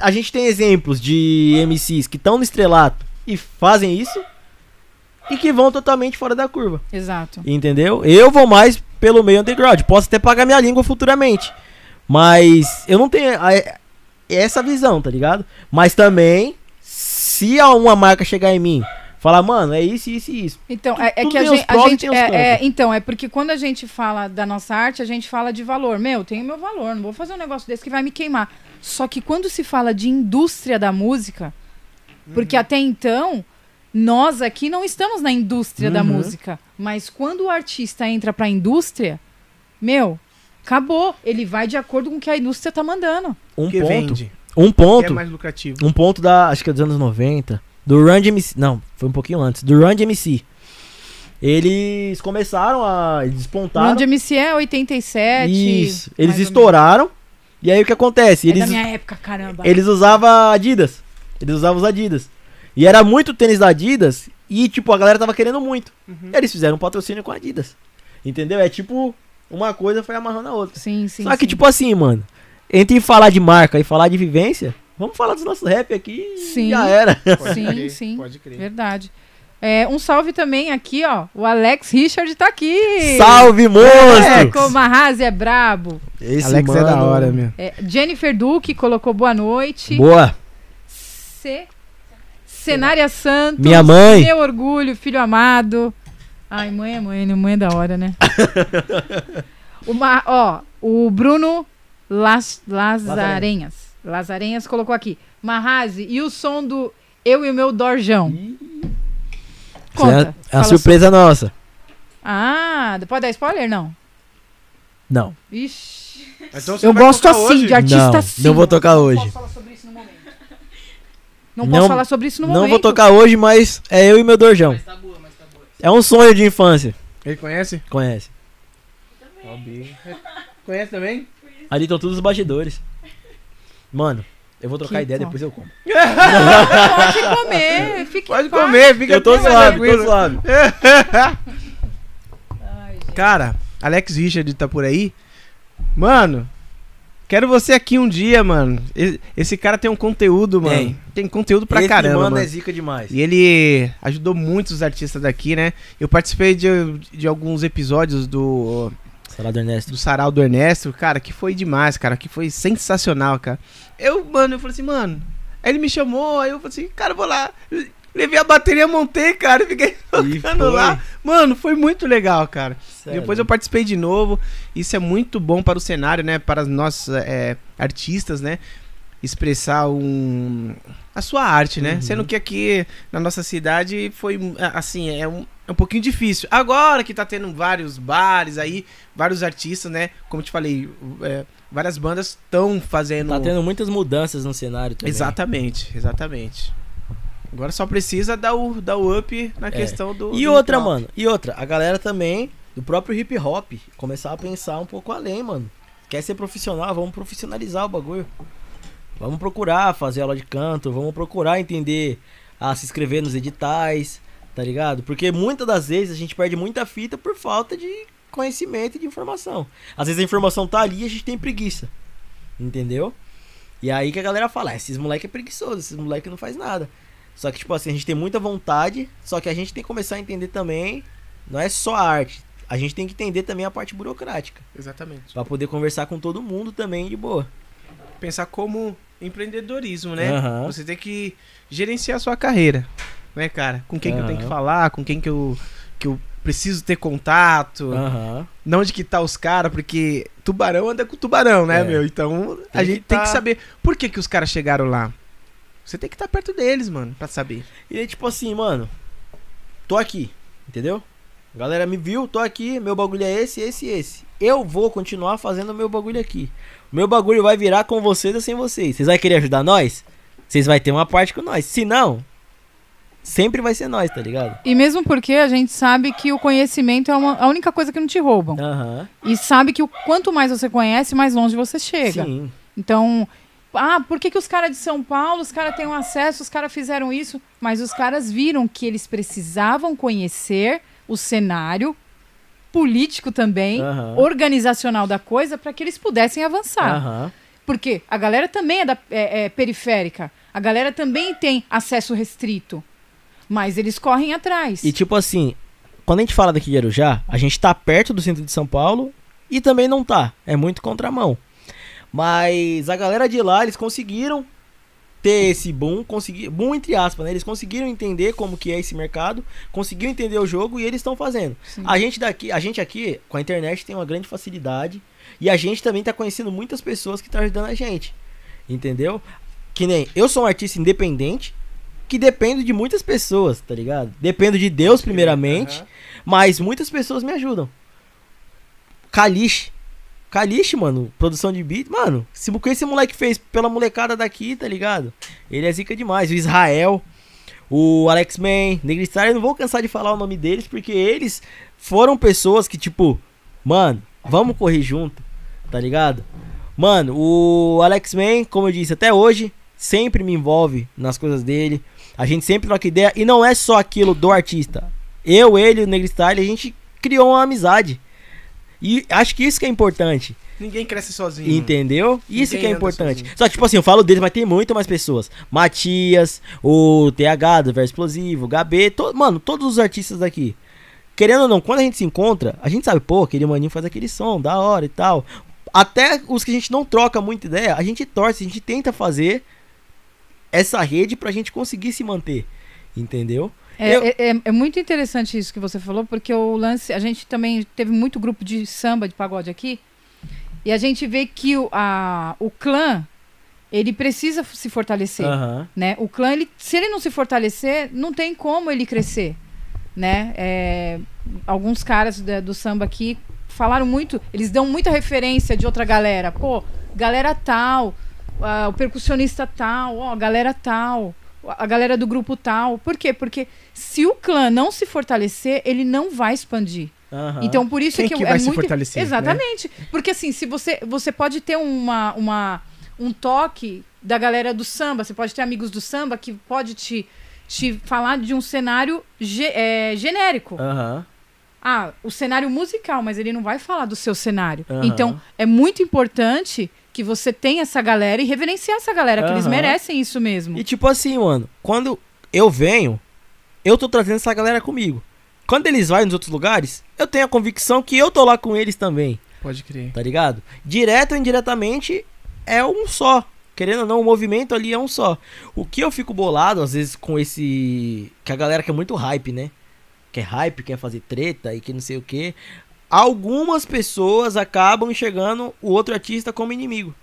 Speaker 3: A gente tem exemplos de MCs que estão no estrelato e fazem isso e que vão totalmente fora da curva.
Speaker 2: Exato.
Speaker 3: Entendeu? Eu vou mais pelo meio underground. Posso até pagar minha língua futuramente. Mas eu não tenho a- essa visão, tá ligado? Mas também, se a- uma marca chegar em mim, falar, mano, é isso, isso e isso.
Speaker 2: Então, é, é
Speaker 3: Tudo
Speaker 2: que a gente. a gente- é- é, então, é porque quando a gente fala da nossa arte, a gente fala de valor. Meu, tem o meu valor, não vou fazer um negócio desse que vai me queimar. Só que quando se fala de indústria da música, porque
Speaker 3: Uhum.
Speaker 2: até então, nós aqui não estamos na indústria da
Speaker 3: Uhum.
Speaker 2: música. Mas quando o artista entra pra indústria, meu, acabou. Ele vai de acordo com o que a indústria tá mandando.
Speaker 3: Um
Speaker 1: que
Speaker 3: ponto.
Speaker 1: vende.
Speaker 3: Um
Speaker 1: Que é
Speaker 3: ponto.
Speaker 1: mais lucrativo.
Speaker 3: Um ponto da. Acho que é dos anos 90. Do Run MC. Não, foi um pouquinho antes. Do Run MC. Eles começaram a. Eles despontaram.
Speaker 2: Onde MC é 87.
Speaker 3: Isso. Eles estouraram. E aí o que acontece?
Speaker 2: menos. É
Speaker 3: Eles,
Speaker 2: da minha época, caramba.
Speaker 3: eles usavam Adidas. Eles usavam os Adidas. E era muito tênis da Adidas. E, tipo, a galera tava querendo muito.
Speaker 1: Uhum.
Speaker 3: Eles fizeram um patrocínio com a Adidas. Entendeu? É tipo, uma coisa foi amarrando a outra.
Speaker 2: Sim, sim.
Speaker 3: Só que,
Speaker 2: sim.
Speaker 3: tipo assim, mano, entre falar de marca e falar de vivência, vamos falar dos nossos rap aqui e
Speaker 2: Sim.
Speaker 3: já era.
Speaker 1: Pode
Speaker 2: Sim,
Speaker 1: crer,
Speaker 2: sim.
Speaker 1: Pode crer.
Speaker 2: Verdade. É, um salve também aqui, ó. O Alex Richard tá aqui.
Speaker 3: Salve,
Speaker 2: É,
Speaker 3: monstro!
Speaker 2: como a é brabo.
Speaker 3: Esse
Speaker 1: Alex é da
Speaker 3: mano-
Speaker 1: hora, meu.
Speaker 2: É, Jennifer Duque colocou boa noite.
Speaker 3: Boa.
Speaker 2: C... Cenária Santos.
Speaker 3: Minha mãe.
Speaker 2: Meu orgulho, filho amado. Ai, mãe é mãe, né? Mãe é da hora, né? Uma, ó, o Bruno Las, Lazarenhas. Lazarenhas colocou aqui. Marrazi, e o som do Eu e o meu Dorjão? Conta.
Speaker 3: É- é uma
Speaker 2: Fala
Speaker 3: surpresa nossa.
Speaker 2: Ah, pode dar spoiler? Não.
Speaker 3: Não.
Speaker 2: Ixi.
Speaker 1: Então
Speaker 2: Eu gosto assim,
Speaker 1: hoje?
Speaker 2: de artista
Speaker 3: Não,
Speaker 2: assim.
Speaker 3: não vou tocar
Speaker 2: Não
Speaker 3: hoje.
Speaker 2: posso falar sobre isso no momento. Não,
Speaker 3: Não-
Speaker 2: posso falar sobre isso no
Speaker 3: não
Speaker 2: momento.
Speaker 3: vou tocar hoje, mas é eu e meu dorjão. É um sonho de infância.
Speaker 1: Ele conhece?
Speaker 3: Conhece.
Speaker 1: Conhece também?
Speaker 3: Ali estão todos os bastidores. Mano, eu vou trocar
Speaker 2: Que
Speaker 3: ideia,
Speaker 2: top.
Speaker 3: depois eu como.
Speaker 2: Pode comer, fique em
Speaker 1: Pode
Speaker 2: paz.
Speaker 1: comer, fica
Speaker 3: Eu tô
Speaker 1: fica
Speaker 3: suave, tô suave.
Speaker 2: Ai, gente.
Speaker 1: Cara, Alex Richard tá por aí. Mano, Quero você aqui um dia, mano. Esse cara tem um conteúdo, mano.
Speaker 3: Tem.
Speaker 1: Tem, conteúdo pra
Speaker 3: Esse
Speaker 1: caramba,
Speaker 3: mano
Speaker 1: mano.
Speaker 3: é zica demais.
Speaker 1: E ele ajudou muitos artistas daqui, né? Eu participei de, de alguns episódios do,
Speaker 3: Salado Ernesto.
Speaker 1: do Sarau do Ernesto, cara, que foi demais, cara, que foi sensacional, cara. Eu, mano, eu falei assim, mano. Aí ele me chamou, aí eu falei assim, cara, vou lá. Levei a bateria, montei, cara, fiquei tocando lá. Mano, foi muito legal, cara.
Speaker 3: Sério.
Speaker 1: Depois eu participei de novo. Isso é muito bom para o cenário, né? Para nós é, artistas, né? Expressar um, a sua arte, né?
Speaker 3: Uhum.
Speaker 1: Sendo que aqui na nossa cidade foi assim, é um, é um pouquinho difícil. Agora que tá tendo vários bares aí, vários artistas, né? Como te falei, é, várias bandas estão fazendo.
Speaker 3: Tá tendo muitas mudanças no cenário também.
Speaker 1: Exatamente, exatamente. Agora só precisa dar o, dar o up na questão do.
Speaker 3: É. E
Speaker 1: do
Speaker 3: outra,
Speaker 1: hip hop.
Speaker 3: mano, e outra, a galera também, do próprio hip hop, começar a pensar um pouco além, mano. Quer ser profissional? Vamos profissionalizar o bagulho. Vamos procurar fazer aula de canto, vamos procurar entender a se inscrever nos editais, tá ligado? Porque muitas das vezes a gente perde muita fita por falta de conhecimento e de informação. Às vezes a informação tá ali e a gente tem preguiça. Entendeu? E aí que a galera fala, "Ah, esses moleque é preguiçoso, esses moleque não faz nada. Só que, tipo assim, a gente tem muita vontade, só que a gente tem que começar a entender também, não é só a arte. A gente tem que entender também a parte burocrática.
Speaker 1: Exatamente.
Speaker 3: Pra poder conversar com todo mundo também de boa.
Speaker 1: pensar como empreendedorismo, né?
Speaker 3: Aham.
Speaker 1: Você tem que gerenciar a sua carreira, né, cara? Com quem que eu tenho que falar, com quem que eu, que eu preciso ter contato,
Speaker 3: Aham.
Speaker 1: não onde que tá os caras, porque tubarão anda com tubarão, né,
Speaker 3: É.
Speaker 1: meu? Então a
Speaker 3: Tem
Speaker 1: gente
Speaker 3: que
Speaker 1: tem
Speaker 3: tá-
Speaker 1: que saber por que que os caras chegaram lá. Você tem que estar perto deles, mano, pra saber.
Speaker 3: E aí, tipo assim, mano, tô aqui, entendeu? A galera me viu, tô aqui, meu bagulho é esse, esse e esse. Eu vou continuar fazendo o meu bagulho aqui. O meu bagulho vai virar com vocês ou sem vocês. Vocês vão querer ajudar nós? Vocês vão ter uma parte com nós. Se não, sempre vai ser nós, tá ligado?
Speaker 2: E mesmo porque a gente sabe que o conhecimento é uma- a única coisa que não te roubam.
Speaker 3: Aham.
Speaker 2: E sabe que o quanto mais você conhece, mais longe você chega.
Speaker 3: Sim.
Speaker 2: Então, ah, por que, que os caras de São Paulo, os caras têm um acesso, os caras fizeram isso? Mas os caras viram que eles precisavam conhecer o cenário político também,
Speaker 3: Aham.
Speaker 2: organizacional da coisa, para que eles pudessem avançar.
Speaker 3: Aham.
Speaker 2: Porque a galera também é, da- é- é periférica, a galera também tem acesso restrito, mas eles correm atrás.
Speaker 3: E tipo assim, quando a gente fala daqui de Arujá, a gente tá perto do centro de São Paulo e também não tá. É muito contramão. Mas a galera de lá, eles conseguiram ter esse boom, conseguir, boom entre aspas, né? Eles conseguiram entender como que é esse mercado, conseguiram entender o jogo e eles estão fazendo.
Speaker 2: Sim.
Speaker 3: A gente daqui, a gente aqui com a internet tem uma grande facilidade e a gente também tá conhecendo muitas pessoas que estão ajudando a gente. Entendeu? Que nem eu sou um artista independente que dependo de muitas pessoas, tá ligado? Dependo de Deus primeiramente,
Speaker 1: Aham.
Speaker 3: mas muitas pessoas me ajudam. Caliche. Caliche, mano, produção de beat, mano. Se o que esse moleque fez pela molecada daqui, tá ligado? Ele é zica demais. O Israel, o Alex Man, Negristar, eu não vou cansar de falar o nome deles, porque eles foram pessoas que, tipo, mano, vamos correr junto, tá ligado? Mano, o Alex Man, como eu disse, até hoje, sempre me envolve nas coisas dele. A gente sempre troca ideia, e não é só aquilo do artista. Eu, ele o Negristyle, a gente criou uma amizade. E acho que isso que é importante.
Speaker 1: Ninguém cresce sozinho.
Speaker 3: Entendeu? Isso
Speaker 1: Ninguém
Speaker 3: que é importante.
Speaker 1: sozinho.
Speaker 3: Só tipo assim, eu falo deles, mas tem muito mais pessoas. Matias, o TH do Verso Explosivo, o Gabê, to- mano, todos os artistas daqui. Querendo ou não, quando a gente se encontra, a gente sabe, pô, aquele maninho faz aquele som, da hora e tal. Até os que a gente não troca muita ideia, a gente torce, a gente tenta fazer essa rede pra gente conseguir se manter. Entendeu?
Speaker 2: É,
Speaker 3: Eu-
Speaker 2: é- é- é muito interessante isso que você falou, porque o lance. A gente também teve muito grupo de samba, de pagode aqui. E a gente vê que o, a, o clã, ele precisa se fortalecer.
Speaker 3: Aham.
Speaker 2: né? O clã, ele, se ele não se fortalecer, não tem como ele crescer, né? É, alguns caras da- do samba aqui falaram muito, eles dão muita referência de outra galera. Pô, galera tal, ah, o percussionista tal, ó, galera tal, a galera do grupo tal. Por quê? Porque se o clã não se fortalecer, ele não vai expandir.
Speaker 3: aham.
Speaker 2: Então, por isso
Speaker 1: Quem
Speaker 2: que,
Speaker 1: que
Speaker 2: eu-
Speaker 1: vai
Speaker 2: é
Speaker 1: se
Speaker 2: muito
Speaker 1: fortalecer, né?
Speaker 2: Exatamente. Porque assim, se você você pode ter uma, uma um toque da galera do samba, você pode ter amigos do samba que pode te te falar de um cenário ge- é, genérico.
Speaker 3: Aham.
Speaker 2: Ah, o cenário musical, mas ele não vai falar do seu cenário.
Speaker 3: Aham.
Speaker 2: Então, é muito importante que você tem essa galera e reverenciar essa galera, que eles merecem isso mesmo.
Speaker 3: E tipo assim, mano, quando eu venho, eu tô trazendo essa galera comigo. Quando eles vão nos outros lugares, eu tenho a convicção que eu tô lá com eles também,
Speaker 1: Pode crer.
Speaker 3: tá ligado? Direto ou indiretamente é um só. Querendo ou não, o movimento ali é um só. O que eu fico bolado, às vezes, com esse. Que a galera quer muito hype, né? Quer hype, quer fazer treta e que não sei o que. Algumas pessoas acabam enxergando o outro artista como inimigo.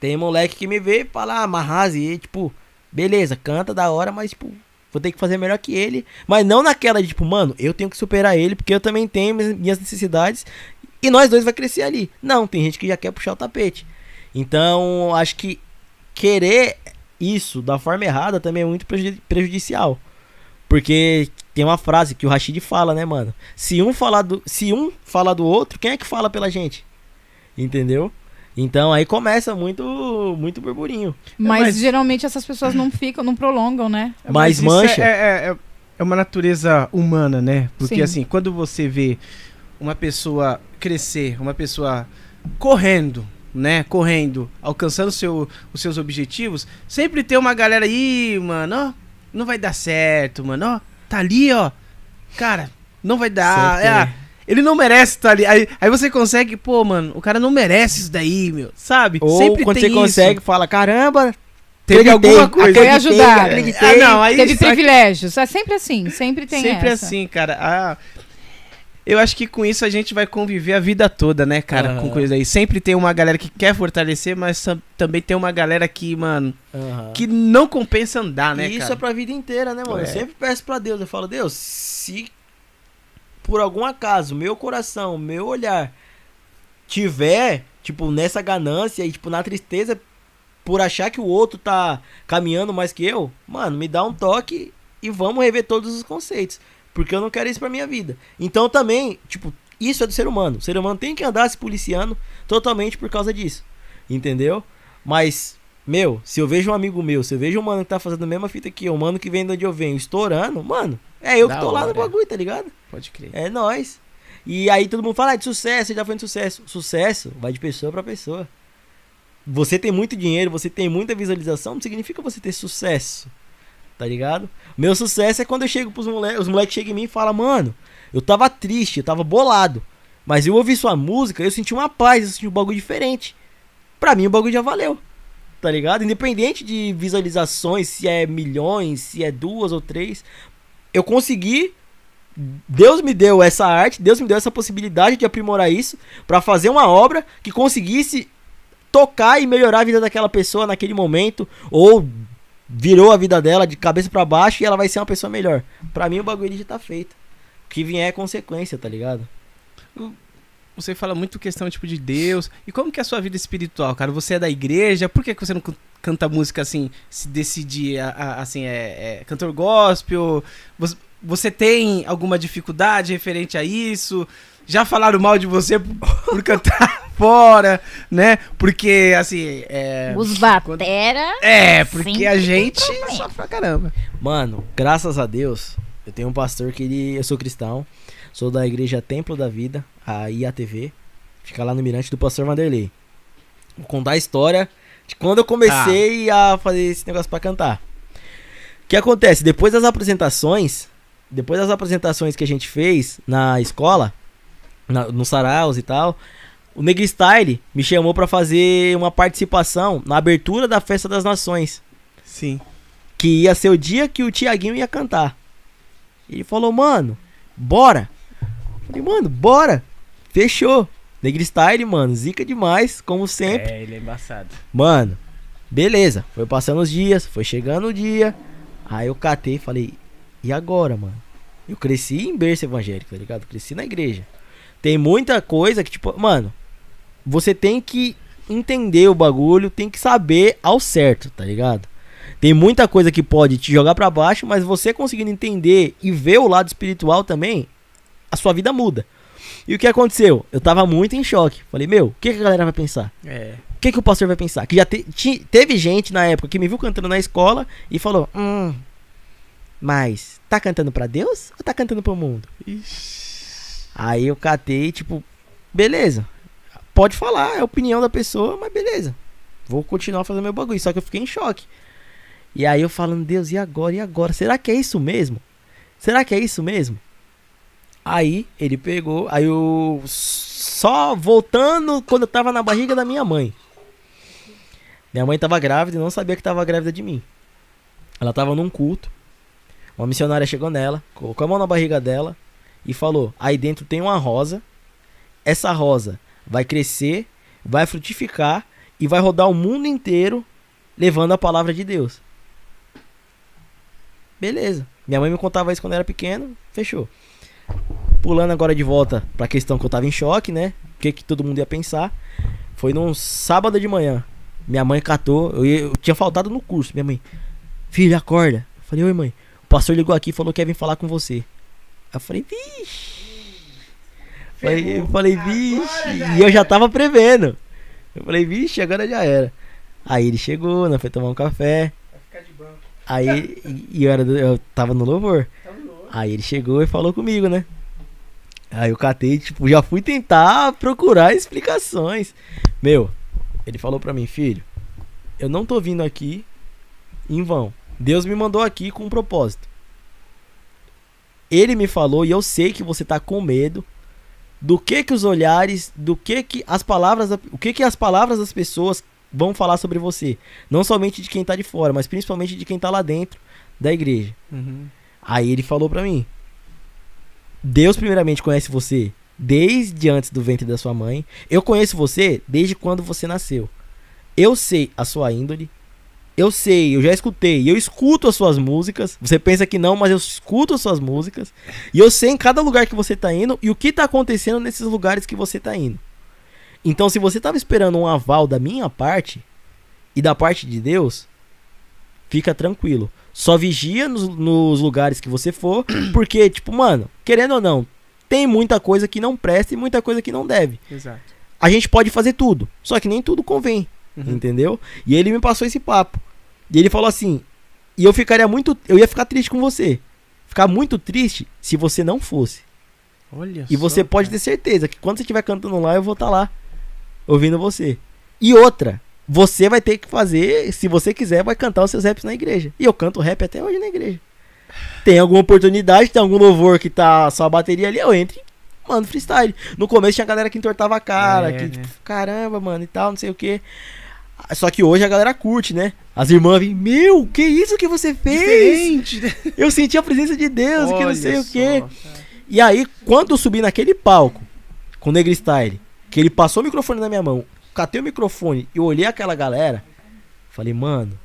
Speaker 3: Tem moleque que me vê e fala, ah, Marrazi, tipo, beleza, canta da hora, mas, tipo, vou ter que fazer melhor que ele. Mas não naquela de, tipo, mano, eu tenho que superar ele, porque eu também tenho minhas- necessidades e nós dois vai crescer ali. Não, tem gente que já quer puxar o tapete. Então, acho que querer isso da forma errada também é muito preju- prejudicial. Porque tem uma frase que o Rashid fala, né, mano? Se um falar do, se um fala do outro, quem é que fala pela gente? Entendeu? Então aí começa muito muito burburinho.
Speaker 2: Mas,
Speaker 1: mas-
Speaker 2: geralmente essas pessoas não ficam, não prolongam, né?
Speaker 3: Mas
Speaker 1: isso
Speaker 3: mancha.
Speaker 1: É, é, é- é uma natureza humana, né? Porque
Speaker 2: Sim.
Speaker 1: assim, quando você vê uma pessoa crescer, uma pessoa correndo, né? Correndo, alcançando seu, os seus objetivos, sempre tem uma galera aí, mano, ó, não vai dar certo, mano, ó, tá ali, ó. Cara, não vai dar. É,
Speaker 3: tem.
Speaker 1: ele não merece estar ali. Aí, aí você consegue, pô, mano, o cara não merece isso daí, meu. Sabe?
Speaker 3: Ou
Speaker 1: sempre
Speaker 3: quando
Speaker 1: tem
Speaker 3: você
Speaker 1: isso.
Speaker 3: consegue, fala, caramba,
Speaker 1: Teve alguma coisa.
Speaker 2: Foi
Speaker 3: acreditei,
Speaker 2: ajudado.
Speaker 3: acreditei.
Speaker 1: Ah, não, aí
Speaker 2: Teve privilégios. É sempre assim, sempre tem
Speaker 1: Sempre
Speaker 2: essa.
Speaker 1: assim, cara. Ah, eu acho que com isso a gente vai conviver a vida toda, né, cara?
Speaker 3: Aham.
Speaker 1: Com coisa aí. Sempre tem uma galera que quer fortalecer, mas tam- também tem uma galera que, mano,
Speaker 3: Aham.
Speaker 1: que não compensa andar, né,
Speaker 3: e isso
Speaker 1: cara?
Speaker 3: é pra vida inteira, né, mano?
Speaker 1: É.
Speaker 3: Eu sempre peço pra Deus, eu falo, Deus, se por algum acaso meu coração, meu olhar tiver, tipo, nessa ganância e, tipo, na tristeza por achar que o outro tá caminhando mais que eu, mano, me dá um toque e vamos rever todos os conceitos. Porque eu não quero isso pra minha vida. Então também, tipo, isso é do ser humano. O ser humano tem que andar se policiando totalmente por causa disso. Entendeu? Mas, meu, se eu vejo um amigo meu, se eu vejo um mano que tá fazendo a mesma fita que eu, um mano que vem de onde eu venho, estourando, mano, é eu
Speaker 1: Da
Speaker 3: que tô lá no
Speaker 1: hora.
Speaker 3: bagulho, tá ligado?
Speaker 1: Pode crer.
Speaker 3: É nós. E aí todo mundo fala ah, de sucesso, você já foi de sucesso. Sucesso vai de pessoa pra pessoa. Você tem muito dinheiro, você tem muita visualização, não significa você ter sucesso. Tá ligado? Meu sucesso é quando eu chego pros moleques, os moleques chegam em mim e falam, mano, eu tava triste, eu tava bolado. Mas eu ouvi sua música, eu senti uma paz, eu senti um bagulho diferente. Pra mim o bagulho já valeu. Tá ligado? Independente de visualizações, se é milhões, se é duas ou três, eu consegui Deus me deu essa arte, Deus me deu essa possibilidade de aprimorar isso pra fazer uma obra que conseguisse tocar e melhorar a vida daquela pessoa naquele momento ou virou a vida dela de cabeça pra baixo e ela vai ser uma pessoa melhor. Pra mim o bagulho já tá feito. O que vier é consequência, tá ligado?
Speaker 1: Você fala muito questão, tipo, de Deus. E como que é a sua vida espiritual, cara? Você é da igreja? Por que, que você não can- canta música assim, se decidir, a- a- assim, é, é cantor gospel? Você, você tem alguma dificuldade referente a isso? Já falaram mal de você por, por cantar fora, né? Porque, assim, é...
Speaker 4: Os batera.
Speaker 1: É, porque a gente sofre pra caramba.
Speaker 3: Mano, graças a Deus, eu tenho um pastor que ele. Eu sou cristão, sou da igreja Templo da Vida, a IATV. Fica lá no Mirante do Pastor Vanderlei. Vou contar a história de quando eu comecei a fazer esse negócio pra cantar. O que acontece? Depois das apresentações, depois das apresentações que a gente fez na escola, na, no Saraus e tal, o Negristyle me chamou pra fazer uma participação na abertura da Festa das Nações
Speaker 1: Sim.
Speaker 3: que ia ser o dia que o Tiaguinho ia cantar. Ele falou, mano, bora. Falei, mano, bora. Fechou. Negristyle, mano, zica demais, como sempre.
Speaker 1: É, ele é embaçado.
Speaker 3: Mano, beleza. Foi passando os dias, foi chegando o dia. Aí eu catei e falei, e agora, mano? Eu cresci em berço evangélico, tá ligado? Cresci na igreja. Tem muita coisa que, tipo, mano, você tem que entender o bagulho, tem que saber ao certo, tá ligado? Tem muita coisa que pode te jogar pra baixo, mas você conseguindo entender e ver o lado espiritual também, a sua vida muda. E o que aconteceu? Eu tava muito em choque. Falei, meu, o que, que a galera vai pensar?
Speaker 1: É.
Speaker 3: O que, que o pastor vai pensar? Que já te- ti- teve gente na época que me viu cantando na escola e falou: Hum, mas tá cantando pra Deus ou tá cantando pro mundo? Aí eu catei, tipo, beleza. pode falar, é a opinião da pessoa, mas beleza. Vou continuar fazendo meu bagulho. Só que eu fiquei em choque. E aí eu falando, Deus, e agora? E agora? Será que é isso mesmo? Será que é isso mesmo? Aí ele pegou, aí eu só voltando quando eu tava na barriga da minha mãe. Minha mãe tava grávida e não sabia que tava grávida de mim. Ela tava num culto. Uma missionária chegou nela, colocou a mão na barriga dela e falou: Aí dentro tem uma rosa. Essa rosa vai crescer, vai frutificar e vai rodar o mundo inteiro levando a palavra de Deus. Beleza. Minha mãe me contava isso quando eu era pequeno, fechou. Pulando agora de volta pra questão que eu tava em choque, né? O que, que todo mundo ia pensar. Foi num sábado de manhã. Minha mãe catou, eu, eu tinha faltado no curso. Minha mãe, filho, acorda. Falei, oi mãe. O pastor ligou aqui e falou que ia vir falar com você. Eu falei, vixe. Falei, eu falei, vixe. E eu já tava prevendo. Eu falei, vixe, agora já era. Aí ele chegou, né? Foi tomar um café.
Speaker 1: Vai ficar de banco.
Speaker 3: Aí, e- eu, era eu tava no louvor.
Speaker 1: Tá louco.
Speaker 3: Aí ele chegou e falou comigo, né? Aí eu catei, tipo, já fui tentar procurar explicações. Meu, ele falou pra mim, filho, eu não tô vindo aqui em vão. Deus me mandou aqui com um propósito. Ele me falou e eu sei que você tá com medo do que que os olhares, do que que as palavras, o que que as palavras das pessoas vão falar sobre você, não somente de quem tá de fora, mas principalmente de quem tá lá dentro da igreja.
Speaker 1: Uhum.
Speaker 3: Aí ele falou pra mim: Deus primeiramente conhece você desde antes do ventre da sua mãe. Eu conheço você desde quando você nasceu. Eu sei a sua índole. Eu sei, eu já escutei, eu escuto as suas músicas. Você pensa que não, mas eu escuto as suas músicas. E eu sei em cada lugar que você tá indo e o que tá acontecendo nesses lugares que você tá indo. Então, se você tava esperando um aval da minha parte e da parte de Deus, fica tranquilo. Só vigia nos, nos lugares que você for, porque, tipo, mano, querendo ou não, tem muita coisa que não presta e muita coisa que não deve.
Speaker 1: Exato.
Speaker 3: A gente pode fazer tudo, só que nem tudo convém,
Speaker 1: Uhum.
Speaker 3: entendeu? E ele me passou esse papo. E ele falou assim: e eu ficaria muito. Eu ia ficar triste com você. Ficar muito triste se você não fosse.
Speaker 1: Olha
Speaker 3: E
Speaker 1: só,
Speaker 3: você pode
Speaker 1: cara.
Speaker 3: ter certeza que quando você estiver cantando lá, eu vou estar lá, ouvindo você. E outra, você vai ter que fazer, se você quiser, vai cantar os seus raps na igreja. E eu canto rap até hoje na igreja. Tem alguma oportunidade, tem algum louvor que tá só a bateria ali, eu entro e mando freestyle. No começo tinha galera que entortava a cara,
Speaker 1: É,
Speaker 3: que
Speaker 1: né?
Speaker 3: tipo, caramba, mano, e tal, não sei o que. Só que hoje a galera curte, né? As irmãs vêm, meu, que isso que você fez?
Speaker 1: Diferente. né?
Speaker 3: Eu senti a presença de Deus, que não
Speaker 1: Olha
Speaker 3: sei o
Speaker 1: só,
Speaker 3: que.
Speaker 1: cara.
Speaker 3: E aí, quando eu subi naquele palco com o Negri Style, que ele passou o microfone na minha mão, catei o microfone e olhei aquela galera, falei, mano,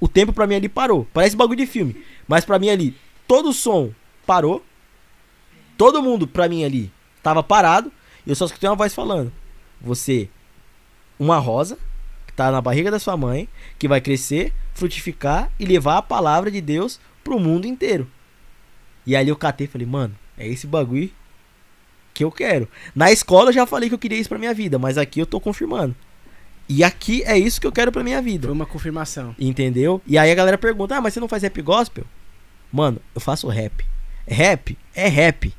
Speaker 3: o tempo pra mim ali parou. Parece bagulho de filme. Mas pra mim ali, todo o som parou. Todo mundo pra mim ali tava parado. E eu só escutei uma voz falando: Você, uma rosa, que tá na barriga da sua mãe, que vai crescer, frutificar e levar a palavra de Deus pro mundo inteiro. E ali eu catei e falei, mano, é esse bagulho que eu quero. Na escola eu já falei que eu queria isso pra minha vida, mas aqui eu tô confirmando. E aqui é isso que eu quero pra minha vida.
Speaker 1: Foi uma confirmação.
Speaker 3: Entendeu? E aí a galera pergunta: Ah, mas você não faz rap gospel? Mano, eu faço rap. Rap é rap.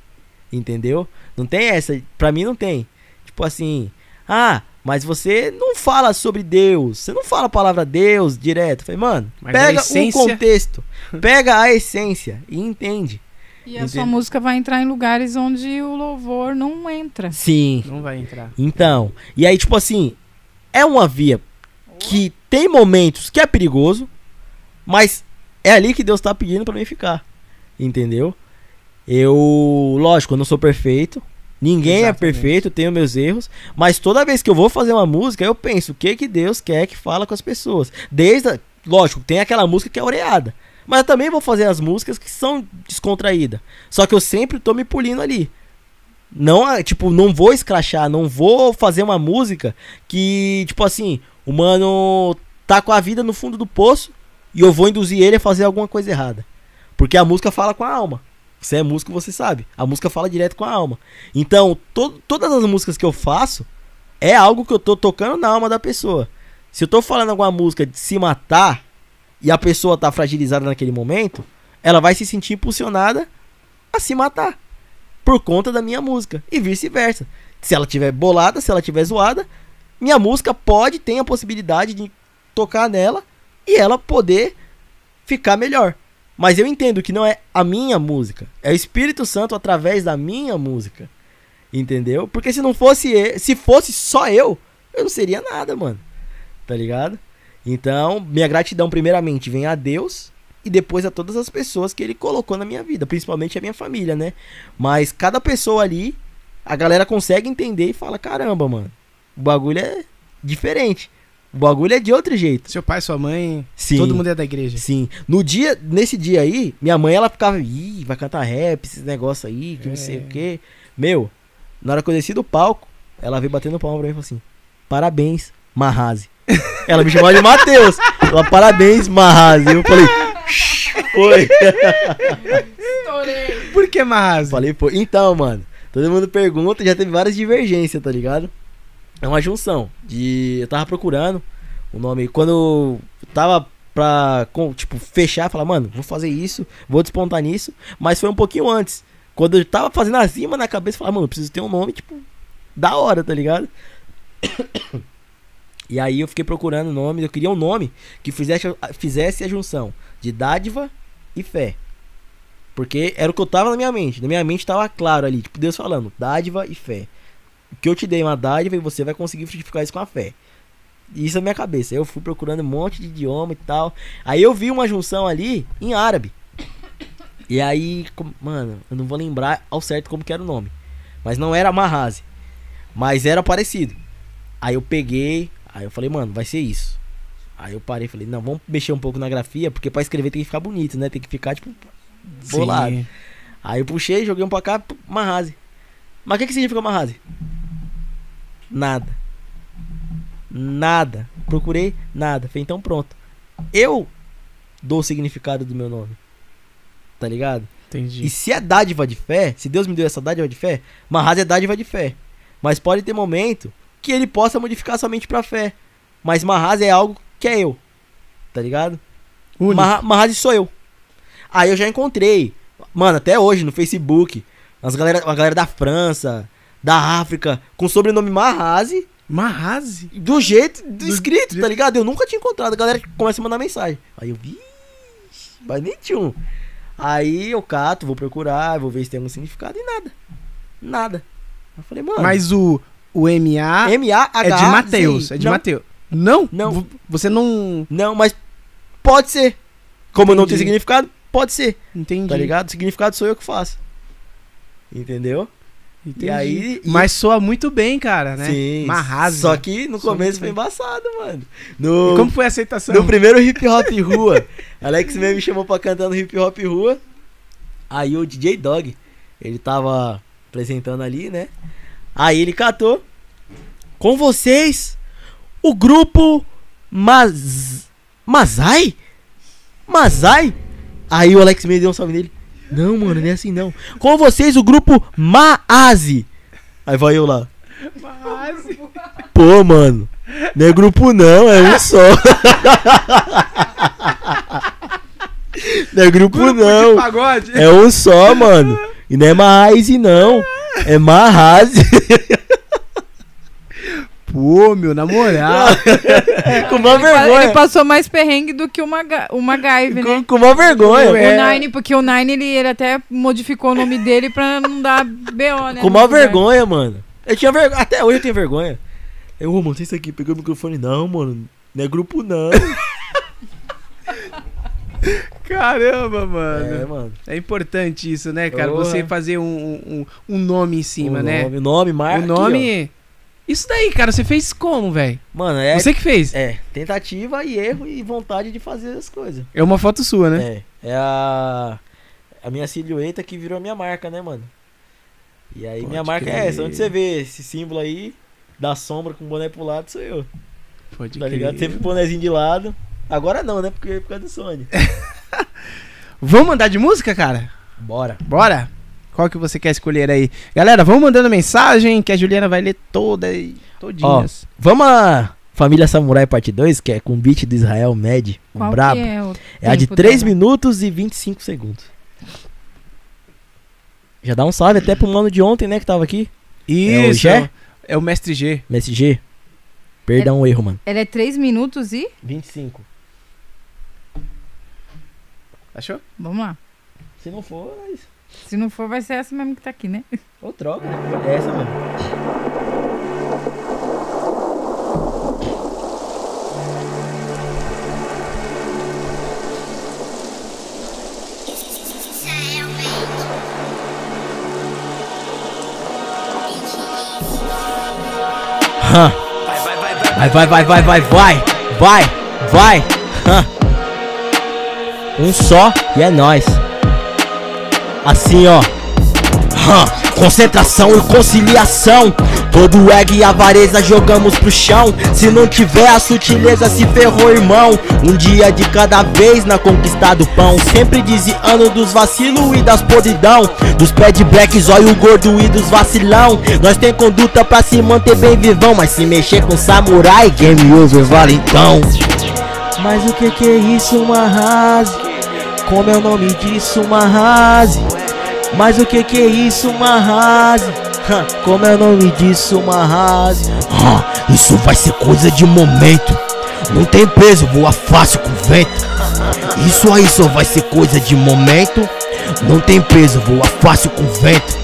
Speaker 3: Entendeu? Não tem essa. Pra mim não tem. Tipo assim: Ah, mas você não fala sobre Deus. Você não fala a palavra Deus direto. Falei, mano,
Speaker 1: Mas
Speaker 3: pega
Speaker 1: essência-
Speaker 3: o contexto. Pega a essência e entende.
Speaker 2: E a sua música vai entrar em lugares onde o louvor não entra.
Speaker 3: Sim.
Speaker 1: Não vai entrar.
Speaker 3: Então. E aí, tipo assim, é uma via que tem momentos que é perigoso, mas é ali que Deus tá pedindo pra mim ficar. Entendeu? Eu, lógico, eu não sou perfeito. Ninguém é
Speaker 1: Exatamente.
Speaker 3: perfeito, eu tenho meus erros, mas toda vez que eu vou fazer uma música, eu penso o que que Deus quer que fala com as pessoas. Desde, a- lógico, tem aquela música que é oreada, mas eu também vou fazer as músicas que são descontraídas. Só que eu sempre tô me polindo ali. Não, tipo, não vou escrachar, não vou fazer uma música que, tipo assim, o mano tá com a vida no fundo do poço e eu vou induzir ele a fazer alguma coisa errada. Porque a música fala com a alma. Você é músico, você sabe. A música fala direto com a alma. Então, to- todas as músicas que eu faço é algo que eu tô tocando na alma da pessoa. Se eu tô falando alguma música de se matar e a pessoa tá fragilizada naquele momento, ela vai se sentir impulsionada a se matar por conta da minha música e vice-versa. Se ela tiver bolada, se ela tiver zoada, minha música pode ter a possibilidade de tocar nela e ela poder ficar melhor. Mas eu entendo que não é a minha música, é o Espírito Santo através da minha música. Entendeu? Porque se não fosse, se fosse só eu, eu não seria nada, mano. Tá ligado? Então, minha gratidão primeiramente vem a Deus e depois a todas as pessoas que ele colocou na minha vida, principalmente a minha família, né? Mas cada pessoa ali, a galera consegue entender e fala: "Caramba, mano, o bagulho é diferente. O bagulho é de outro jeito".
Speaker 1: Seu pai, sua mãe,
Speaker 3: Sim.
Speaker 1: todo mundo é da igreja.
Speaker 3: Sim. No dia, nesse dia aí, minha mãe ela ficava, ih, vai cantar rap, esses negócios aí, que não sei
Speaker 1: É.
Speaker 3: o quê. Meu, na hora que eu desci do palco, ela veio batendo palma pra mim e falou assim: Parabéns, Marrazi. ela me chamou de Matheus. Ela, parabéns, Marrazi. Eu falei, "Shh, foi.
Speaker 2: Estourei.
Speaker 1: Por que Marrazi?
Speaker 3: Falei, pô, então, mano, todo mundo pergunta, já teve várias divergências, tá ligado? É uma junção de. Eu tava procurando o nome. Quando eu tava pra, tipo, fechar, falar, mano, vou fazer isso, vou despontar nisso, mas foi um pouquinho antes. Quando eu tava fazendo a rima na cabeça, falar, mano, preciso ter um nome, tipo, da hora, tá ligado? E aí eu fiquei procurando o nome, eu queria um nome que fizesse, fizesse a junção de dádiva e fé. Porque era o que eu tava na minha mente. Na minha mente tava claro ali, tipo, Deus falando, dádiva e fé. O que eu te dei é uma dádiva e você vai conseguir frutificar isso com a fé. Isso na minha cabeça. Eu fui procurando um monte de idioma e tal. Aí eu vi uma junção ali em árabe. E aí, mano, eu não vou lembrar ao certo como que era o nome. Mas não era Mahazi. Mas era parecido. Aí eu peguei, aí eu falei, mano, vai ser isso. Aí eu parei e falei, não, vamos mexer um pouco na grafia, porque pra escrever tem que ficar bonito, né? Tem que ficar, tipo, bolado.
Speaker 1: Sim.
Speaker 3: Aí eu puxei, joguei um pra cá, Mahazi. Mas o que, que significa Mahazi? Nada. Nada. Procurei, nada. Falei, então pronto. Eu dou o significado do meu nome. Tá ligado?
Speaker 1: Entendi.
Speaker 3: E se é dádiva de fé, se Deus me deu essa dádiva de fé, Mahazi é dádiva de fé. Mas pode ter momento que ele possa modificar somente pra fé. Mas Mahazi é algo que é eu. Tá ligado?
Speaker 1: Único.
Speaker 3: Maha- Mahazi sou eu. Aí eu já encontrei, mano, até hoje no Facebook, as galera, a galera da França, da África, com o sobrenome Mahazi,
Speaker 1: Marrazi?
Speaker 3: do jeito do
Speaker 1: Do
Speaker 3: escrito,
Speaker 1: jeito-
Speaker 3: tá ligado? Eu nunca tinha encontrado. A galera começa a mandar mensagem. Aí eu vi, mas nem tinha um. Aí eu cato, vou procurar, vou ver se tem algum significado e nada. Nada. Eu falei, mano,
Speaker 1: Mas o, o MA
Speaker 3: M-A-H.
Speaker 1: é de Mateus. É de Mateus. Não?
Speaker 3: Não.
Speaker 1: Você não.
Speaker 3: Não, mas pode ser. Como não tem
Speaker 1: Entendi.
Speaker 3: significado, pode ser.
Speaker 1: Entendi.
Speaker 3: Tá ligado? O significado sou eu que faço. Entendeu?
Speaker 1: Entendi.
Speaker 3: E aí- e-
Speaker 1: Mas soa muito bem, cara, né?
Speaker 3: Sim.
Speaker 1: Marrazi.
Speaker 3: Só que no
Speaker 1: Soa
Speaker 3: começo foi embaçado, mano.
Speaker 1: E
Speaker 3: No,
Speaker 1: como foi a aceitação?
Speaker 3: no primeiro hip hop rua, Alex mesmo me chamou pra cantar no hip hop rua. Aí o DJ Dog, ele tava apresentando ali, né? Aí ele catou. Com vocês, o grupo Mas... Mazai? Mazai? Aí o Alex me deu um salve nele. Não, mano, não é assim não. Com vocês, o grupo Maazi. Aí vai eu lá.
Speaker 1: Marrazi.
Speaker 3: Pô, mano. Não é grupo não, é um só. não é grupo,
Speaker 1: Grupo
Speaker 3: não. É um só, mano. E não é Maazi não. É Mahazi.
Speaker 1: Pô, meu, na moral.
Speaker 3: com uma
Speaker 2: Ele, pa-
Speaker 3: vergonha.
Speaker 2: ele passou mais perrengue do que o, Maga, o MacGyver, né?
Speaker 3: Com, com uma vergonha.
Speaker 1: É.
Speaker 2: O Nine, porque o Nine ele, ele até modificou o nome dele pra não dar BO, né?
Speaker 3: Com uma
Speaker 2: lugar.
Speaker 3: vergonha, mano. Eu tinha vergonha. Até hoje eu tenho vergonha. Eu, ô, mano, isso aqui, pegou o microfone. Não, mano. Não é grupo, não.
Speaker 1: Caramba, mano.
Speaker 3: é, mano.
Speaker 1: É importante isso, né, cara?
Speaker 3: Porra.
Speaker 1: Você fazer um, um, um nome em cima,
Speaker 3: o
Speaker 1: né?
Speaker 3: Nome, o nome, marca.
Speaker 1: o nome. Isso daí, cara, você fez como, velho?
Speaker 3: Mano, é.
Speaker 1: Você que fez?
Speaker 3: É, tentativa e erro e vontade de fazer as coisas.
Speaker 1: É uma foto sua, né?
Speaker 3: É. É a. A minha silhueta que virou a minha marca, né, mano? E aí
Speaker 1: Pode
Speaker 3: minha marca
Speaker 1: crer.
Speaker 3: é essa. Onde você vê esse símbolo aí, da sombra com o boné pro lado, sou eu.
Speaker 1: Pode
Speaker 3: Tá
Speaker 1: crer.
Speaker 3: ligado? Sempre o bonézinho de lado. Agora não, né? Porque é por causa do Sony.
Speaker 1: Vamos mandar de música, cara?
Speaker 3: Bora.
Speaker 1: Bora? Qual que você quer escolher aí? Galera, vamos mandando mensagem que a Juliana vai ler toda e todinhas.
Speaker 3: Vamos a Família Samurai Parte 2, que é com o beat do Israel Med, o
Speaker 2: Qual
Speaker 3: brabo.
Speaker 2: que é o
Speaker 3: É a de
Speaker 2: tempo
Speaker 3: 3
Speaker 2: dela?
Speaker 3: minutos e 25 segundos. Já dá um salve até pro mano de ontem, né, que tava aqui.
Speaker 1: Isso.
Speaker 3: Gé?
Speaker 1: É o Mestre G.
Speaker 3: MSG? Perdão o erro, mano.
Speaker 2: Ela é 3 minutos e.
Speaker 3: 25.
Speaker 1: Achou?
Speaker 2: Vamos lá.
Speaker 3: Se não for, é isso.
Speaker 2: Se não for, vai ser essa mesmo que tá aqui, né?
Speaker 3: Ou troca, né? É essa mesmo. Hã. Vai, vai, vai, vai, vai, vai, vai, vai. Hã. Um só e é nóis. Assim, ó. Concentração e conciliação. Todo egg e avareza jogamos pro chão. Se não tiver a sutileza, se ferrou, irmão. Um dia de cada vez na conquista do pão. Sempre desviando dos vacilos e das podridão. Dos pé de black, zóio gordo e dos vacilão. Nós tem conduta pra se manter bem vivão. Mas se mexer com samurai, game over, vale então. Mas o que que é isso, uma rase? Como é o nome disso, uma rase? Mas o que que é isso, uma rase? Como é o nome disso, uma rase? Hã, Isso vai ser coisa de momento. Não tem peso, voa fácil com vento. Isso aí só vai ser coisa de momento. Não tem peso, voa fácil com vento.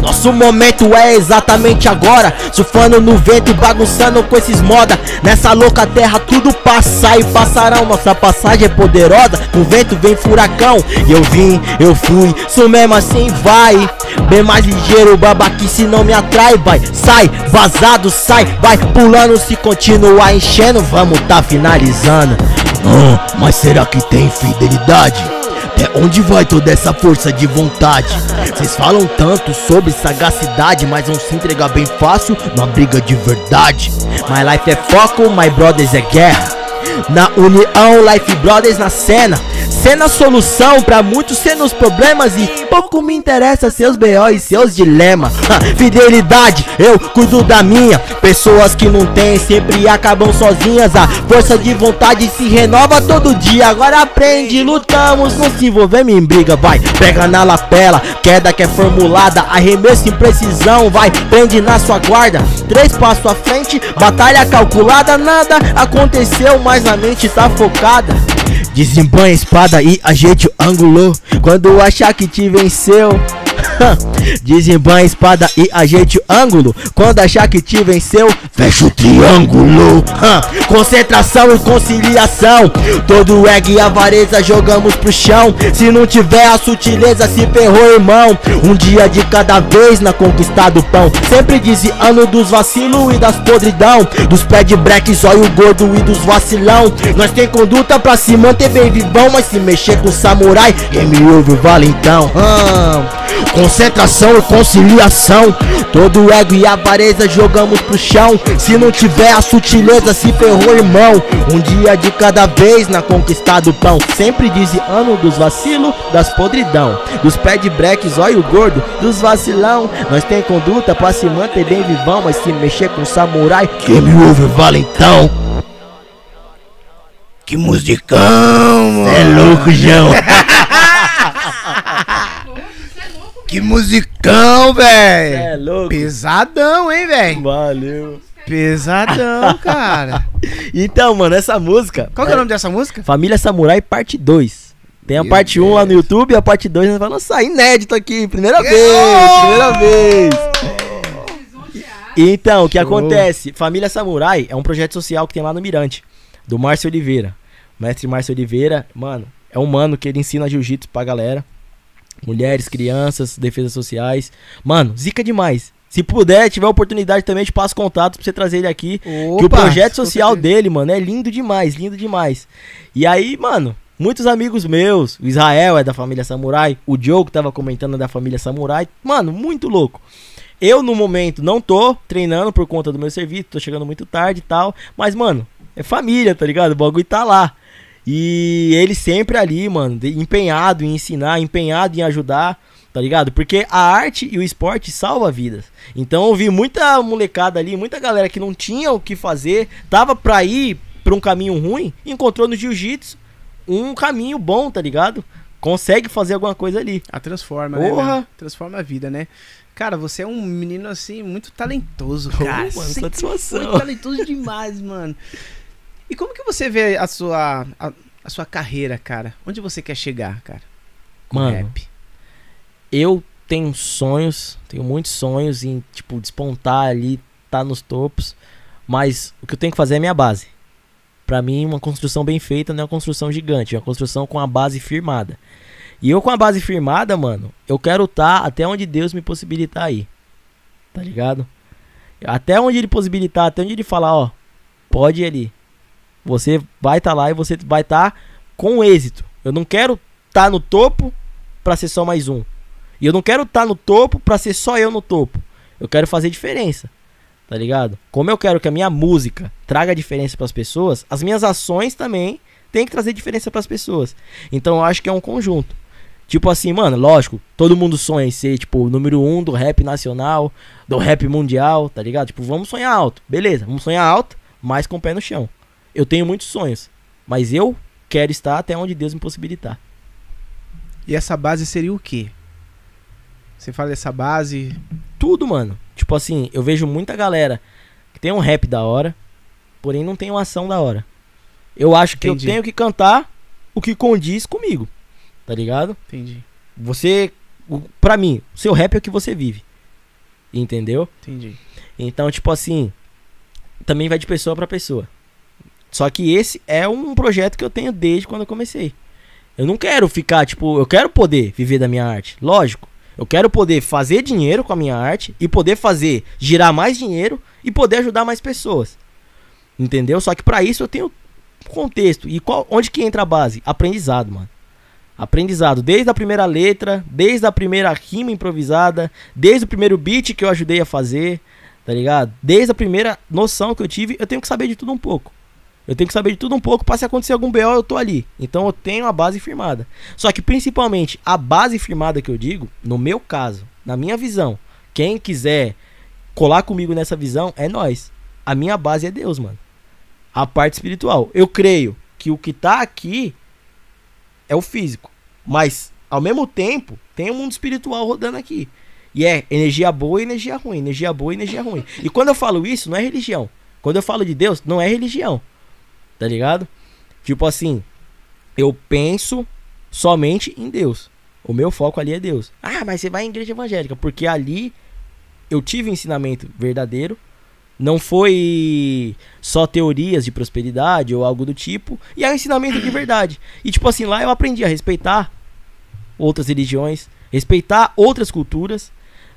Speaker 3: Nosso momento é exatamente agora. Surfando no vento e bagunçando com esses moda. Nessa louca terra tudo passa e passarão Nossa passagem é poderosa. Com vento vem furacão. E eu vim, eu fui, isso mesmo assim vai. Bem mais ligeiro, babaquice não me atrai Vai, sai, vazado, sai Vai. Pulando se continuar enchendo. Vamos tá finalizando. Ah, Mas será que tem fidelidade? Até onde vai toda essa força de vontade? Vocês falam tanto sobre sagacidade, mas vão se entregar bem fácil numa briga de verdade. My life é foco, my brothers é guerra. Na união, Life Brothers na cena. Cena solução pra muitos seus problemas e pouco me interessa seus BO e seus dilemas. Ha, Fidelidade, eu cuido da minha. Pessoas que não têm sempre acabam sozinhas. A força de vontade se renova todo dia. Agora aprende, lutamos, não se envolvemos em briga. Vai, pega na lapela, queda que é formulada. Arremesso em precisão, vai, prende na sua guarda. Três passos à frente, batalha calculada. Nada aconteceu, mas a mente tá focada. Desembanha a espada e ajeite o ângulo Quando achar que te venceu Desembanha a espada e ajeite o ângulo. Quando achar que te venceu Fecha o triângulo. Concentração e conciliação. Todo egg e avareza jogamos pro chão. Se não tiver a sutileza se ferrou irmão. Um dia de cada vez na conquista do pão. Sempre desviando dos vacilos e das podridão. Dos pé de break, zóio gordo e dos vacilão. Nós tem conduta pra se manter bem vivão Mas se mexer com samurai, game over, vale então. Ah, Concentração e conciliação. Todo ego e avareza jogamos pro chão. Se não tiver a sutileza se ferrou irmão. Um dia de cada vez na conquista do pão. Sempre desviando dos vacilos, das podridão. Dos pé de break, zóio gordo, dos vacilão. Nós tem conduta pra se manter bem vivão Mas se mexer com samurai, game over, vale então.
Speaker 1: Que musicão, mano.
Speaker 3: É louco, João
Speaker 1: Que musicão, velho.
Speaker 3: É louco
Speaker 1: Pesadão, hein, velho?
Speaker 3: Valeu
Speaker 1: Pesadão, cara.
Speaker 3: Então, mano, essa música
Speaker 1: Qual que é o nome dessa música?
Speaker 3: Família Samurai parte 2. Tem a
Speaker 1: Meu
Speaker 3: parte 1 lá no. YouTube e a parte 2 nós vamos lançar inédito aqui, primeira vez, primeira vez. Então, o que acontece? Família Samurai é um projeto social que tem lá no Mirante, do Márcio Oliveira. O mestre Márcio Oliveira, mano, é um mano que ele ensina jiu-jitsu pra galera. Mulheres, crianças, defesas sociais. Mano, zica demais. Se puder, tiver oportunidade também, eu te passo contatos pra você trazer ele aqui. que o
Speaker 1: Opa,
Speaker 3: projeto social dele, mano, é lindo demais, lindo demais. E aí, mano, muitos amigos meus, o Israel é da família Samurai, o Diogo tava comentando é da família Samurai. Mano, muito louco. Eu, no momento, não tô treinando por conta do meu serviço, tô chegando muito tarde e tal. Mas, mano, é família, tá ligado? O bagulho tá lá. E ele sempre ali, mano, empenhado em ensinar, empenhado em ajudar, tá ligado? Porque a arte e o esporte salva vidas. Então eu vi muita molecada ali, muita galera que não tinha o que fazer, tava pra ir pra um caminho ruim, encontrou no jiu-jitsu um caminho bom, tá ligado? consegue fazer alguma coisa ali.
Speaker 1: A transforma, né?
Speaker 3: Porra.
Speaker 1: meu? Transforma a vida, né? Cara, você é um menino assim muito talentoso, cara.
Speaker 3: mano,
Speaker 1: Sempre
Speaker 3: satisfação.
Speaker 1: Foi talentoso demais, mano. E como que você vê a sua a, a sua carreira, cara? Onde você quer chegar, cara? Com
Speaker 3: Mano,
Speaker 1: rap.
Speaker 3: eu tenho sonhos, tenho muitos sonhos em, tipo, despontar ali, tá nos topos. Mas o que eu tenho que fazer é minha base. Pra mim, uma construção bem feita não é uma construção gigante, é uma construção com a base firmada. E eu com a base firmada, mano, eu quero estar até onde Deus me possibilitar ir. Tá ligado? Até onde ele possibilitar, até onde ele falar, ó, pode ir ali. Você vai estar lá e você vai estar com êxito. Eu não quero estar no topo pra ser só mais um. E eu não quero estar no topo pra ser só eu no topo. Eu quero fazer diferença. Tá ligado? Como eu quero que a minha música traga diferença pras pessoas, as minhas ações também têm que trazer diferença pras pessoas. Então eu acho que é um conjunto. Tipo assim, mano, lógico, todo mundo sonha em ser, tipo, o número um do rap nacional, do rap mundial, tá ligado? Tipo, vamos sonhar alto. Beleza, vamos sonhar alto, mas com o pé no chão. Eu tenho muitos sonhos, mas eu quero estar até onde Deus me possibilitar.
Speaker 1: E essa base seria o quê? Você fala dessa base.
Speaker 3: Tudo, mano. Tipo assim, eu vejo muita galera que tem um rap da hora, porém não tem uma ação da hora. Eu acho que
Speaker 1: Entendi.
Speaker 3: eu tenho que cantar o que condiz comigo. Tá ligado?
Speaker 1: Entendi,
Speaker 3: Você, pra mim, o seu rap é o que você vive. Entendeu?
Speaker 1: entendi.
Speaker 3: Então, tipo assim, também vai de pessoa pra pessoa. Só que esse é um projeto que eu tenho desde quando eu comecei. Eu não quero ficar, tipo, eu quero poder viver da minha arte, lógico. Eu quero poder fazer dinheiro com a minha arte e poder fazer girar mais dinheiro e poder ajudar mais pessoas. Entendeu? Só que pra isso eu tenho contexto. E qual, onde que entra a base? Aprendizado, mano. Aprendizado, desde a primeira letra, desde a primeira rima improvisada, desde o primeiro beat que eu ajudei a fazer, tá ligado? Desde a primeira noção que eu tive, eu tenho que saber de tudo um pouco. Eu tenho que saber de tudo um pouco pra se acontecer algum BO, eu tô ali. Então eu tenho a base firmada. Só que principalmente a base firmada que eu digo, no meu caso, na minha visão, quem quiser colar comigo nessa visão é nós. A minha base é Deus, mano. A parte espiritual. Eu creio que o que tá aqui é o físico. Mas, ao mesmo tempo, tem um mundo espiritual rodando aqui. E é energia boa e energia ruim, energia boa e energia ruim. E quando eu falo isso, não é religião. Quando eu falo de Deus, não é religião. Tá ligado? Tipo assim, eu penso somente em Deus. O meu foco ali é Deus. Ah, mas você vai em igreja evangélica, porque ali eu tive um ensinamento verdadeiro. Não foi só teorias de prosperidade ou algo do tipo. E é um ensinamento de verdade. E tipo assim, lá eu aprendi a respeitar outras religiões, respeitar outras culturas.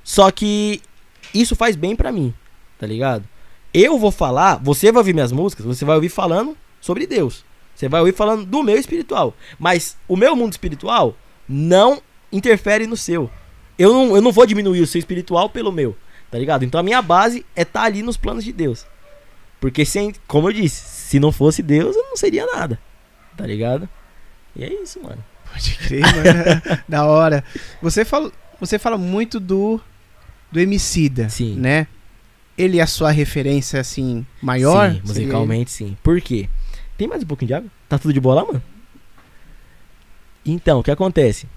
Speaker 3: Só que isso faz bem pra mim, tá ligado? Eu vou falar, você vai ouvir minhas músicas, você vai ouvir falando sobre Deus. Você vai ouvir falando do meu espiritual. Mas o meu mundo espiritual não interfere no seu. Eu não, eu não vou diminuir o seu espiritual pelo meu, tá ligado? Então a minha base é estar ali nos planos de Deus. Porque sem, como eu disse, se não fosse Deus, eu não seria nada. Tá ligado? E é isso, mano.
Speaker 1: Pode crer, mano. da hora. Você fala, você fala muito do do Emicida,
Speaker 3: Sim.
Speaker 1: né? Ele é a sua referência assim maior?
Speaker 3: Sim, musicalmente sim. Por quê? Tem mais um pouquinho de água? Tá tudo de boa lá, mano? Então, o que acontece?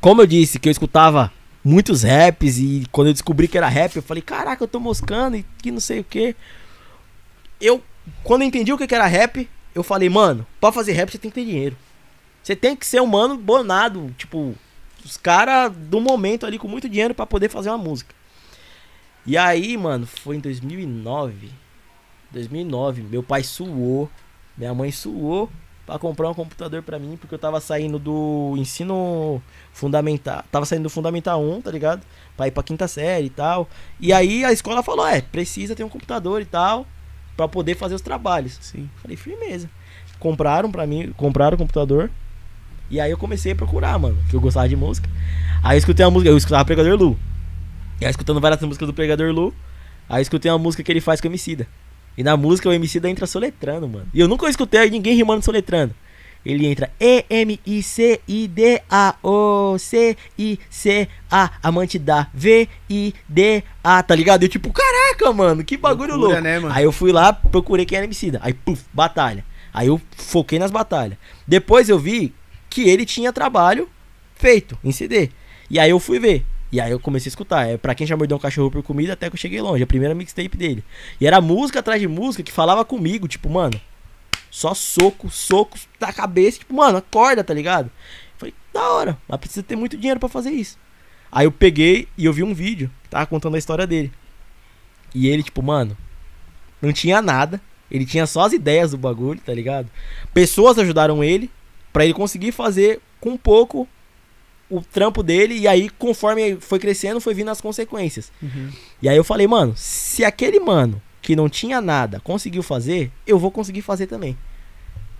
Speaker 3: Como eu disse que eu escutava muitos raps e quando eu descobri que era rap, eu falei, caraca, eu tô moscando e que não sei o que. Eu, quando eu entendi o que era rap, eu falei, mano, pra fazer rap você tem que ter dinheiro. Você tem que ser um mano bonado, tipo, os caras do momento ali com muito dinheiro pra poder fazer uma música. E aí, mano, foi em 2009. 2009, meu pai suou, minha mãe suou pra comprar um computador pra mim, porque eu tava saindo do ensino fundamental, tava saindo do fundamental 1, tá ligado? Pra ir pra quinta série e tal. E aí a escola falou: "É, precisa ter um computador e tal pra poder fazer os trabalhos".
Speaker 1: Sim.
Speaker 3: Falei: "Firmeza". Compraram pra mim, compraram o computador. E aí eu comecei a procurar, mano, que eu gostava de música. Aí eu escutei uma música, eu escutava Pregador Lu. E aí escutando várias músicas do Pregador Lu, aí eu escutei uma música que ele faz com o Emicida. E na música o Emicida entra soletrando, mano. E eu nunca escutei ninguém rimando soletrando. Ele entra E-M-I-C-I-D-A-O-C-I-C-A, amante da V-I-D-A, tá ligado? Eu tipo, caraca, mano, que bagulho
Speaker 1: Loucura,
Speaker 3: louco.
Speaker 1: né, mano?
Speaker 3: Aí eu fui lá, procurei quem era Emicida. Aí, puf, batalha. Aí eu foquei nas batalhas. Depois eu vi que ele tinha trabalho feito em CD. E aí eu fui ver. E aí eu comecei a escutar. É pra quem já mordeu um cachorro por comida, até que eu cheguei longe. A primeira mixtape dele. E era música atrás de música que falava comigo, tipo, mano, só soco, soco da cabeça, tipo, mano, acorda, tá ligado? Falei, da hora, mas precisa ter muito dinheiro para fazer isso. Aí eu peguei e eu vi um vídeo que tava contando a história dele. E ele, tipo, mano, não tinha nada. Ele tinha só as ideias do bagulho, tá ligado? Pessoas ajudaram ele para ele conseguir fazer com pouco o trampo dele. E aí, conforme foi crescendo, foi vindo as consequências.
Speaker 1: Uhum.
Speaker 3: E aí eu falei, mano, se aquele mano que não tinha nada conseguiu fazer, eu vou conseguir fazer também.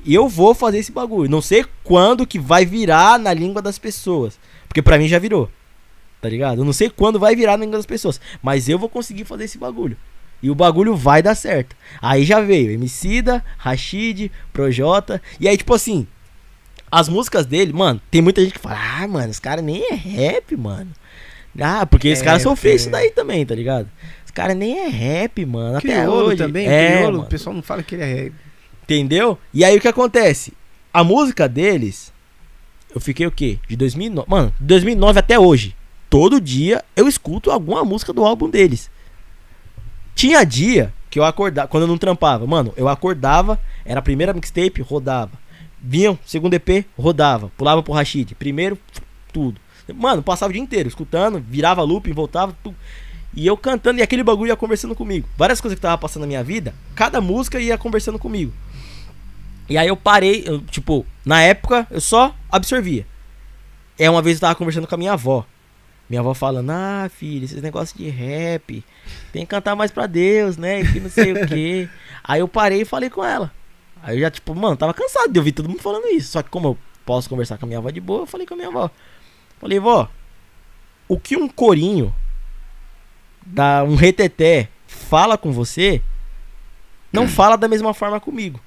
Speaker 3: E eu vou fazer esse bagulho. Não sei quando que vai virar na língua das pessoas. Porque pra mim já virou. Tá ligado? Eu não sei quando vai virar na língua das pessoas. Mas eu vou conseguir fazer esse bagulho. E o bagulho vai dar certo. Aí já veio Emicida, Rashid, Projota. E aí, tipo assim, as músicas dele, mano, tem muita gente que fala, ah, mano, esse cara nem é rap, mano. Ah, porque esse
Speaker 1: É,
Speaker 3: cara sofreu
Speaker 1: é.
Speaker 3: isso daí também, tá ligado? Esse cara nem é rap, mano. Até
Speaker 1: Criolo
Speaker 3: hoje.
Speaker 1: também,
Speaker 3: é,
Speaker 1: criolo,
Speaker 3: mano.
Speaker 1: o pessoal não fala que ele é.
Speaker 3: Entendeu? E aí o que acontece? A música deles, eu fiquei o quê? De 2009. Mano, de 2009 até hoje. Todo dia eu escuto alguma música do álbum deles. Tinha dia que eu acordava, quando eu não trampava, mano, eu acordava, era a primeira mixtape, rodava. Vinham, segundo EP, rodava. Pulava pro Rashid. Primeiro, tudo. Mano, passava o dia inteiro escutando, virava looping, voltava, tudo. E eu cantando e aquele bagulho ia conversando comigo. Várias coisas que tava passando na minha vida, cada música ia conversando comigo. E aí eu parei, eu, tipo, na época eu só absorvia. É uma vez eu tava conversando com a minha avó. Minha avó falando, ah, filho, esses negócios de rap, tem que cantar mais pra Deus, né? E que não sei o quê. Aí eu parei e falei com ela. Aí eu já, tipo, mano, tava cansado de ouvir todo mundo falando isso. Só que como eu posso conversar com a minha avó de boa, eu falei com a minha avó. Falei, vó, o que um corinho, da, um reteté, fala com você, não fala da mesma forma comigo.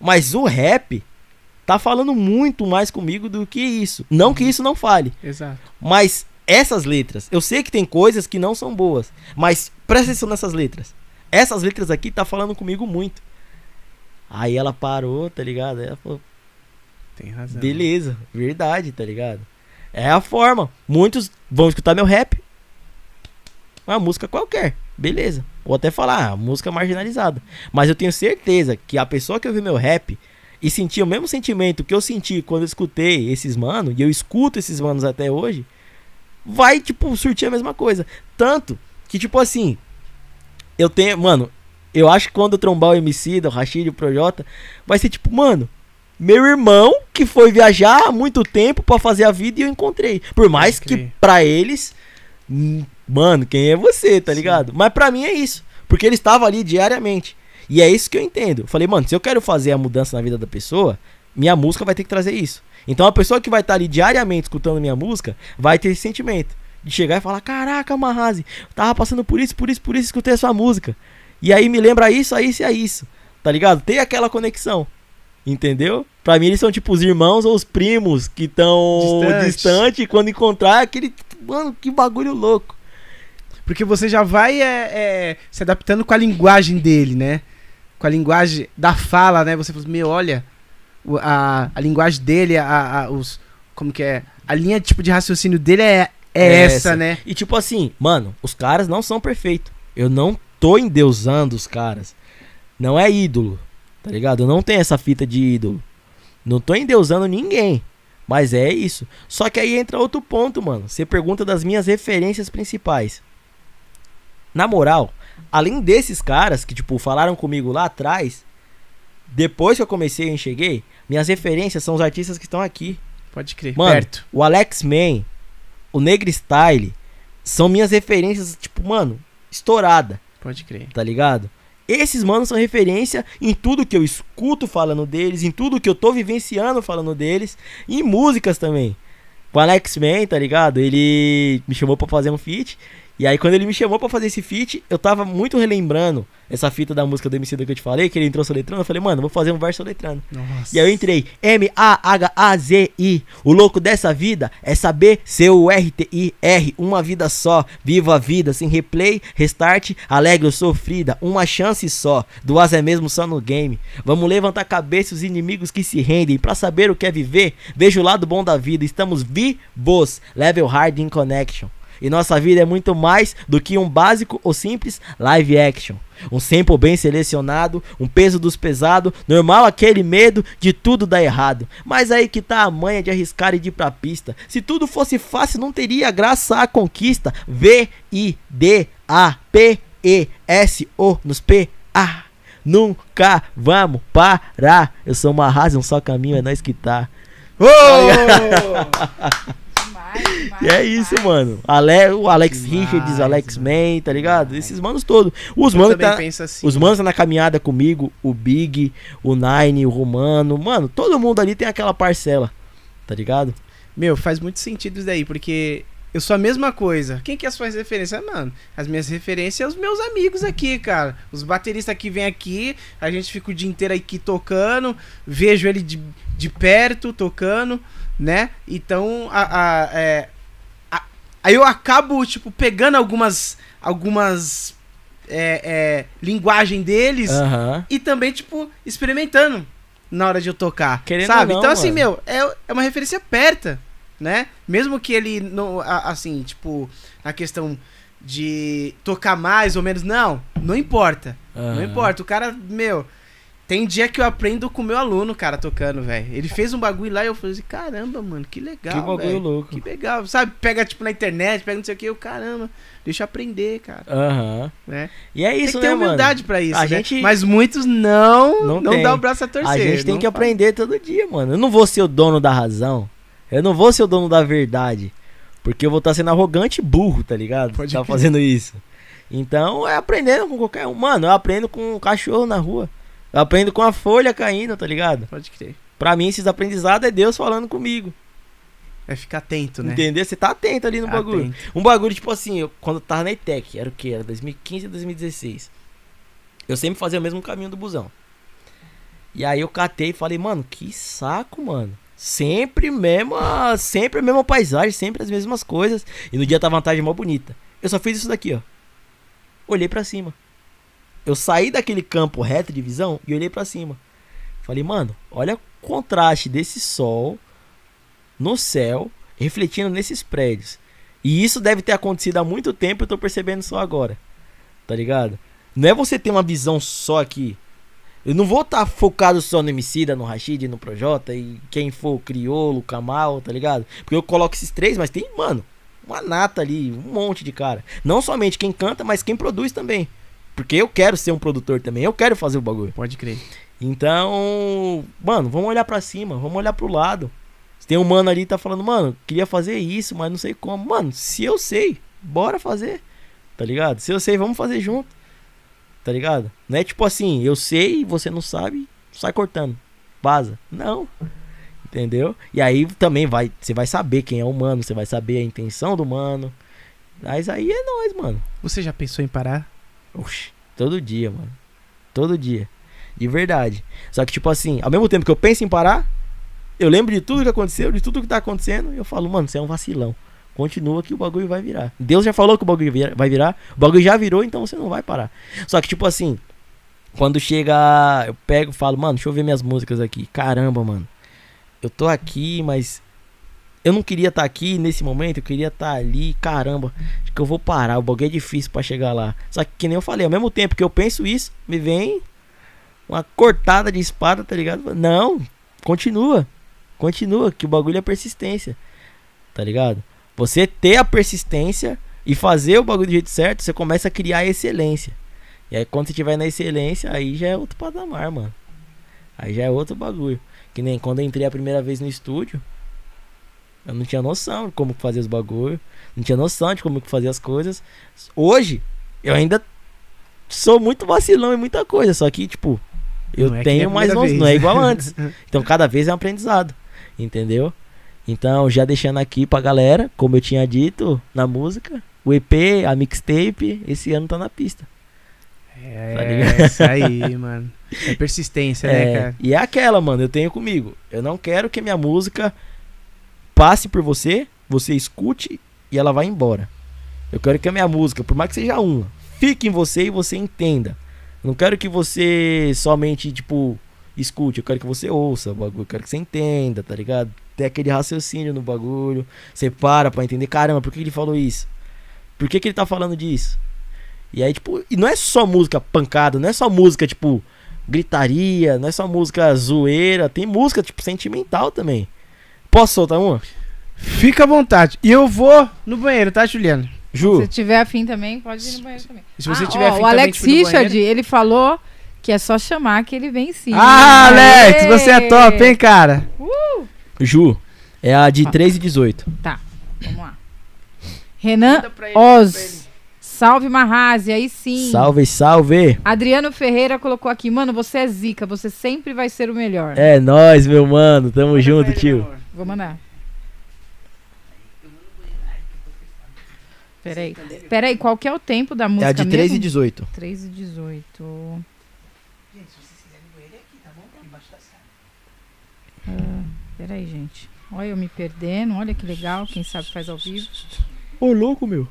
Speaker 3: Mas o rap tá falando muito mais comigo do que isso. Não que isso não fale.
Speaker 1: Exato.
Speaker 3: Mas essas letras, eu sei que tem coisas que não são boas, mas presta atenção nessas letras. Essas letras aqui tá falando comigo muito. Aí ela parou, tá ligado? Aí ela falou,
Speaker 1: Tem razão.
Speaker 3: beleza, verdade, tá ligado? É a forma. Muitos vão escutar meu rap. Uma música qualquer, beleza. Ou até falar, música marginalizada. Mas eu tenho certeza que a pessoa que ouviu meu rap e sentiu o mesmo sentimento que eu senti quando eu escutei esses manos, e eu escuto esses manos até hoje, vai, tipo, surtir a mesma coisa. Tanto que, tipo assim, eu tenho, mano, eu acho que quando eu trombar o MC, o Rashid, o Projota, vai ser tipo, mano, meu irmão que foi viajar há muito tempo pra fazer a vida e eu encontrei. Por mais que pra eles, hum, mano, quem é você, tá
Speaker 1: Sim.
Speaker 3: ligado? Mas pra mim é isso, porque eles estavam ali diariamente. E é isso que eu entendo. Eu falei, mano, se eu quero fazer a mudança na vida da pessoa, minha música vai ter que trazer isso. Então a pessoa que vai estar ali diariamente escutando minha música vai ter esse sentimento de chegar e falar: Caraca, Marrazi, eu tava passando por isso, por isso, por isso, escutei a sua música. E aí me lembra isso, a isso e a isso. Tá ligado? Tem aquela conexão. Entendeu? Pra mim eles são tipo os irmãos ou os primos que estão
Speaker 1: Distante.
Speaker 3: distante e quando encontrar aquele. Mano, que bagulho louco.
Speaker 1: Porque você já vai é, é, se adaptando com a linguagem dele, né? Com a linguagem da fala, né? Você fala, meu, olha, a, a linguagem dele, a, a- os. Como que é? A linha tipo de raciocínio dele é, é,
Speaker 3: É
Speaker 1: essa,
Speaker 3: essa.
Speaker 1: né?
Speaker 3: E tipo assim, mano, os caras não são perfeitos. Eu não tô endeusando os caras. Não é ídolo, tá ligado? Eu não tenho essa fita de ídolo. Não tô endeusando ninguém. Mas é isso. Só que aí entra outro ponto, mano. Você pergunta das minhas referências principais. Na moral, além desses caras que, tipo, falaram comigo lá atrás, depois que eu comecei e enxerguei, minhas referências são os artistas que estão aqui.
Speaker 1: Pode crer.
Speaker 3: Mano,
Speaker 1: Perto.
Speaker 3: o Alex Man, o Negro Style, são minhas referências, tipo, mano, estourada,
Speaker 1: Pode crer.
Speaker 3: tá ligado? Esses manos são referência em tudo que eu escuto falando deles, em tudo que eu tô vivenciando falando deles, em músicas também. O Alex Man, tá ligado? Ele me chamou pra fazer um feat, e aí quando ele me chamou pra fazer esse feat, eu tava muito relembrando essa fita da música do MC que eu te falei, que ele entrou soletrando, eu falei, mano, vou fazer um verso soletrando.
Speaker 1: Nossa.
Speaker 3: E aí eu entrei, M-A-H-A-Z-I. O louco dessa vida é saber ser o R-T-I-R. Uma vida só, viva a vida, sem replay, restart, alegre ou sofrida. Uma chance só, duas é mesmo só no game. Vamos levantar a cabeça os inimigos que se rendem. Pra saber o que é viver, veja o lado bom da vida. Estamos vivos, level hard in connection. E nossa vida é muito mais do que um básico ou simples live action. Um sample bem selecionado, um peso dos pesados, normal aquele medo de tudo dar errado. Mas aí que tá a manha de arriscar e de ir pra pista. Se tudo fosse fácil, não teria graça a conquista. V-I-D-A-P-E-S-O nos P-A. Nunca vamos parar. Eu sou uma raça, um só caminho, é nós que tá. E é isso, mano. Ale, o Alex
Speaker 1: Demais,
Speaker 3: Richards, Alex. Man, tá ligado? Esses manos todos. Os
Speaker 1: Eu
Speaker 3: manos
Speaker 1: também
Speaker 3: tá,
Speaker 1: assim.
Speaker 3: os manos tá na caminhada comigo, o Big, o Nine, o Romano. Mano, todo mundo ali tem aquela parcela. Tá ligado?
Speaker 1: Meu, faz muito sentido isso daí, porque eu sou a mesma coisa. Quem que é as suas referências? Mano, as minhas referências são os meus amigos aqui, cara. Os bateristas que vêm aqui, a gente fica o dia inteiro aqui tocando, vejo ele de, de perto tocando, né? Então, a, a- é, a- aí eu acabo, tipo, pegando algumas, algumas é, é, linguagem deles
Speaker 3: Aham.
Speaker 1: e também, tipo, experimentando na hora de eu tocar.
Speaker 3: Querendo
Speaker 1: sabe?
Speaker 3: não,
Speaker 1: então, assim,
Speaker 3: mano.
Speaker 1: meu, é, é uma referência perto, né? Mesmo que ele não. a- Assim, tipo, na questão de tocar mais ou menos. Não, não importa. Não
Speaker 3: aham.
Speaker 1: importa. O cara, meu. Tem dia que eu aprendo com o meu aluno, cara, tocando, velho. Ele fez um bagulho lá e eu falei assim, caramba, mano, que legal.
Speaker 3: Que bagulho
Speaker 1: velho.
Speaker 3: louco.
Speaker 1: Que legal. Sabe, pega, tipo, na internet, pega não sei o que, eu, caramba, deixa eu aprender, cara.
Speaker 3: Aham.
Speaker 1: Né?
Speaker 3: E é
Speaker 1: Tem
Speaker 3: isso,
Speaker 1: que ter
Speaker 3: né, mano?
Speaker 1: humildade pra isso.
Speaker 3: A
Speaker 1: né?
Speaker 3: gente-
Speaker 1: Mas muitos não,
Speaker 3: Não
Speaker 1: não,
Speaker 3: tem.
Speaker 1: dá o braço a torcer.
Speaker 3: A gente tem que
Speaker 1: faz.
Speaker 3: aprender todo dia, mano. Eu não vou ser o dono da razão. Eu não vou ser o dono da verdade. Porque eu vou estar sendo arrogante e burro, tá ligado?
Speaker 1: Pode
Speaker 3: tá fazendo isso. Então é aprendendo com qualquer um. Mano, eu aprendo com um cachorro na rua. Eu aprendo com a folha caindo, tá ligado?
Speaker 1: Pode crer.
Speaker 3: Pra mim, esses aprendizados é Deus falando comigo.
Speaker 1: É ficar atento, né?
Speaker 3: Entendeu? Você tá atento ali no
Speaker 1: Atento.
Speaker 3: bagulho. Um bagulho, tipo assim, eu, quando eu tava na ETEC, era o que? Era 2015 e 2016. Eu sempre fazia o mesmo caminho do busão. E aí eu catei e falei, mano, que saco, mano. Sempre mesma, sempre a mesma paisagem, sempre as mesmas coisas. E no dia tá vantagem mó bonita. Eu só fiz isso daqui, ó. Olhei pra cima. Eu saí daquele campo reto de visão e olhei pra cima. Falei, mano, olha o contraste desse sol no céu, refletindo nesses prédios. E isso deve ter acontecido há muito tempo, eu tô percebendo só agora. Tá ligado? Não é você ter uma visão só aqui. Eu não vou estar focado só no Emicida, no Rashid, no Projota e quem for o Criolo, Kamal, tá ligado? Porque eu coloco esses três, mas tem, mano, uma nata ali, um monte de cara. Não somente quem canta, mas quem produz também. Porque eu quero ser um produtor também, eu quero fazer o bagulho.
Speaker 1: Pode crer.
Speaker 3: Então, mano, vamos olhar pra cima, vamos olhar pro lado. Se tem um mano ali que tá falando, mano, queria fazer isso, mas não sei como. Mano, se eu sei, bora fazer. Tá ligado? Se eu sei, vamos fazer junto. Tá ligado? Não é tipo assim, eu sei você não sabe, sai cortando. Vaza. Não. Entendeu? E aí também vai, você vai saber quem é o mano, você vai saber a intenção do mano. Mas aí é nóis, mano.
Speaker 1: Você já pensou em parar?
Speaker 3: Oxi, todo dia, mano. Todo dia. De verdade. Só que, tipo assim, ao mesmo tempo que eu penso em parar, eu lembro de tudo que aconteceu, de tudo que tá acontecendo, e eu falo, mano, você é um vacilão. Continua que o bagulho vai virar. Deus já falou que o bagulho vai virar. O bagulho já virou, então você não vai parar. Só que, tipo assim, quando chega. Eu pego e falo, mano, deixa eu ver minhas músicas aqui. Caramba, mano. Eu tô aqui, mas. Eu não queria estar aqui nesse momento, eu queria estar ali. Caramba, acho que eu vou parar. O bagulho é difícil pra chegar lá. Só que, que nem eu falei, ao mesmo tempo que eu penso isso, me vem uma cortada de espada, tá ligado? Não, continua. Continua, que o bagulho é persistência. Tá ligado? Você ter a persistência e fazer o bagulho do jeito certo, você começa a criar a excelência. E aí quando você tiver na excelência, aí já é outro patamar, mano. Aí já é outro bagulho. Que nem quando eu entrei a primeira vez no estúdio, eu não tinha noção de como fazer os bagulhos. Não tinha noção de como fazer as coisas. Hoje, eu ainda sou muito vacilão em muita coisa. Só que, tipo, eu
Speaker 1: Não é
Speaker 3: tenho
Speaker 1: a
Speaker 3: mais noção.
Speaker 1: vez,
Speaker 3: Não é
Speaker 1: né?
Speaker 3: igual antes. Então cada vez é um aprendizado. Entendeu? Então, já deixando aqui pra galera, como eu tinha dito na música, o EP, a mixtape, esse ano tá na pista.
Speaker 1: É,
Speaker 3: Tá?
Speaker 1: É, isso aí, mano. É persistência, né,
Speaker 3: É,
Speaker 1: cara?
Speaker 3: e é aquela, mano, eu tenho comigo. Eu não quero que minha música passe por você, você escute e ela vá embora. Eu quero que a minha música, por mais que seja uma, fique em você e você entenda. Eu não quero que você somente, tipo, escute, eu quero que você ouça o bagulho, eu quero que você entenda, tá ligado? Tem aquele raciocínio no bagulho, você para pra entender, caramba, por que ele falou isso? Por que, que ele tá falando disso? E aí, tipo, e não é só música pancada, não é só música, tipo, gritaria, não é só música zoeira, tem música, tipo, sentimental também. Posso soltar uma?
Speaker 1: Fica à vontade. E eu vou no banheiro, tá, Juliana?
Speaker 3: Ju,
Speaker 2: Se tiver afim também, pode ir no banheiro também.
Speaker 1: Se você
Speaker 2: Ah,
Speaker 1: tiver
Speaker 2: ó,
Speaker 1: afim
Speaker 2: O
Speaker 1: também
Speaker 2: Alex Richard,
Speaker 1: banheiro-
Speaker 2: ele falou que é só chamar que ele vem sim.
Speaker 1: Ah, Alex,
Speaker 2: Aê!
Speaker 1: você é top, hein, cara?
Speaker 3: Ju, é a de 3 e 18.
Speaker 2: Vamos lá. Renan Oz. Salve Marrazi, aí sim.
Speaker 3: Salve, salve!
Speaker 2: Adriano Ferreira colocou aqui, mano, você é zica, você sempre vai ser o melhor.
Speaker 3: É nóis, meu mano, tamo junto, tio.
Speaker 2: Vou mandar. Peraí. Peraí, qual que é o tempo da música
Speaker 3: É a de 3
Speaker 2: mesmo?
Speaker 3: e 18.
Speaker 2: 3 e 18. Ah, peraí, gente. Olha eu me perdendo, olha que legal, quem sabe faz ao vivo.
Speaker 3: Ô, louco, meu.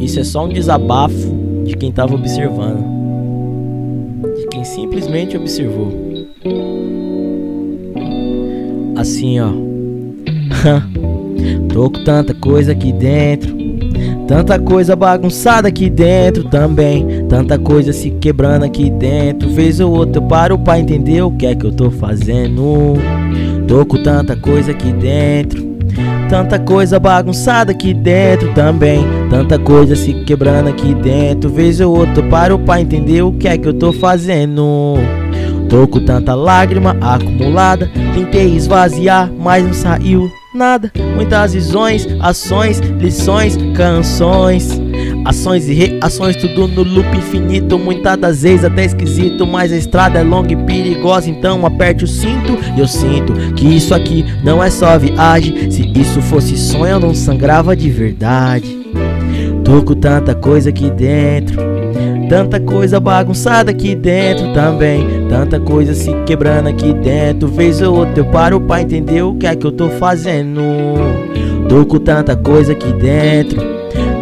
Speaker 3: Isso é só um desabafo de quem tava observando. De quem simplesmente observou. Assim, ó. Tô com tanta coisa aqui dentro. Tanta coisa bagunçada aqui dentro também. Tanta coisa se quebrando aqui dentro. Vez ou outra eu paro pra entender o que é que eu tô fazendo. Tô com tanta coisa aqui dentro. Tanta coisa bagunçada aqui dentro também. Tanta coisa se quebrando aqui dentro. Vez ou outra eu paro pra entender o que é que eu tô fazendo. Tô com tanta lágrima acumulada. Tentei esvaziar, mas não saiu nada. Muitas visões, ações, lições, canções. Ações e reações, tudo no loop infinito. Muitas das vezes até esquisito. Mas a estrada é longa e perigosa. Então aperte o cinto. Eu sinto que isso aqui não é só viagem. Se isso fosse sonho, eu não sangrava de verdade. Tô com tanta coisa aqui dentro. Tanta coisa bagunçada aqui dentro também. Tanta coisa se quebrando aqui dentro. Vez ou outra eu paro pra entender o que é que eu tô fazendo. Tô com tanta coisa aqui dentro.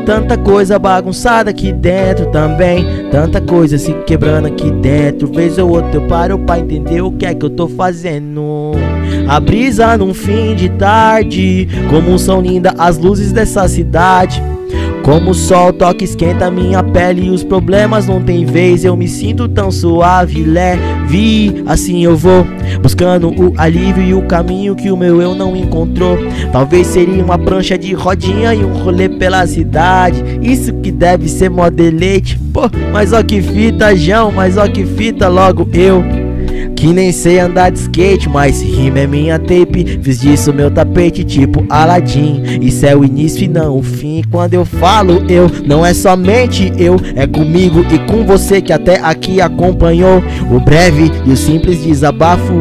Speaker 3: Tanta coisa bagunçada aqui dentro também. Tanta coisa se quebrando aqui dentro. Vez ou outra eu paro pra entender o que é que eu tô fazendo. A brisa num fim de tarde. Como são lindas as luzes dessa cidade. Como o sol toca, esquenta minha pele e os problemas não tem vez. Eu me sinto tão suave, leve. Assim eu vou buscando o alívio e o caminho que o meu eu não encontrou. Talvez seria uma prancha de rodinha e um rolê pela cidade. Isso que deve ser mó deleite. Pô, mas ó que fita, João, mas ó que fita, logo eu. Que nem sei andar de skate, mas rima é minha tape. Fiz disso meu tapete, tipo Aladdin. Isso é o início e não o fim. Quando eu falo eu, não é somente eu, é comigo e com você que até aqui acompanhou o breve e o simples desabafo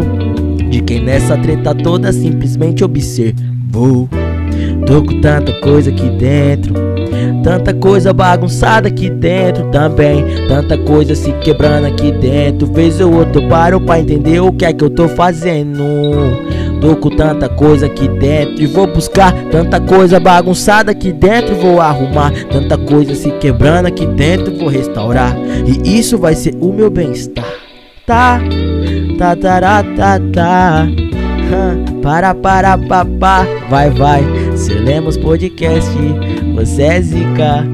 Speaker 3: de quem nessa treta toda simplesmente observou. Tô com tanta coisa aqui dentro. Tanta coisa bagunçada aqui dentro também. Tanta coisa se quebrando aqui dentro. Vez ou outra eu paro pra entender o que é que eu tô fazendo. Tô com tanta coisa aqui dentro e vou buscar tanta coisa bagunçada aqui dentro. Vou arrumar tanta coisa se quebrando aqui dentro. Vou restaurar e isso vai ser o meu bem-estar. Tá, tá, tá, tá, tá. Para, para, papá, vai, vai. Seu Lemos Podcast, você é zica.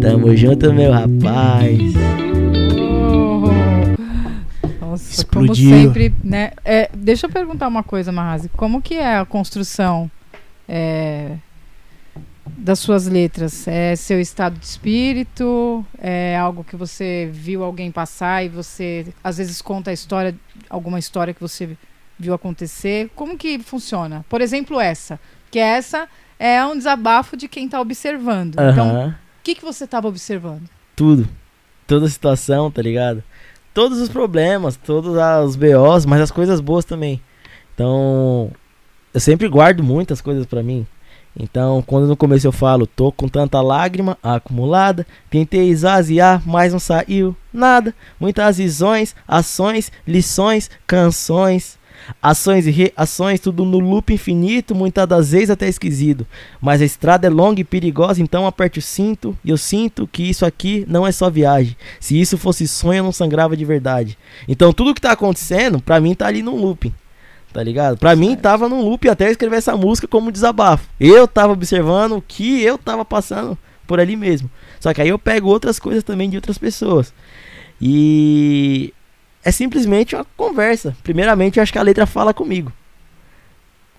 Speaker 3: Tamo junto, meu rapaz.
Speaker 2: Oh. Nossa,
Speaker 1: Explodiu.
Speaker 2: como sempre, né? É, deixa eu perguntar uma coisa, Marrazi. Como que é a construção é, das suas letras? É seu estado de espírito? É algo que você viu alguém passar e você às vezes conta a história, alguma história que você viu acontecer? Como que funciona? Por exemplo, essa. Que essa é um desabafo de quem está observando. Então, o que, que você estava observando?
Speaker 3: Tudo. Toda a situação, tá ligado? todos os problemas, todos os BOs, mas as coisas boas também. Então, eu sempre guardo muitas coisas pra mim. Então, quando no começo eu falo, tô com tanta lágrima acumulada, tentei esvaziar, mas não saiu nada. Muitas visões, ações, lições, canções, ações e reações, tudo no loop infinito, muitas das vezes até esquisito. Mas a estrada é longa e perigosa, então aperte o cinto e eu sinto que isso aqui não é só viagem. Se isso fosse sonho, eu não sangrava de verdade. Então, tudo que tá acontecendo, pra mim tá ali no looping. Tá ligado? Pra mim tava num loop até escrever essa música como desabafo. Eu tava observando o que eu tava passando por ali mesmo. Só que aí eu pego outras coisas também de outras pessoas. E é simplesmente uma conversa. Primeiramente, eu acho que a letra fala comigo.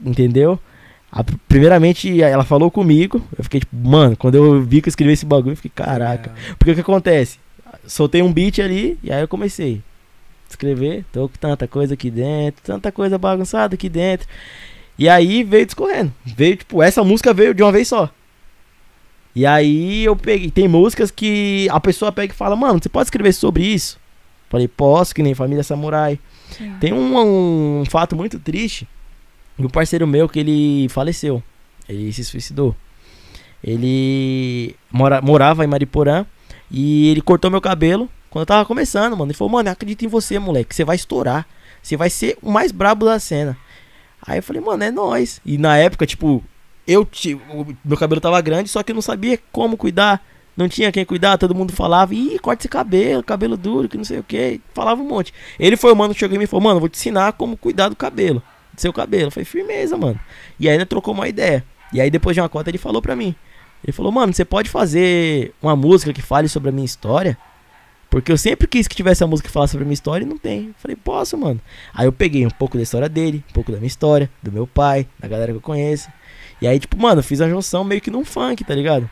Speaker 3: Entendeu? A- primeiramente, ela falou comigo. Eu fiquei tipo, mano, quando eu vi que eu escrevi esse bagulho, eu fiquei, caraca. Porque o que acontece? Soltei um beat ali e aí eu comecei a escrever. Tô com tanta coisa aqui dentro, tanta coisa bagunçada aqui dentro. E aí veio discorrendo. Veio, tipo, essa música veio de uma vez só. E aí eu peguei. Tem músicas que a pessoa pega e fala, mano, você pode escrever sobre isso? Falei, posso, que nem Família Samurai.
Speaker 2: Sim.
Speaker 3: Tem um, um fato muito triste de um parceiro meu que ele faleceu. Ele se suicidou. Ele mora, morava em Mariporã e ele cortou meu cabelo quando eu tava começando, mano. Ele falou, mano, eu acredito em você, moleque. Você vai estourar. Você vai ser o mais brabo da cena. Aí eu falei, mano, é nóis. E na época, tipo, eu ti- o meu cabelo tava grande, só que eu não sabia como cuidar. Não tinha quem cuidar, todo mundo falava, ih, corta esse cabelo, cabelo duro, que não sei o que. Falava um monte. Ele foi o mano que chegou e falou, mano, vou te ensinar como cuidar do cabelo. Do seu cabelo. Falei, firmeza, mano. E aí ele trocou uma ideia. E aí depois de uma conta ele falou pra mim. Ele falou, mano, você pode fazer uma música que fale sobre a minha história? Porque eu sempre quis que tivesse uma música que falasse sobre a minha história e não tem. Eu falei, posso, mano. Aí eu peguei um pouco da história dele, um pouco da minha história, do meu pai, da galera que eu conheço. E aí, tipo, mano, fiz a junção meio que num funk, tá ligado?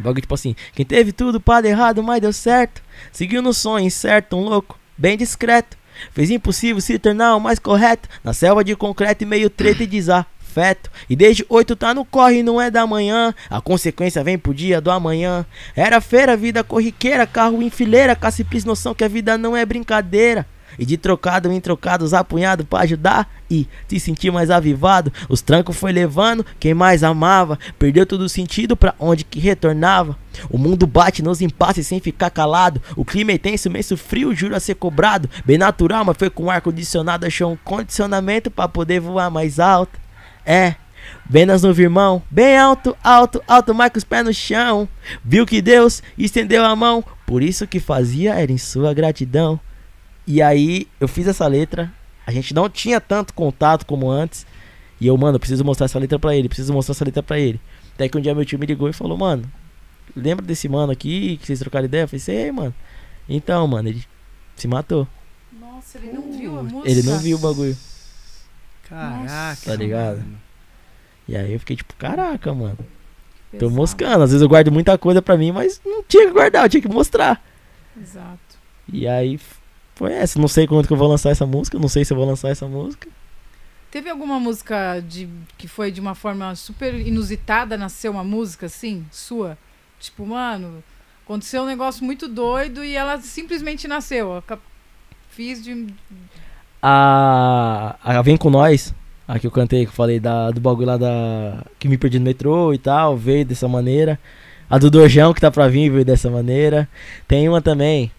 Speaker 3: Bagulho tipo assim, quem teve tudo para errado, mas deu certo. Seguiu no sonho, incerto, um louco, bem discreto. Fez impossível se tornar o mais correto. Na selva de concreto e meio treta e desafeto. E desde oito tá no corre, não é da manhã. A consequência vem pro dia do amanhã. Era feira, vida corriqueira, carro em fileira. Simples noção que a vida não é brincadeira. E de trocado em trocados, apunhado pra ajudar e se sentir mais avivado. Os trancos foi levando quem mais amava. Perdeu todo o sentido pra onde que retornava. O mundo bate nos impasses sem ficar calado. O clima é tenso, imenso frio, juro a ser cobrado. Bem natural, mas foi com ar condicionado. Achou um condicionamento pra poder voar mais alto. É. Venas no irmão, bem alto, alto, alto, com os pés no chão. Viu que Deus estendeu a mão, por isso que fazia era em sua gratidão. E aí eu fiz essa letra, a gente não tinha tanto contato como antes. E eu, mano, eu preciso mostrar essa letra pra ele, preciso mostrar essa letra pra ele. Até que um dia meu tio me ligou e falou, mano, lembra desse mano aqui que vocês trocaram ideia? Eu falei, sei, mano. Então, mano, ele se matou.
Speaker 2: Nossa, ele não viu a música.
Speaker 3: Ele não viu o bagulho.
Speaker 1: Caraca,
Speaker 3: Tá ligado?
Speaker 1: mano.
Speaker 3: E aí eu fiquei tipo, caraca, mano. Tô moscando. Às vezes eu guardo muita coisa pra mim, mas não tinha que guardar, eu tinha que mostrar.
Speaker 2: Exato.
Speaker 3: E aí foi essa. Não sei quando que eu vou lançar essa música, não sei se eu vou lançar essa música.
Speaker 2: Teve alguma música de que foi de uma forma super inusitada, nasceu uma música assim, sua? Tipo, mano, aconteceu um negócio muito doido e ela simplesmente nasceu. Eu Fiz de.
Speaker 3: A, a Vem Com Nós, a que eu cantei, que eu falei da, do bagulho lá da. Que me perdi no metrô e tal, veio dessa maneira. A do Dojão, que tá pra vir, veio dessa maneira. Tem uma também.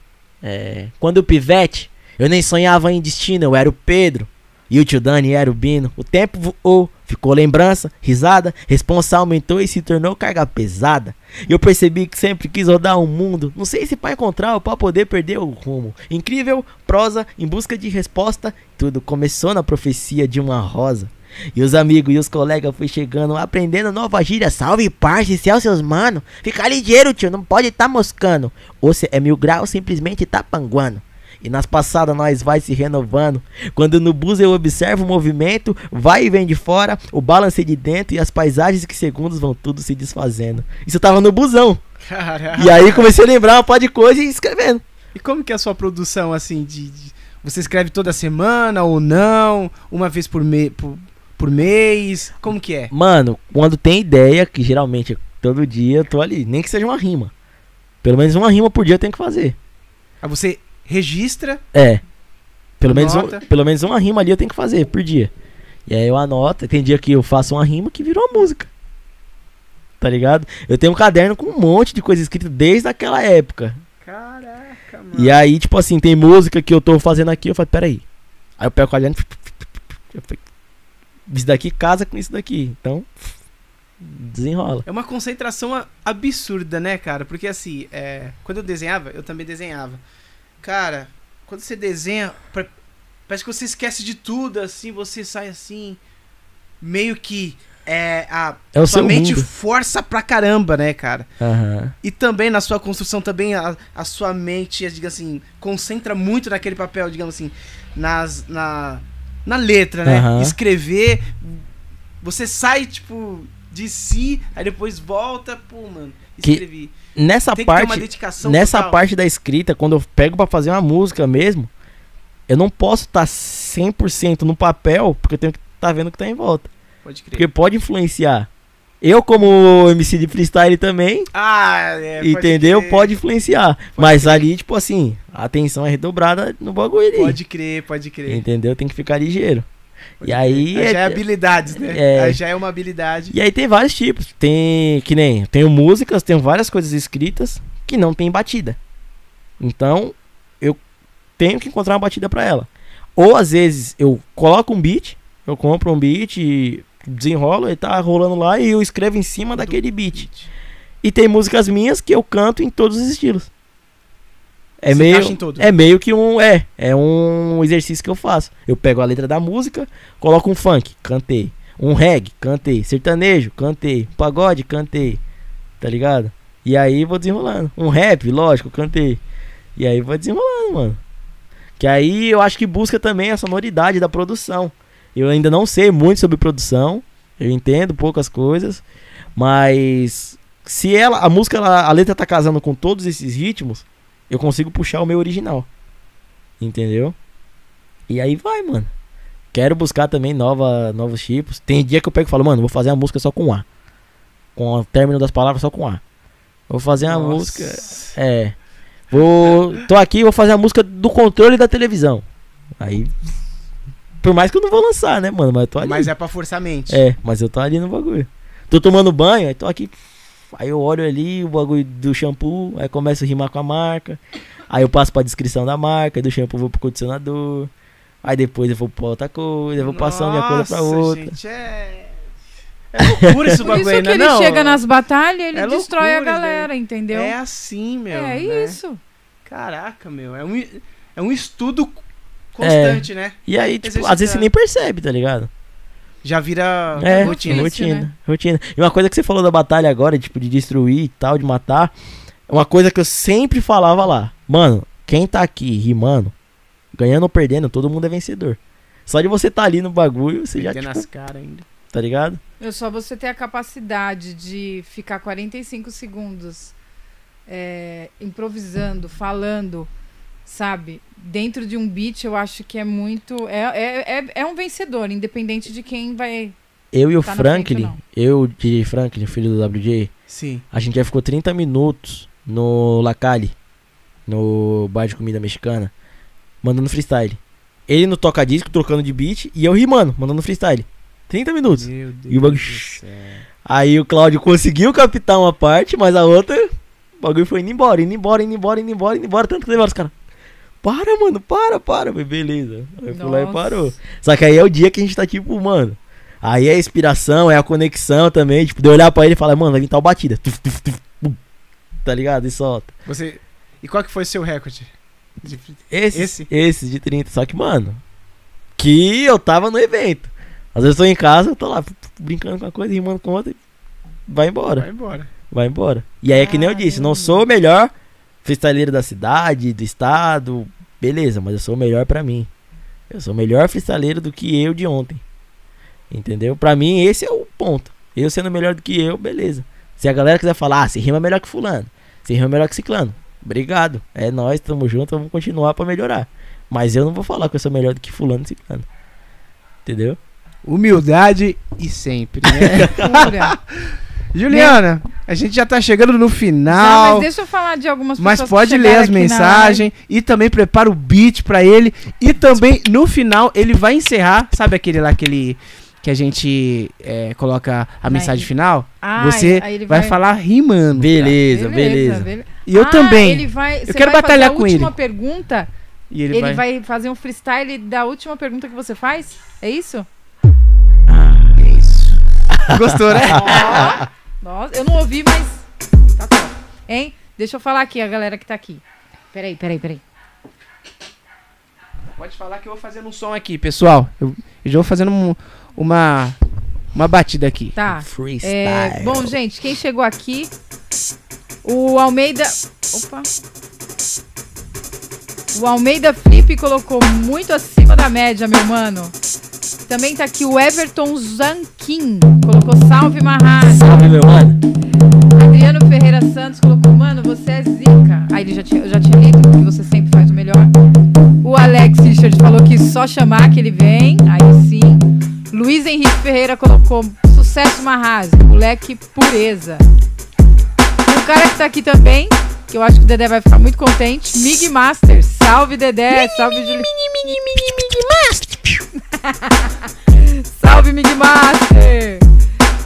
Speaker 3: É, quando o pivete, eu nem sonhava em destino, eu era o Pedro. E o tio Dani era o Bino. O tempo voou, ficou lembrança, risada. Responsa aumentou e se tornou carga pesada. Eu percebi que sempre quis rodar o mundo. Não sei se pra encontrar ou pra poder perder o rumo. Incrível prosa em busca de resposta. Tudo começou na profecia de uma rosa. E os amigos e os colegas foi chegando, aprendendo nova gíria. Salve, parça, céu, seus mano. Fica ligeiro, tio, não pode tá moscando. Ou cê é mil graus, simplesmente tá panguando. E nas passadas nós vai se renovando. Quando no bus eu observo o movimento, vai e vem de fora, o balance de dentro e as paisagens que segundos vão tudo se desfazendo. Isso tava no busão.
Speaker 1: Caraca.
Speaker 3: E aí comecei a lembrar uma pá de coisa e escrevendo.
Speaker 1: E como que é a sua produção, assim, de... de- Você escreve toda semana ou não? Uma vez por, me... por, por mês? Como que é?
Speaker 3: Mano, quando tem ideia, que geralmente é todo dia eu tô ali, nem que seja uma rima. Pelo menos uma rima por dia eu tenho que fazer.
Speaker 1: Aí você registra,
Speaker 3: É. Pelo menos, um- pelo menos uma rima ali eu tenho que fazer por dia. E aí eu anoto. Tem dia que eu faço uma rima que virou uma música. Tá ligado? Eu tenho um caderno com um monte de coisa escrita desde aquela época.
Speaker 1: Caraca, mano.
Speaker 3: E aí, tipo assim, tem música que eu tô fazendo aqui, eu falo, peraí. Aí eu pego o caderno. eu Isso daqui casa com isso daqui. Então, desenrola.
Speaker 1: É uma concentração absurda, né, cara? Porque assim, é, quando eu desenhava, eu também desenhava. Cara, quando você desenha, pa- parece que você esquece de tudo, assim, você sai assim, meio que é, a
Speaker 3: É
Speaker 1: sua mente
Speaker 3: mundo.
Speaker 1: força pra caramba, né, cara?
Speaker 3: Aham.
Speaker 1: E também na sua construção, também a, a sua mente, digamos assim, concentra muito naquele papel, digamos assim, nas, na, na letra, né?
Speaker 3: Aham.
Speaker 1: Escrever, você sai, tipo, de si, aí depois volta, pô, mano,
Speaker 3: Que
Speaker 1: escrevi.
Speaker 3: Nessa
Speaker 1: Tem que ter uma
Speaker 3: parte.
Speaker 1: dedicação
Speaker 3: Nessa
Speaker 1: total.
Speaker 3: parte da escrita, quando eu pego pra fazer uma música mesmo, eu não posso estar 100% no papel, porque eu tenho que estar vendo o que tá em volta.
Speaker 1: Pode crer.
Speaker 3: Porque pode influenciar. Eu, como MC de freestyle também,
Speaker 1: Ah, é, pode
Speaker 3: entendeu?
Speaker 1: crer.
Speaker 3: Pode influenciar. Mas ali, tipo assim, a atenção é redobrada no bagulho ali.
Speaker 1: Pode crer, pode crer.
Speaker 3: Entendeu? Tem que ficar ligeiro.
Speaker 1: Pode
Speaker 3: E aí
Speaker 1: crer.
Speaker 3: é-
Speaker 1: já é habilidades, né?
Speaker 3: é.
Speaker 1: Aí já é uma habilidade.
Speaker 3: E aí tem vários tipos. Tem, que nem, tenho músicas, tenho várias coisas escritas que não tem batida. Então, eu tenho que encontrar uma batida pra ela. Ou às vezes eu coloco um beat, eu compro um beat, e desenrolo, ele tá rolando lá e eu escrevo em cima daquele beat. E tem músicas minhas que eu canto em todos os estilos. É meio, é meio que um, é, é um exercício que eu faço. Eu pego a letra da música, coloco um funk, cantei. Um reggae, cantei. Sertanejo, cantei. Um pagode, cantei. Tá ligado? E aí vou desenrolando. Um rap, lógico, cantei. E aí vou desenrolando, mano. Que aí eu acho que busca também a sonoridade da produção. Eu ainda não sei muito sobre produção. Eu entendo poucas coisas. Mas se ela, a música, ela- a letra tá casando com todos esses ritmos, eu consigo puxar o meu original. Entendeu? E aí vai, mano. Quero buscar também nova, novos tipos. Tem dia que eu pego e falo, mano, vou fazer uma música só com A. Com o término das palavras só com A. Vou fazer uma
Speaker 1: Nossa.
Speaker 3: música. É. Vou. Tô aqui, vou fazer a música do controle da televisão. Aí. Por mais que eu não vou lançar, né, mano? Mas eu tô ali.
Speaker 1: Mas é pra forçar a mente.
Speaker 3: É, mas eu tô ali no bagulho. Tô tomando banho, aí tô aqui. Aí eu olho ali o bagulho do shampoo, aí começo a rimar com a marca. Aí eu passo pra descrição da marca, aí do shampoo eu vou pro condicionador. Aí depois eu vou pra outra coisa, eu vou passando de uma coisa pra outra.
Speaker 1: Gente, é... é loucura esse
Speaker 2: Por
Speaker 1: bagulho
Speaker 2: isso
Speaker 1: aí,
Speaker 2: que
Speaker 1: né?
Speaker 2: ele
Speaker 1: não?
Speaker 2: chega nas batalhas, ele
Speaker 1: É
Speaker 2: destrói a
Speaker 1: loucura,
Speaker 2: galera, entendeu?
Speaker 1: É assim, meu.
Speaker 2: É
Speaker 1: né?
Speaker 2: isso.
Speaker 1: Caraca, meu. É um, é um estudo constante, né?
Speaker 3: E aí, tipo,
Speaker 1: Exercitar.
Speaker 3: às vezes você nem percebe, tá ligado?
Speaker 1: Já vira
Speaker 3: É,
Speaker 1: rotina.
Speaker 2: Ofício,
Speaker 3: rotina,
Speaker 2: né?
Speaker 3: rotina. E uma coisa que você falou da batalha agora, tipo, de destruir e tal, de matar. Uma coisa que eu sempre falava lá. Mano, quem tá aqui rimando, ganhando ou perdendo, todo mundo é vencedor. Só de você tá ali no bagulho, você já,
Speaker 1: Tem
Speaker 3: tipo,
Speaker 1: caras ainda.
Speaker 3: tá ligado?
Speaker 2: É só você ter a capacidade de ficar 45 segundos é, improvisando, falando, sabe? Dentro de um beat, eu acho que é muito. É, é, é, é um vencedor, independente de quem vai.
Speaker 3: Eu e o
Speaker 2: Tá frente
Speaker 3: Franklin, eu, DJ Franklin, filho do WJ,
Speaker 1: Sim.
Speaker 3: a gente já ficou 30 minutos no Lacali, no bar de comida mexicana, mandando freestyle. Ele no toca-disco, trocando de beat, e eu rimando, mandando freestyle. 30 minutos.
Speaker 1: Meu Deus
Speaker 3: E o bagulho-. Aí o Claudio conseguiu captar uma parte, mas a outra, o bagulho foi indo embora, indo embora, indo embora, indo embora, indo embora, tanto que levaram os caras. Para, mano, para, para. Falei, beleza. Aí eu fui lá e parou. Só que aí é o dia que a gente tá tipo, mano. Aí é a inspiração, é a conexão também. Tipo, de olhar pra ele e falar, mano, vai vir tal batida. Tuf, tuf, tuf. Tá ligado? E solta.
Speaker 1: Você... E qual que foi o seu recorde? De-
Speaker 3: Esse,
Speaker 1: Esse?
Speaker 3: esse de 30. Só que, mano, que eu tava no evento. Às vezes eu tô em casa, eu tô lá brincando com uma coisa, rimando com outra e vai embora.
Speaker 1: Vai embora.
Speaker 3: Vai embora. E aí é que nem eu disse, não sou o melhor freestyleiro da cidade, do estado, beleza, mas eu sou o melhor pra mim. Eu sou o melhor freestyleiro do que eu de ontem. Entendeu? Pra mim esse é o ponto. Eu sendo melhor do que eu, beleza. Se a galera quiser falar, ah, você rima melhor que fulano, você rima melhor que ciclano. Obrigado. É nós, tamo junto, vamos continuar pra melhorar. Mas eu não vou falar que eu sou melhor do que fulano e ciclano. Entendeu?
Speaker 1: Humildade e sempre, né? Juliana, a gente já tá chegando no
Speaker 2: Não,
Speaker 1: final.
Speaker 2: mas deixa eu falar de algumas
Speaker 1: Mas
Speaker 2: pessoas
Speaker 1: pode
Speaker 2: que
Speaker 1: ler as mensagens e também prepara o beat pra ele. E também no final ele vai encerrar, sabe aquele lá aquele que a gente é, coloca a
Speaker 2: Vai.
Speaker 1: mensagem final?
Speaker 2: Ah,
Speaker 1: Você
Speaker 2: aí ele
Speaker 1: vai,
Speaker 2: vai-
Speaker 1: falar rimando. cara.
Speaker 3: Beleza, beleza.
Speaker 2: bele-
Speaker 1: E eu
Speaker 2: Ah,
Speaker 1: também.
Speaker 2: Ele vai, você
Speaker 1: quero
Speaker 2: vai
Speaker 1: batalhar
Speaker 2: fazer
Speaker 1: com
Speaker 2: a
Speaker 1: ele.
Speaker 2: última pergunta.
Speaker 1: E
Speaker 2: Ele,
Speaker 1: ele, vai...
Speaker 2: vai... fazer um freestyle da última pergunta que você faz? É isso?
Speaker 1: Isso. Gostou, né?
Speaker 2: Nossa, eu não ouvi, mas tá top. Hein? Deixa eu falar aqui, a galera que tá aqui. Peraí, peraí, peraí.
Speaker 1: Pode falar que eu vou fazendo um som aqui, pessoal. Eu, eu já vou fazendo um- uma, uma batida aqui.
Speaker 2: Tá.
Speaker 3: Freestyle.
Speaker 2: É, bom, gente, quem chegou aqui, o Almeida. Opa! O Almeida Flip colocou muito acima da média, meu mano. Também tá aqui o Everton Zanquim. Colocou salve, Marrasa.
Speaker 3: Salve, meu mano.
Speaker 2: Adriano Ferreira Santos colocou, mano, você é zica. Aí ele já tinha, eu já tinha lido, que você sempre faz o melhor. O Alex Richard falou que só chamar que ele vem. Aí sim. Luiz Henrique Ferreira colocou sucesso Marrase, moleque pureza. Um cara que tá aqui também, que eu acho que o Dedé vai ficar muito contente. Mig Master. Salve, Dedé. Salve, Juliana. Salve, Mig Master.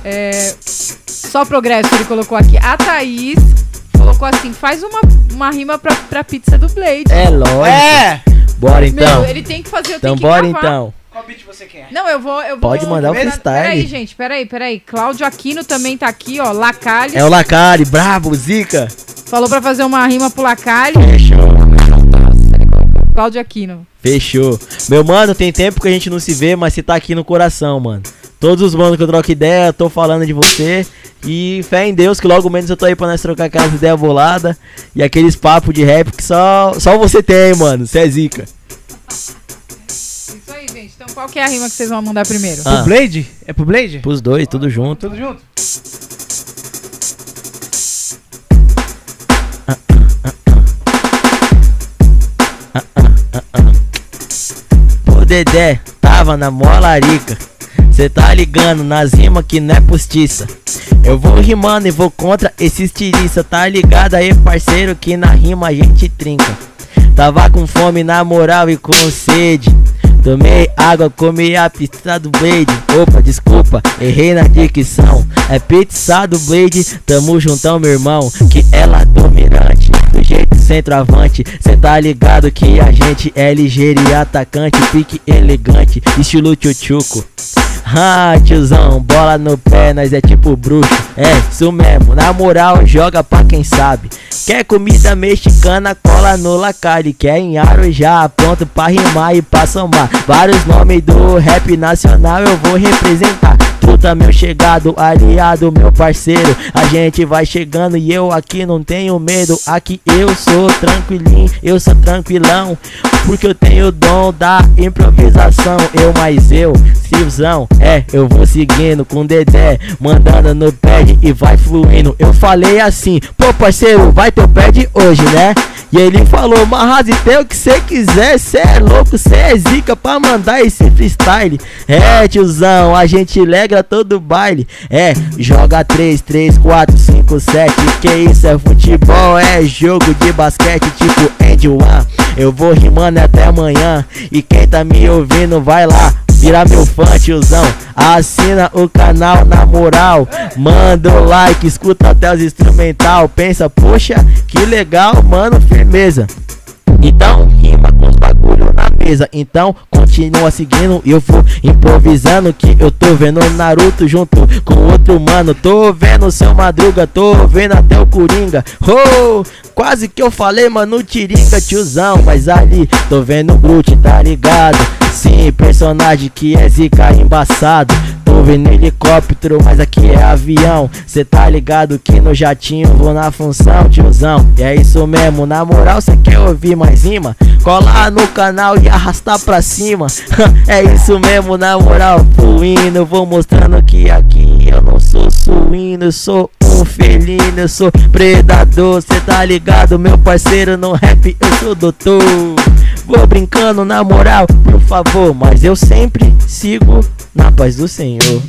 Speaker 2: É, só progresso ele colocou aqui. A Thaís colocou assim: faz uma, uma rima pra, pra pizza do Blade.
Speaker 3: É lógico.
Speaker 1: É!
Speaker 3: Bora então.
Speaker 2: Meu, ele tem que fazer, eu
Speaker 3: então
Speaker 2: tenho que
Speaker 3: bora
Speaker 2: gravar.
Speaker 3: então.
Speaker 1: Qual beat você quer?
Speaker 2: Não, eu vou. Eu
Speaker 3: Pode
Speaker 2: vou,
Speaker 3: mandar o freestyle.
Speaker 2: Peraí, gente, peraí, peraí. Cláudio Aquino também tá aqui, ó. Lacalhes.
Speaker 3: É o Lacari, brabo, zica.
Speaker 2: Falou pra fazer uma rima pro Lacalhes.
Speaker 3: Fechou.
Speaker 2: Cláudio Aquino.
Speaker 3: Fechou. Meu mano, tem tempo que a gente não se vê, mas você tá aqui no coração, mano. Todos os manos que eu troco ideia, eu tô falando de você. E fé em Deus que logo menos eu tô aí pra nós trocar aquelas ideias boladas. E aqueles papos de rap que só, só você tem, mano. Você é zica.
Speaker 2: Isso aí, gente. Então qual que é a rima que vocês vão mandar primeiro?
Speaker 3: Ah.
Speaker 1: Pro Blade? É pro Blade?
Speaker 3: Pros dois, tudo junto.
Speaker 1: Tudo junto?
Speaker 3: Pô, Dedé, tava na molarica. Cê tá ligando nas rimas que não é postiça. Eu vou rimando e vou contra esses tiriça. Tá ligado aí, parceiro, que na rima a gente trinca. Tava com fome na moral e com sede. Tomei água, comi a pizza do Blade. Opa, desculpa, errei na dicção. É pizza do Blade, tamo juntão, meu irmão. Que ela é dominante, do jeito centroavante. Cê tá ligado que a gente é ligeiro e atacante. Pique elegante, estilo tchutchuco. Ah, tiozão, bola no pé, nós é tipo bruxo. É, isso mesmo, na moral, joga pra quem sabe. Quer comida mexicana, cola no lacari. Quer em já pronto pra rimar e pra somar. Vários nomes do rap nacional eu vou representar. Truta, meu chegado, aliado, meu parceiro. A gente vai chegando e eu aqui não tenho medo. Aqui eu sou tranquilinho, eu sou tranquilão. Porque eu tenho o dom da improvisação. Eu mais eu, Silzão, é, eu vou seguindo com Dedé, mandando no pad e vai fluindo. Eu falei assim, pô parceiro, vai teu pad hoje, né? E ele falou, Marrase, tem o que cê quiser, cê é louco, cê é zica pra mandar esse freestyle. É, tiozão, a gente alegra todo baile. É, joga 3, 3, 4, 5, 7. Que isso é futebol, é jogo de basquete tipo End One. Eu vou rimando até amanhã. E quem tá me ouvindo, vai lá. Vira meu fã, tiozão. Assina o canal na moral. Manda o like, escuta até os instrumental. Pensa, poxa, que legal, mano, firmeza. Então, Então, continua seguindo. Eu vou improvisando. Que eu tô vendo Naruto junto com outro mano. Tô vendo seu Madruga. Tô vendo até o Coringa. Oh, quase que eu falei, mano, Tiringa, tiozão. Mas ali, tô vendo o Groot, tá ligado? Sim, personagem que é zica embaçado. Tô vendo helicóptero, mas aqui é avião. Cê tá ligado que no jatinho vou na função, tiozão. E é isso mesmo, na moral, cê quer ouvir mais rima? Cola no canal e arrastar pra cima. é isso mesmo, na moral, fluindo. Vou mostrando que aqui eu não sou suíno, eu sou um felino, eu sou predador. Cê tá ligado, meu parceiro, no rap eu sou doutor. Vou brincando na moral, por favor, mas eu sempre sigo na paz do Senhor.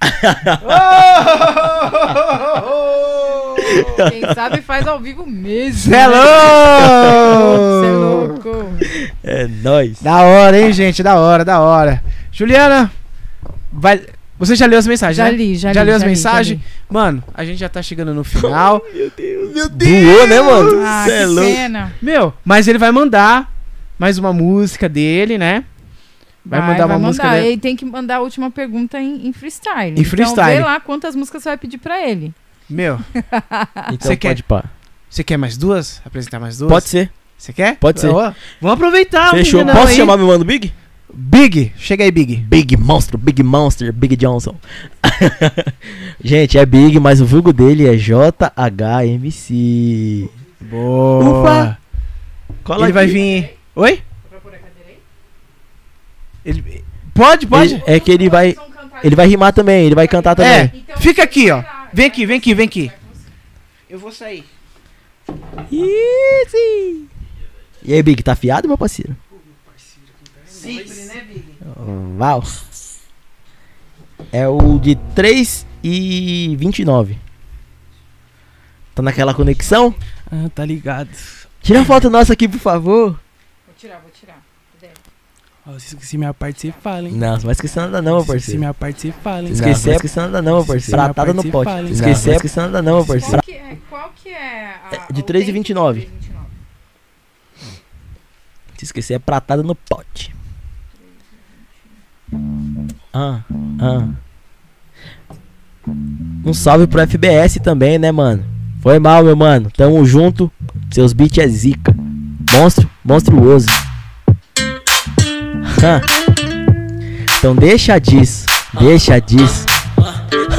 Speaker 2: Quem sabe faz ao vivo mesmo.
Speaker 1: É
Speaker 2: né?
Speaker 1: louco!
Speaker 2: Cê é louco.
Speaker 3: É nóis.
Speaker 1: Da hora, hein, gente? Da hora, da hora. Juliana, vai. Você já leu as mensagens?
Speaker 2: Já
Speaker 1: né?
Speaker 2: li, já
Speaker 1: Já
Speaker 2: li,
Speaker 1: leu as
Speaker 2: já li,
Speaker 1: mensagens?
Speaker 2: já
Speaker 1: Mano, a gente já tá chegando no final.
Speaker 3: Meu Deus. Meu Deus. Doou, né, mano?
Speaker 2: Ah,
Speaker 3: Cê é louco.
Speaker 2: pena.
Speaker 1: Meu, mas ele vai mandar mais uma música dele, né? Vai, mandar uma música
Speaker 2: mandar.
Speaker 1: dele.
Speaker 2: Ele tem que mandar a última pergunta em, em freestyle.
Speaker 1: Em freestyle.
Speaker 2: Então vê lá quantas músicas você vai pedir pra ele.
Speaker 1: Meu,
Speaker 3: Então
Speaker 1: Cê quer?
Speaker 3: pode pá.
Speaker 1: você quer mais duas? Apresentar mais duas?
Speaker 3: Pode ser.
Speaker 1: Você quer?
Speaker 3: Pode ser.
Speaker 1: Ó, vamos aproveitar.
Speaker 3: Fechou. Posso
Speaker 1: aí.
Speaker 3: chamar meu mano Big?
Speaker 1: Big. Chega aí, Big.
Speaker 3: Big Monster, Big Monster, Big Johnson. Gente, é Big, mas o vulgo dele é JHMC.
Speaker 1: Boa.
Speaker 3: Ufa. Cola
Speaker 1: Ele vai
Speaker 3: aqui.
Speaker 1: vir. Oi? Ele... Pode, pode.
Speaker 3: Ele- é que ele vai, ele vai rimar também, ele vai cantar também.
Speaker 1: É, fica aqui, ó. Vem aqui, vem aqui, vem aqui. Eu vou sair.
Speaker 3: Easy. E aí, Big, tá afiado, meu parceiro?
Speaker 1: Sempre, né, Big?
Speaker 3: Val. É o de 3 e 29. Tá naquela conexão?
Speaker 4: Ah, tá ligado.
Speaker 3: Tira a foto nossa aqui, por favor.
Speaker 2: Vou tirar, vou tirar.
Speaker 4: Se esqueci minha parte, você fala, hein?
Speaker 3: Não, não vai esquecer nada não, meu
Speaker 4: Se esqueci
Speaker 3: parceiro.
Speaker 4: minha parte, você fala, hein?
Speaker 3: Não, não vai esquecer nada não, meu parceiro. Pratada no pote.
Speaker 4: você fala?
Speaker 3: Esquecer, é esquecer nada não, meu parceiro.
Speaker 2: Qual que é, qual que é a,
Speaker 3: De
Speaker 2: o
Speaker 3: 3 e
Speaker 2: tempo?
Speaker 3: 29.
Speaker 2: 3 e 29.
Speaker 3: Se esquecer é pratada no pote. Ah, ah. Um salve pro FBS também, né, mano? Foi mal, meu mano. Tamo junto. Seus beats é zica. Monstro, monstruoso. Hã. Então deixa disso, deixa disso.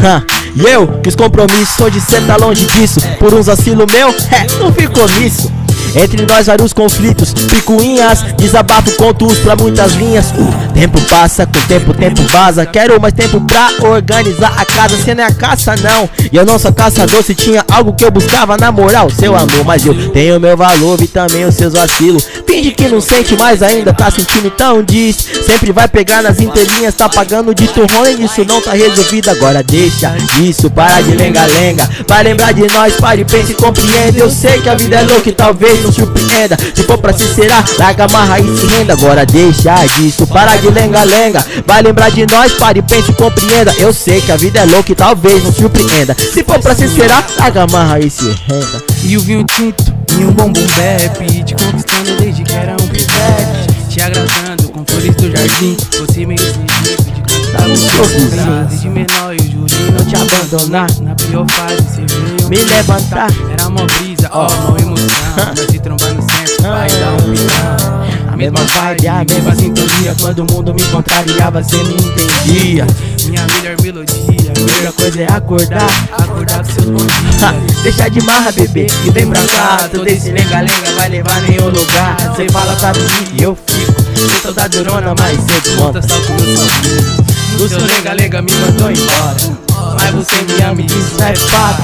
Speaker 3: Hã. E eu, que os compromissos hoje cê tá longe disso. Por uns vacilo meu, é, não ficou nisso. Entre nós vários conflitos, picuinhas, desabafo, contos pra muitas linhas. O tempo passa, com tempo, tempo vaza. Quero mais tempo pra organizar a casa, cê não é a caça não. E eu não sou caçador, se tinha algo que eu buscava na moral, seu amor. Mas eu tenho meu valor e também os seus vacilos. Finge que não sente, mas ainda tá sentindo, então diz. Sempre vai pegar nas entrelinhas, tá pagando de turrão e isso não tá resolvido. Agora deixa isso, para de lenga-lenga. Vai lembrar de nós, pare, pense e compreenda. Eu sei que a vida é louca e talvez surpreenda. Se for pra se será, larga, amarra e se renda. Agora deixa disso, para de lenga-lenga. Vai lembrar de nós, pare, pense e compreenda. Eu sei que a vida é louca e talvez não surpreenda. Se for pra se será, larga, amarra e se renda.
Speaker 4: E o vinho tinto e um bom boom bap Te conquistando desde que era um pivete Te agradando com flores do jardim Você meio sem Desde menor eu jurei
Speaker 3: Não te abandonar.
Speaker 4: Na pior fase você veio
Speaker 3: Me levantar.
Speaker 4: Era mó brisa, ó, mó emoção Nós se trombar no centro, vai dar um pitão A mesma vibe, a mesma sintonia Quando o mundo me contrariava, cê me entendia Minha melhor melodia,
Speaker 3: Primeira coisa é acordar.
Speaker 4: acordar com seus bons dias
Speaker 3: deixa de marra, bebê, e vem pra cá. Todo esse lenga-lenga vai levar nenhum lugar. Cê fala mim e eu fico. Sou da durona, mas cê
Speaker 4: Conta só com meu sorriso O seu lega-lega me mandou embora Mas você me ama e isso é fato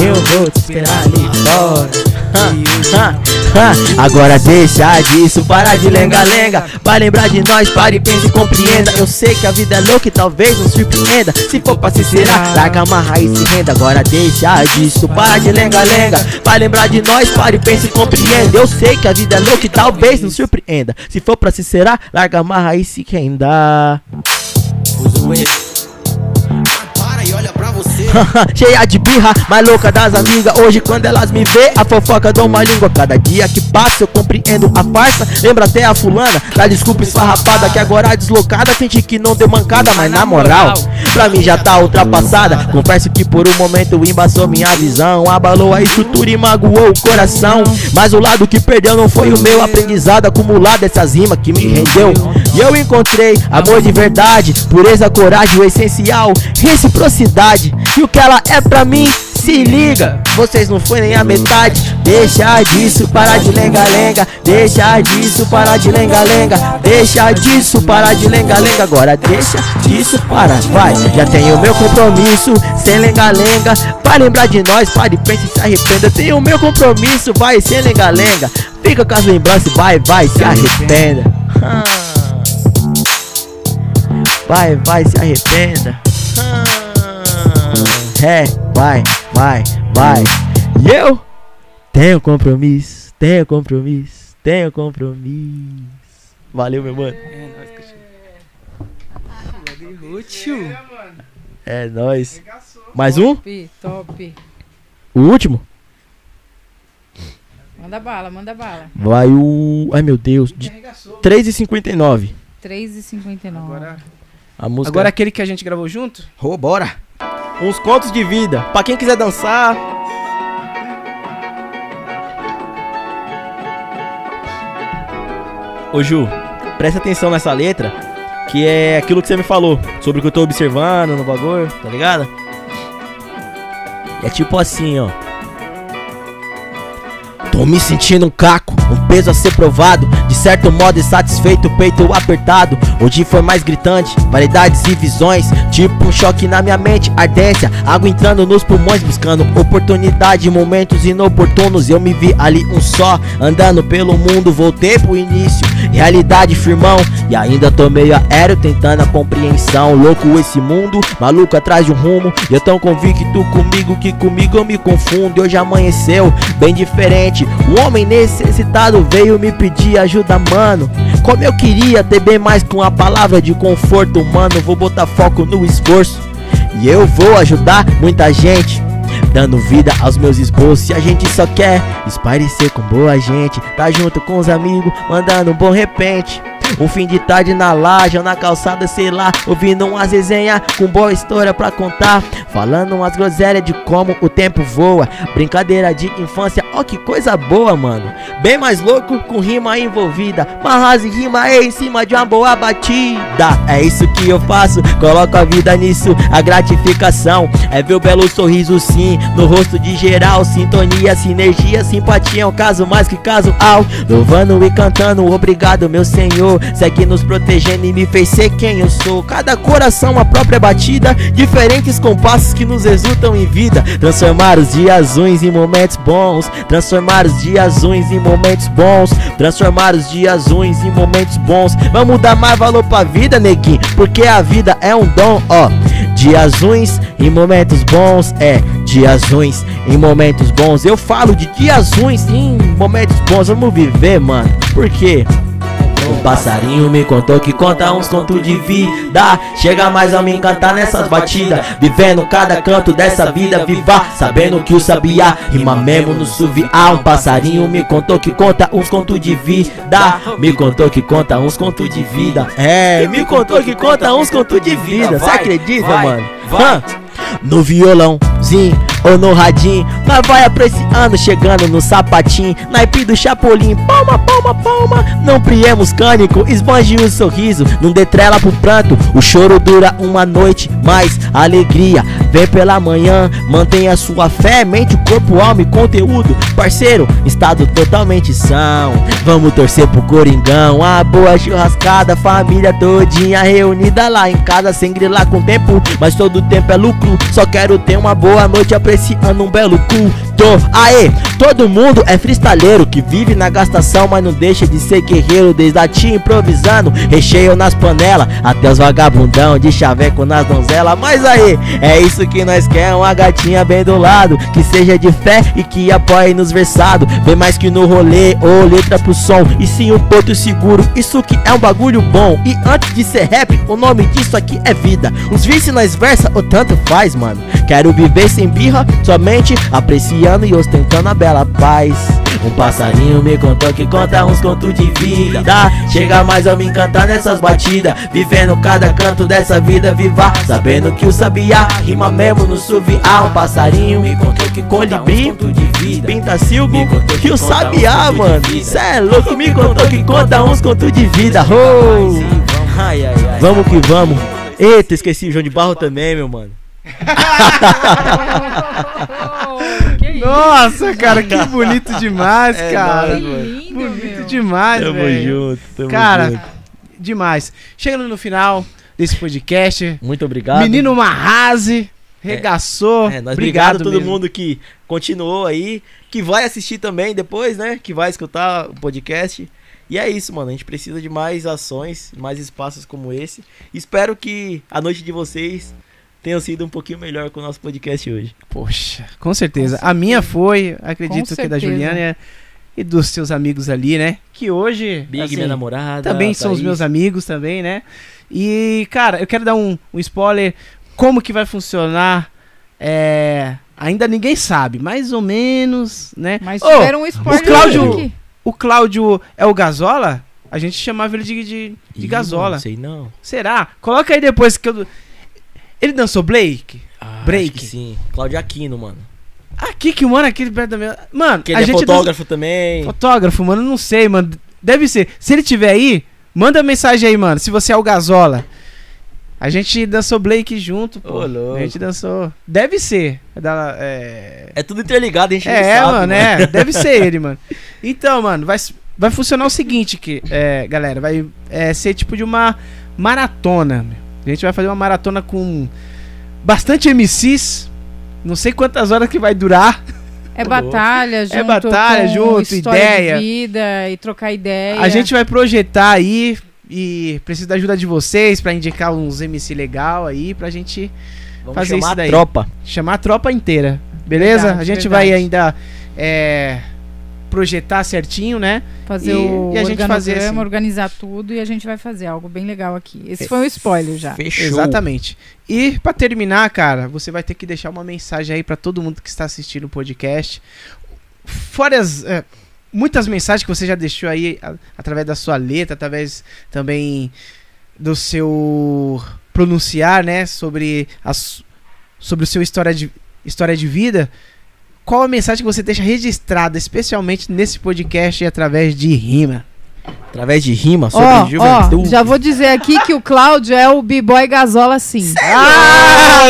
Speaker 3: Eu vou te esperar ali fora. Ha, ha, ha. Agora deixa disso, para de lenga-lenga. Vai lembrar de nós, pare, pense e compreenda. Eu sei que a vida é louca e talvez não surpreenda. Se for pra se será, larga, amarra e se renda. Agora deixa disso, para de lenga-lenga. Vai lembrar de nós, pare, pense e compreenda. Eu sei que a vida é louca e talvez não surpreenda. Se for pra se será, larga, amarra e se renda. Cheia de birra, mais louca das amigas. Hoje, quando elas me vê, a fofoca dou uma língua. Cada dia que passa, eu compreendo a farsa. Lembra até a fulana da desculpa esfarrapada. Que agora deslocada, sente que não deu mancada. Mas na moral, pra mim já tá ultrapassada. Confesso que por um momento embaçou minha visão. Abalou a estrutura e magoou o coração. Mas o lado que perdeu não foi o meu aprendizado. Acumulado dessas rimas que me rendeu. E eu encontrei amor de verdade, pureza, coragem, o essencial, reciprocidade. E o que ela é pra mim, se liga, vocês não foi nem a metade. Deixa disso, para de lenga-lenga. Deixa disso, para de lenga-lenga. Deixa disso, para de lenga-lenga. Agora deixa disso, para, vai. Já tenho meu compromisso, sem lenga-lenga. Vai lembrar de nós, pare, pense se arrependa. Tenho meu compromisso, vai, sem lenga-lenga. Fica com as lembranças, vai, vai, se arrependa. Vai, vai, se arrependa. Ah. É, vai, vai, vai. E eu tenho compromisso, tenho compromisso, tenho compromisso. Valeu, meu mano.
Speaker 4: É, nós que Útil.
Speaker 3: É nóis. Mais um?
Speaker 2: Top, top.
Speaker 3: O último?
Speaker 2: Manda bala, manda bala.
Speaker 3: Vai o. Ai meu Deus. De 3,59.
Speaker 2: 3,59.
Speaker 1: Agora,
Speaker 3: A música.
Speaker 1: agora aquele que a gente gravou junto?
Speaker 3: Ô, bora! Uns contos de vida. Pra quem quiser dançar. Ô Ju, presta atenção nessa letra. Que é aquilo que você me falou. Sobre o que eu tô observando no bagulho, tá ligado? É tipo assim, ó. Tô me sentindo um caco, um peso a ser provado. De certo modo insatisfeito, peito apertado. Hoje foi mais gritante, variedades e visões. Tipo um choque na minha mente, ardência. Água entrando nos pulmões, buscando oportunidade. Momentos inoportunos, eu me vi ali um só. Andando pelo mundo, voltei pro início. Realidade, firmão. E ainda tô meio aéreo, tentando a compreensão. Louco esse mundo, maluco atrás de um rumo. E eu tão convicto comigo que comigo eu me confundo. E hoje amanheceu, bem diferente. O homem necessitado veio me pedir ajuda, mano. Como eu queria ter bem mais com a palavra de conforto humano. Vou botar foco no esforço. E eu vou ajudar muita gente. Dando vida aos meus esboços E a gente só quer espairecer com boa gente Tá junto com os amigos, mandando um bom repente um fim de tarde na laje ou na calçada, sei lá Ouvindo umas resenhas com boa história pra contar Falando umas groselhas de como o tempo voa Brincadeira de infância, ó que coisa boa, mano. Bem mais louco com rima envolvida. Marras e rima em cima de uma boa batida. É isso que eu faço, coloco a vida nisso A gratificação. É ver o belo sorriso sim No rosto de geral, sintonia, sinergia, simpatia É um caso mais que casual. Louvando e cantando, obrigado meu senhor. Segue nos protegendo e me fez ser quem eu sou. Cada coração a própria batida. Diferentes compassos que nos exultam em vida. Transformar os dias ruins em momentos bons Transformar os dias ruins em momentos bons. Transformar os dias ruins em momentos bons. Vamos dar mais valor pra vida, neguinho Porque a vida é um dom, ó. Dias ruins em momentos bons, é. Dias ruins em momentos bons. Eu falo de dias ruins em momentos bons. Vamos viver, mano. Por quê? Um passarinho me contou que conta uns contos de vida. Chega mais a me encantar nessas batidas. Vivendo cada canto dessa vida viva. Sabendo que o sabiá rima mesmo no suviá Um passarinho me contou que conta uns contos de vida. Me contou que conta uns contos de vida. É, me contou que conta uns contos de vida. Você acredita, mano? Hã? No violãozinho ou no radinho Nós vai apreciando, chegando no sapatinho Naipe do chapolim, palma, palma, palma Não priemos cânico, esbanje o sorriso Não dê trela pro pranto, o choro dura uma noite Mas alegria. Vem pela manhã Mantenha sua fé, mente, corpo, alma e conteúdo Parceiro, estado totalmente são. Vamos torcer pro Coringão. A boa churrascada, família todinha Reunida lá em casa sem grilar com tempo. Mas todo tempo é lucro Só quero ter uma boa noite apreciando um belo culto Aê, todo mundo é freestaleiro Que vive na gastação, mas não deixa de ser guerreiro. Desde a tia improvisando, recheio nas panelas Até os vagabundão de chaveco nas donzelas. Mas aí, é isso que nós quer Uma gatinha bem do lado Que seja de fé e que apoie nos versados. Bem mais que no rolê ou letra pro som. E sim um porto seguro, isso que é um bagulho bom. E antes de ser rap, o nome disso aqui é vida. Os vice nós versa, ou tanto faz, mano. Quero viver sem birra, somente apreciando e ostentando a bela paz. Um passarinho me contou que conta uns contos de vida. Chega mais a me encantar nessas batidas. Vivendo cada canto dessa vida viva. Sabendo que o sabiá rima mesmo no suviá. Um passarinho me contou que colibri Pinta silgo e o sabiá, mano. Cê é louco, me contou que conta uns contos de vida. oh. Vamos que vamos. Eita, esqueci o João de Barro também, meu mano.
Speaker 2: que?
Speaker 1: Nossa, cara, que bonito demais,
Speaker 3: É
Speaker 1: cara.
Speaker 2: Que lindo,
Speaker 1: Bonito
Speaker 2: meu.
Speaker 1: demais,
Speaker 3: Tamo
Speaker 1: velho.
Speaker 3: junto, tamo
Speaker 1: Cara,
Speaker 3: junto.
Speaker 1: demais. Chegando no final desse podcast,
Speaker 3: Muito obrigado.
Speaker 1: menino Marrase regaçou.
Speaker 3: É, nós obrigado, a todo
Speaker 1: mesmo.
Speaker 3: mundo que continuou aí, que vai assistir também depois, né? Que vai escutar o podcast. E é isso, mano. A gente precisa de mais ações, mais espaços como esse. Espero que a noite de vocês tenham sido um pouquinho melhor com o nosso podcast hoje.
Speaker 1: Poxa, com certeza.
Speaker 2: Com
Speaker 1: A minha foi, acredito que da. Juliana e dos seus amigos ali, né? Que hoje
Speaker 3: Big,
Speaker 1: assim,
Speaker 3: minha namorada.
Speaker 1: também são os meus amigos também, né? E, cara, eu quero dar um, um spoiler. Como que vai funcionar? É, ainda ninguém sabe, mais ou menos, né?
Speaker 2: Mas tiveram um spoiler
Speaker 1: Cláudio-
Speaker 2: aqui.
Speaker 1: O Cláudio é o Gasola? A gente chamava ele de, de, de
Speaker 3: Ih,
Speaker 1: Gasola.
Speaker 3: Não sei não.
Speaker 1: Será? Coloca aí depois que eu. Ele dançou Blake?
Speaker 3: Ah,
Speaker 1: Break.
Speaker 3: sim. Claudio Aquino, mano.
Speaker 1: Aqui que mora aquele perto da minha. Mano,
Speaker 3: Que
Speaker 1: a
Speaker 3: ele é
Speaker 1: gente
Speaker 3: fotógrafo também.
Speaker 1: dança- Fotógrafo, mano, não sei, mano. Deve ser. Se ele tiver aí, manda mensagem aí, mano. Se você é o Gasola. A gente dançou Blake junto, pô.
Speaker 3: Ô,
Speaker 1: a gente dançou. Deve ser. É da- é...
Speaker 3: É tudo interligado, a gente
Speaker 1: É,
Speaker 3: sabe,
Speaker 1: mano, é. Deve ser ele, mano. Então, mano, vai, vai funcionar o seguinte, que, é, galera, vai é, ser tipo de uma maratona. meu. A gente vai fazer uma maratona com bastante MCs. Não sei quantas horas que vai durar.
Speaker 2: É batalha junto
Speaker 1: batalha
Speaker 2: com
Speaker 1: junto, ideia.
Speaker 2: de vida e trocar ideia.
Speaker 1: A gente vai projetar aí e preciso da ajuda de vocês pra indicar uns MC legal aí pra gente
Speaker 3: Vamos
Speaker 1: fazer
Speaker 3: chamar
Speaker 1: isso
Speaker 3: a
Speaker 1: daí.
Speaker 3: tropa.
Speaker 1: chamar a tropa inteira. Beleza?
Speaker 2: Verdade,
Speaker 1: a gente
Speaker 2: verdade.
Speaker 1: vai ainda é, projetar certinho, né?
Speaker 2: fazer
Speaker 1: e-
Speaker 2: o
Speaker 1: e a gente fazer assim.
Speaker 2: organizar tudo e a gente vai fazer algo bem legal aqui. Esse foi um spoiler já.
Speaker 3: Fechou.
Speaker 1: Exatamente. E pra terminar, cara, você vai ter que deixar uma mensagem aí pra todo mundo que está assistindo o podcast. Fora as é, muitas mensagens que você já deixou aí a- através da sua letra, através também do seu pronunciar, né, sobre as sobre o seu história de história de vida. Qual a mensagem que você deixa registrada, especialmente nesse podcast através de rima?
Speaker 3: Através de rima sobre
Speaker 2: ó,
Speaker 3: juventude.
Speaker 2: já vou dizer aqui que o Cláudio é o B-Boy Gasola sim.
Speaker 3: Ah!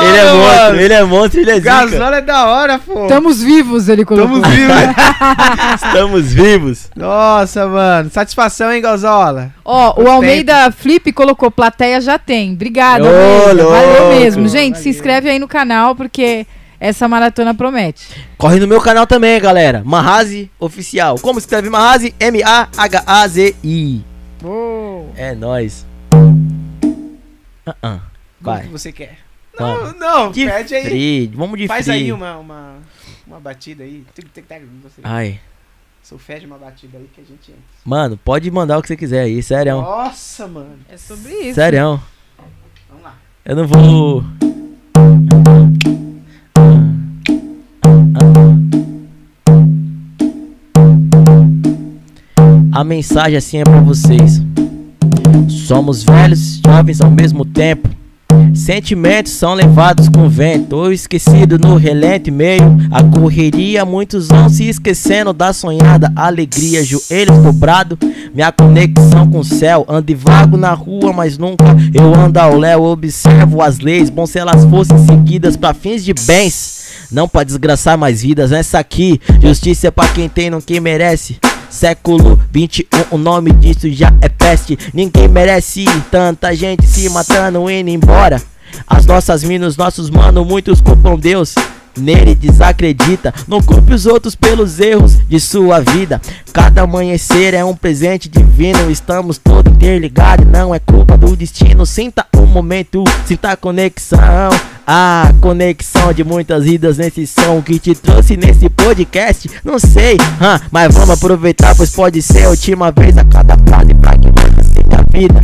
Speaker 3: ele é monstro, ele é monstro, ele é zica.
Speaker 1: Gasola é da hora, pô.
Speaker 2: Estamos vivos, ele colocou.
Speaker 1: Tamo vivos.
Speaker 3: Estamos vivos.
Speaker 1: Nossa, mano. Satisfação, hein, Gazola?
Speaker 2: Ó, o
Speaker 1: Gostei.
Speaker 2: Almeida Flip colocou plateia já tem. Obrigada,
Speaker 3: Ô,
Speaker 2: Almeida. Valeu mesmo. Gente, se
Speaker 1: Valeu.
Speaker 2: inscreve aí no canal porque essa maratona promete.
Speaker 3: Corre no meu canal também, galera. Mahazi Oficial. Como escreve Mahazi? M-A-H-A-Z-I. É nóis. Ah, ah.
Speaker 1: Como
Speaker 3: Vai.
Speaker 1: que você quer? Não, não,
Speaker 3: De
Speaker 1: pede aí.
Speaker 3: free. Vamos de
Speaker 1: Faz
Speaker 3: free.
Speaker 1: aí uma, uma, uma batida aí.
Speaker 3: Ai.
Speaker 1: Sou fede uma batida aí que a gente entra.
Speaker 3: Mano, pode mandar o que você quiser aí, sério.
Speaker 1: Nossa, mano.
Speaker 2: É sobre isso.
Speaker 3: Sério.
Speaker 1: Vamos lá.
Speaker 3: Eu não vou. A mensagem assim é pra vocês. Somos velhos, jovens ao mesmo tempo. Sentimentos são levados com vento ou esquecido no relento e meio. A correria, muitos vão se esquecendo da sonhada alegria. Joelhos dobrados, minha conexão com o céu. Ando e vago na rua, mas nunca eu ando ao léu. Observo as leis, bom se elas fossem seguidas pra fins de bens. Não pra desgraçar mais vidas. Nessa aqui, justiça é pra quem tem, não quem merece. Século 21, o nome disso já é peste. Ninguém merece tanta gente se matando, indo embora. As nossas minas, nossos mano, muitos culpam Deus. Nele desacredita, não culpe os outros pelos erros de sua vida. Cada amanhecer é um presente divino. Estamos todos interligados, não é culpa do destino. Sinta o momento, sinta a conexão. A conexão de muitas vidas nesse som que te trouxe nesse podcast. Não sei, hã, mas vamos aproveitar, pois pode ser a última vez a cada frase pra que vai ser a vida.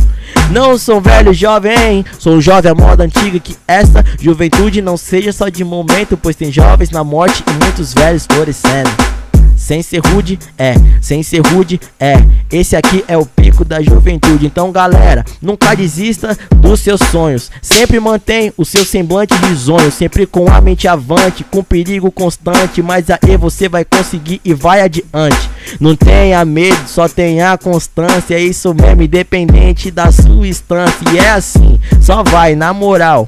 Speaker 3: Não sou velho jovem, sou jovem à moda antiga que essa juventude não seja só de momento, pois tem jovens na morte e muitos velhos florescendo. Sem ser rude, é, sem ser rude, é. Esse aqui é o pico da juventude. Então, galera, nunca desista dos seus sonhos. Sempre mantém o seu semblante risonho. Sempre com a mente avante, com perigo constante. Mas aí você vai conseguir e vai adiante. Não tenha medo, só tenha constância. É isso mesmo, independente da sua instância. E é assim, só vai na moral.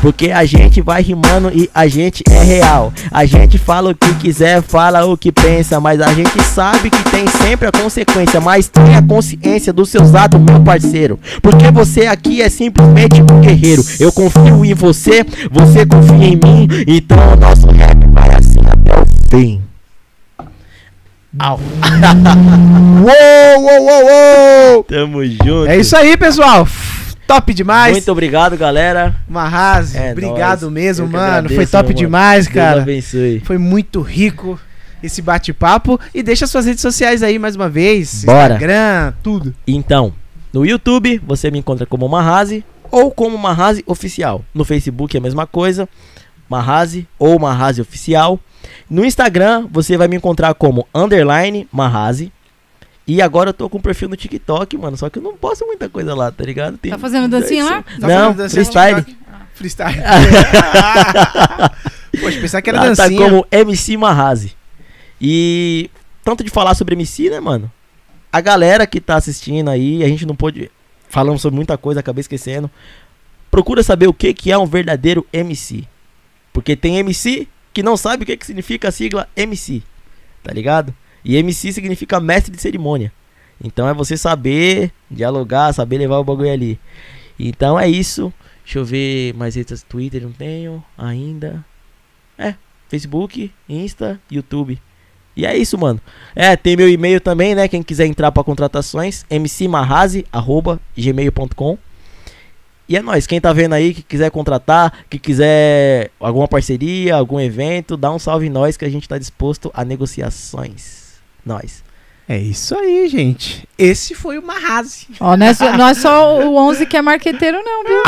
Speaker 3: Porque a gente vai rimando e a gente é real. A gente fala o que quiser, fala o que pensa. Mas a gente sabe que tem sempre a consequência. Mas tenha consciência dos seus atos, meu parceiro. Porque você aqui é simplesmente um guerreiro. Eu confio em você, você confia em mim. Então o nosso rap vai assim até o fim. Au.
Speaker 1: Uou, uou, uou, uou.
Speaker 3: Tamo junto.
Speaker 1: É isso aí, pessoal. Top demais.
Speaker 3: Muito obrigado, galera.
Speaker 1: Marrase,
Speaker 3: É
Speaker 1: obrigado
Speaker 3: nóis.
Speaker 1: mesmo,
Speaker 3: Eu
Speaker 1: mano.
Speaker 3: agradeço,
Speaker 1: Foi top
Speaker 3: mano.
Speaker 1: demais,
Speaker 3: Deus
Speaker 1: cara.
Speaker 3: abençoe.
Speaker 1: Foi muito rico esse bate-papo. E deixa suas redes sociais aí mais uma vez.
Speaker 3: Bora.
Speaker 1: Instagram, tudo.
Speaker 3: Então, no YouTube você me encontra como Marrazi ou como Marrazi Oficial. No Facebook é a mesma coisa, Marrazi ou Marrazi Oficial. No Instagram você vai me encontrar como underline Marrazi. E agora eu tô com um perfil no TikTok, mano. Só que eu não posto muita coisa lá, tá ligado? Tem
Speaker 2: Tá fazendo dancinha lá?
Speaker 1: Tá
Speaker 3: Não,
Speaker 1: fazendo dancinha no
Speaker 3: freestyle.
Speaker 1: TikTok? Freestyle. Poxa, pensar que era
Speaker 3: Ela tá
Speaker 1: dancinha.
Speaker 3: como MC Marrazi. E tanto de falar sobre MC, né, mano? A galera que tá assistindo aí, a gente não pôde. Falamos sobre muita coisa, acabei esquecendo. Procura saber o que, que é um verdadeiro MC. Porque tem MC que não sabe o que, que significa a sigla MC. Tá ligado? E MC significa mestre de cerimônia. Então é você saber dialogar, saber levar o bagulho ali. Então é isso. Deixa eu ver mais redes Twitter, não tenho ainda. É, Facebook, Insta, YouTube. E é isso, mano. É, tem meu e-mail também, né? Quem quiser entrar pra contratações, mcmarrazi@gmail.com. E é nóis, quem tá vendo aí, que quiser contratar, que quiser alguma parceria, algum evento, dá um salve em nós que a gente tá disposto a negociações. Nós.
Speaker 1: É isso aí, gente. Esse foi o Marrase.
Speaker 2: Ó, não é, só, não é só o 11 que é marqueteiro, não, viu?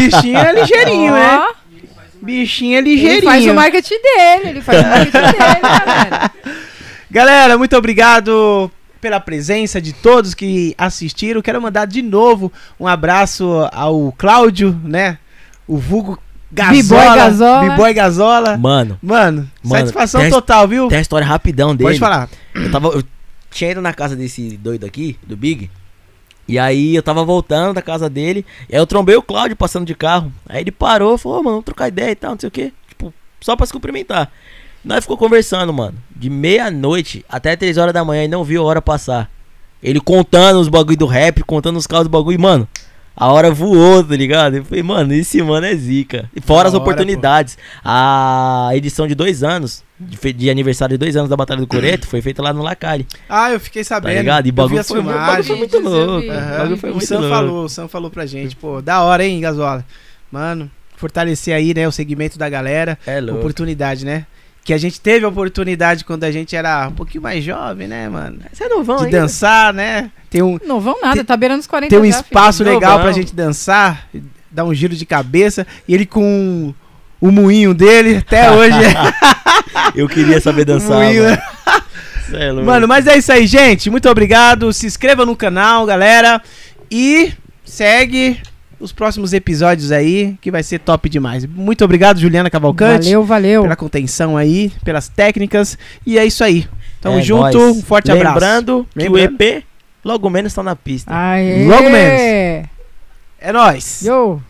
Speaker 1: Bichinho é ligeirinho, né?
Speaker 2: Ó,
Speaker 1: Bichinho é
Speaker 2: Ele
Speaker 1: ligeirinho.
Speaker 2: faz o marketing dele, ele faz o marketing dele, galera.
Speaker 1: Galera, muito obrigado pela presença de todos que assistiram. Quero mandar de novo um abraço ao Cláudio, né? O vulgo Gazola.
Speaker 2: B-Boy Gazola.
Speaker 1: B-Boy Gazola.
Speaker 3: Mano,
Speaker 1: Mano,
Speaker 3: Mano,
Speaker 1: satisfação
Speaker 3: tem-
Speaker 1: total, viu?
Speaker 3: tem a história rapidão dele.
Speaker 1: Pode falar.
Speaker 3: Eu tava. Eu tinha ido na casa desse doido aqui, do Big. E aí eu tava voltando da casa dele. E aí eu trombei o Cláudio passando de carro. Aí ele parou, falou, "Ô, mano, vamos trocar ideia e tal, não sei o que. Tipo, só pra se cumprimentar. Nós ficou conversando, mano. De meia-noite até três horas da manhã e não viu a hora passar. Ele contando os bagulho do rap, contando os carros do bagulho. E, mano, a hora voou, tá ligado? Eu falei, mano, esse mano é zica. E fora
Speaker 1: Da
Speaker 3: as
Speaker 1: hora,
Speaker 3: oportunidades. A edição de dois anos, de, de aniversário de dois anos da Batalha do Coreto, foi feita lá no Lacari.
Speaker 1: Ah, eu fiquei
Speaker 3: Tá
Speaker 1: sabendo.
Speaker 3: ligado? E bagulho foi, mu- bagulho foi
Speaker 1: filmagens.
Speaker 3: muito louco.
Speaker 1: Aham,
Speaker 3: bagulho foi
Speaker 1: o
Speaker 3: muito
Speaker 1: Sam
Speaker 3: louco.
Speaker 1: falou, o Sam falou pra gente, pô, da hora, hein, Gasola? Mano, fortalecer aí, né, o segmento da galera.
Speaker 3: É louco.
Speaker 1: Oportunidade, né? Que a gente teve a oportunidade quando a gente era um pouquinho mais jovem, né, mano?
Speaker 3: Você é novão
Speaker 1: De
Speaker 3: ainda.
Speaker 1: dançar, né? Tem um,
Speaker 2: Não vão nada, tá beirando os 40
Speaker 1: tem um
Speaker 2: já, filho.
Speaker 1: espaço
Speaker 3: Não,
Speaker 1: legal
Speaker 3: não.
Speaker 1: pra gente dançar, dar um giro de cabeça. E ele com o moinho dele, até hoje.
Speaker 3: Eu queria saber dançar.
Speaker 1: Moinho,
Speaker 3: mano.
Speaker 1: né?
Speaker 3: É louco.
Speaker 1: Mano, mas é isso aí, gente. Muito obrigado. Se inscreva no canal, galera. E segue os próximos episódios aí, que vai ser top demais. Muito obrigado, Juliana Cavalcante.
Speaker 2: Valeu, valeu.
Speaker 1: Pela contenção aí, pelas técnicas. E é isso aí. Tamo
Speaker 3: É
Speaker 1: junto.
Speaker 3: nóis.
Speaker 1: Um forte abraço.
Speaker 3: Lembrando que
Speaker 1: Lembrando.
Speaker 3: o EP logo menos tá na pista.
Speaker 2: Aê.
Speaker 1: Logo menos. É nóis.
Speaker 2: Yo.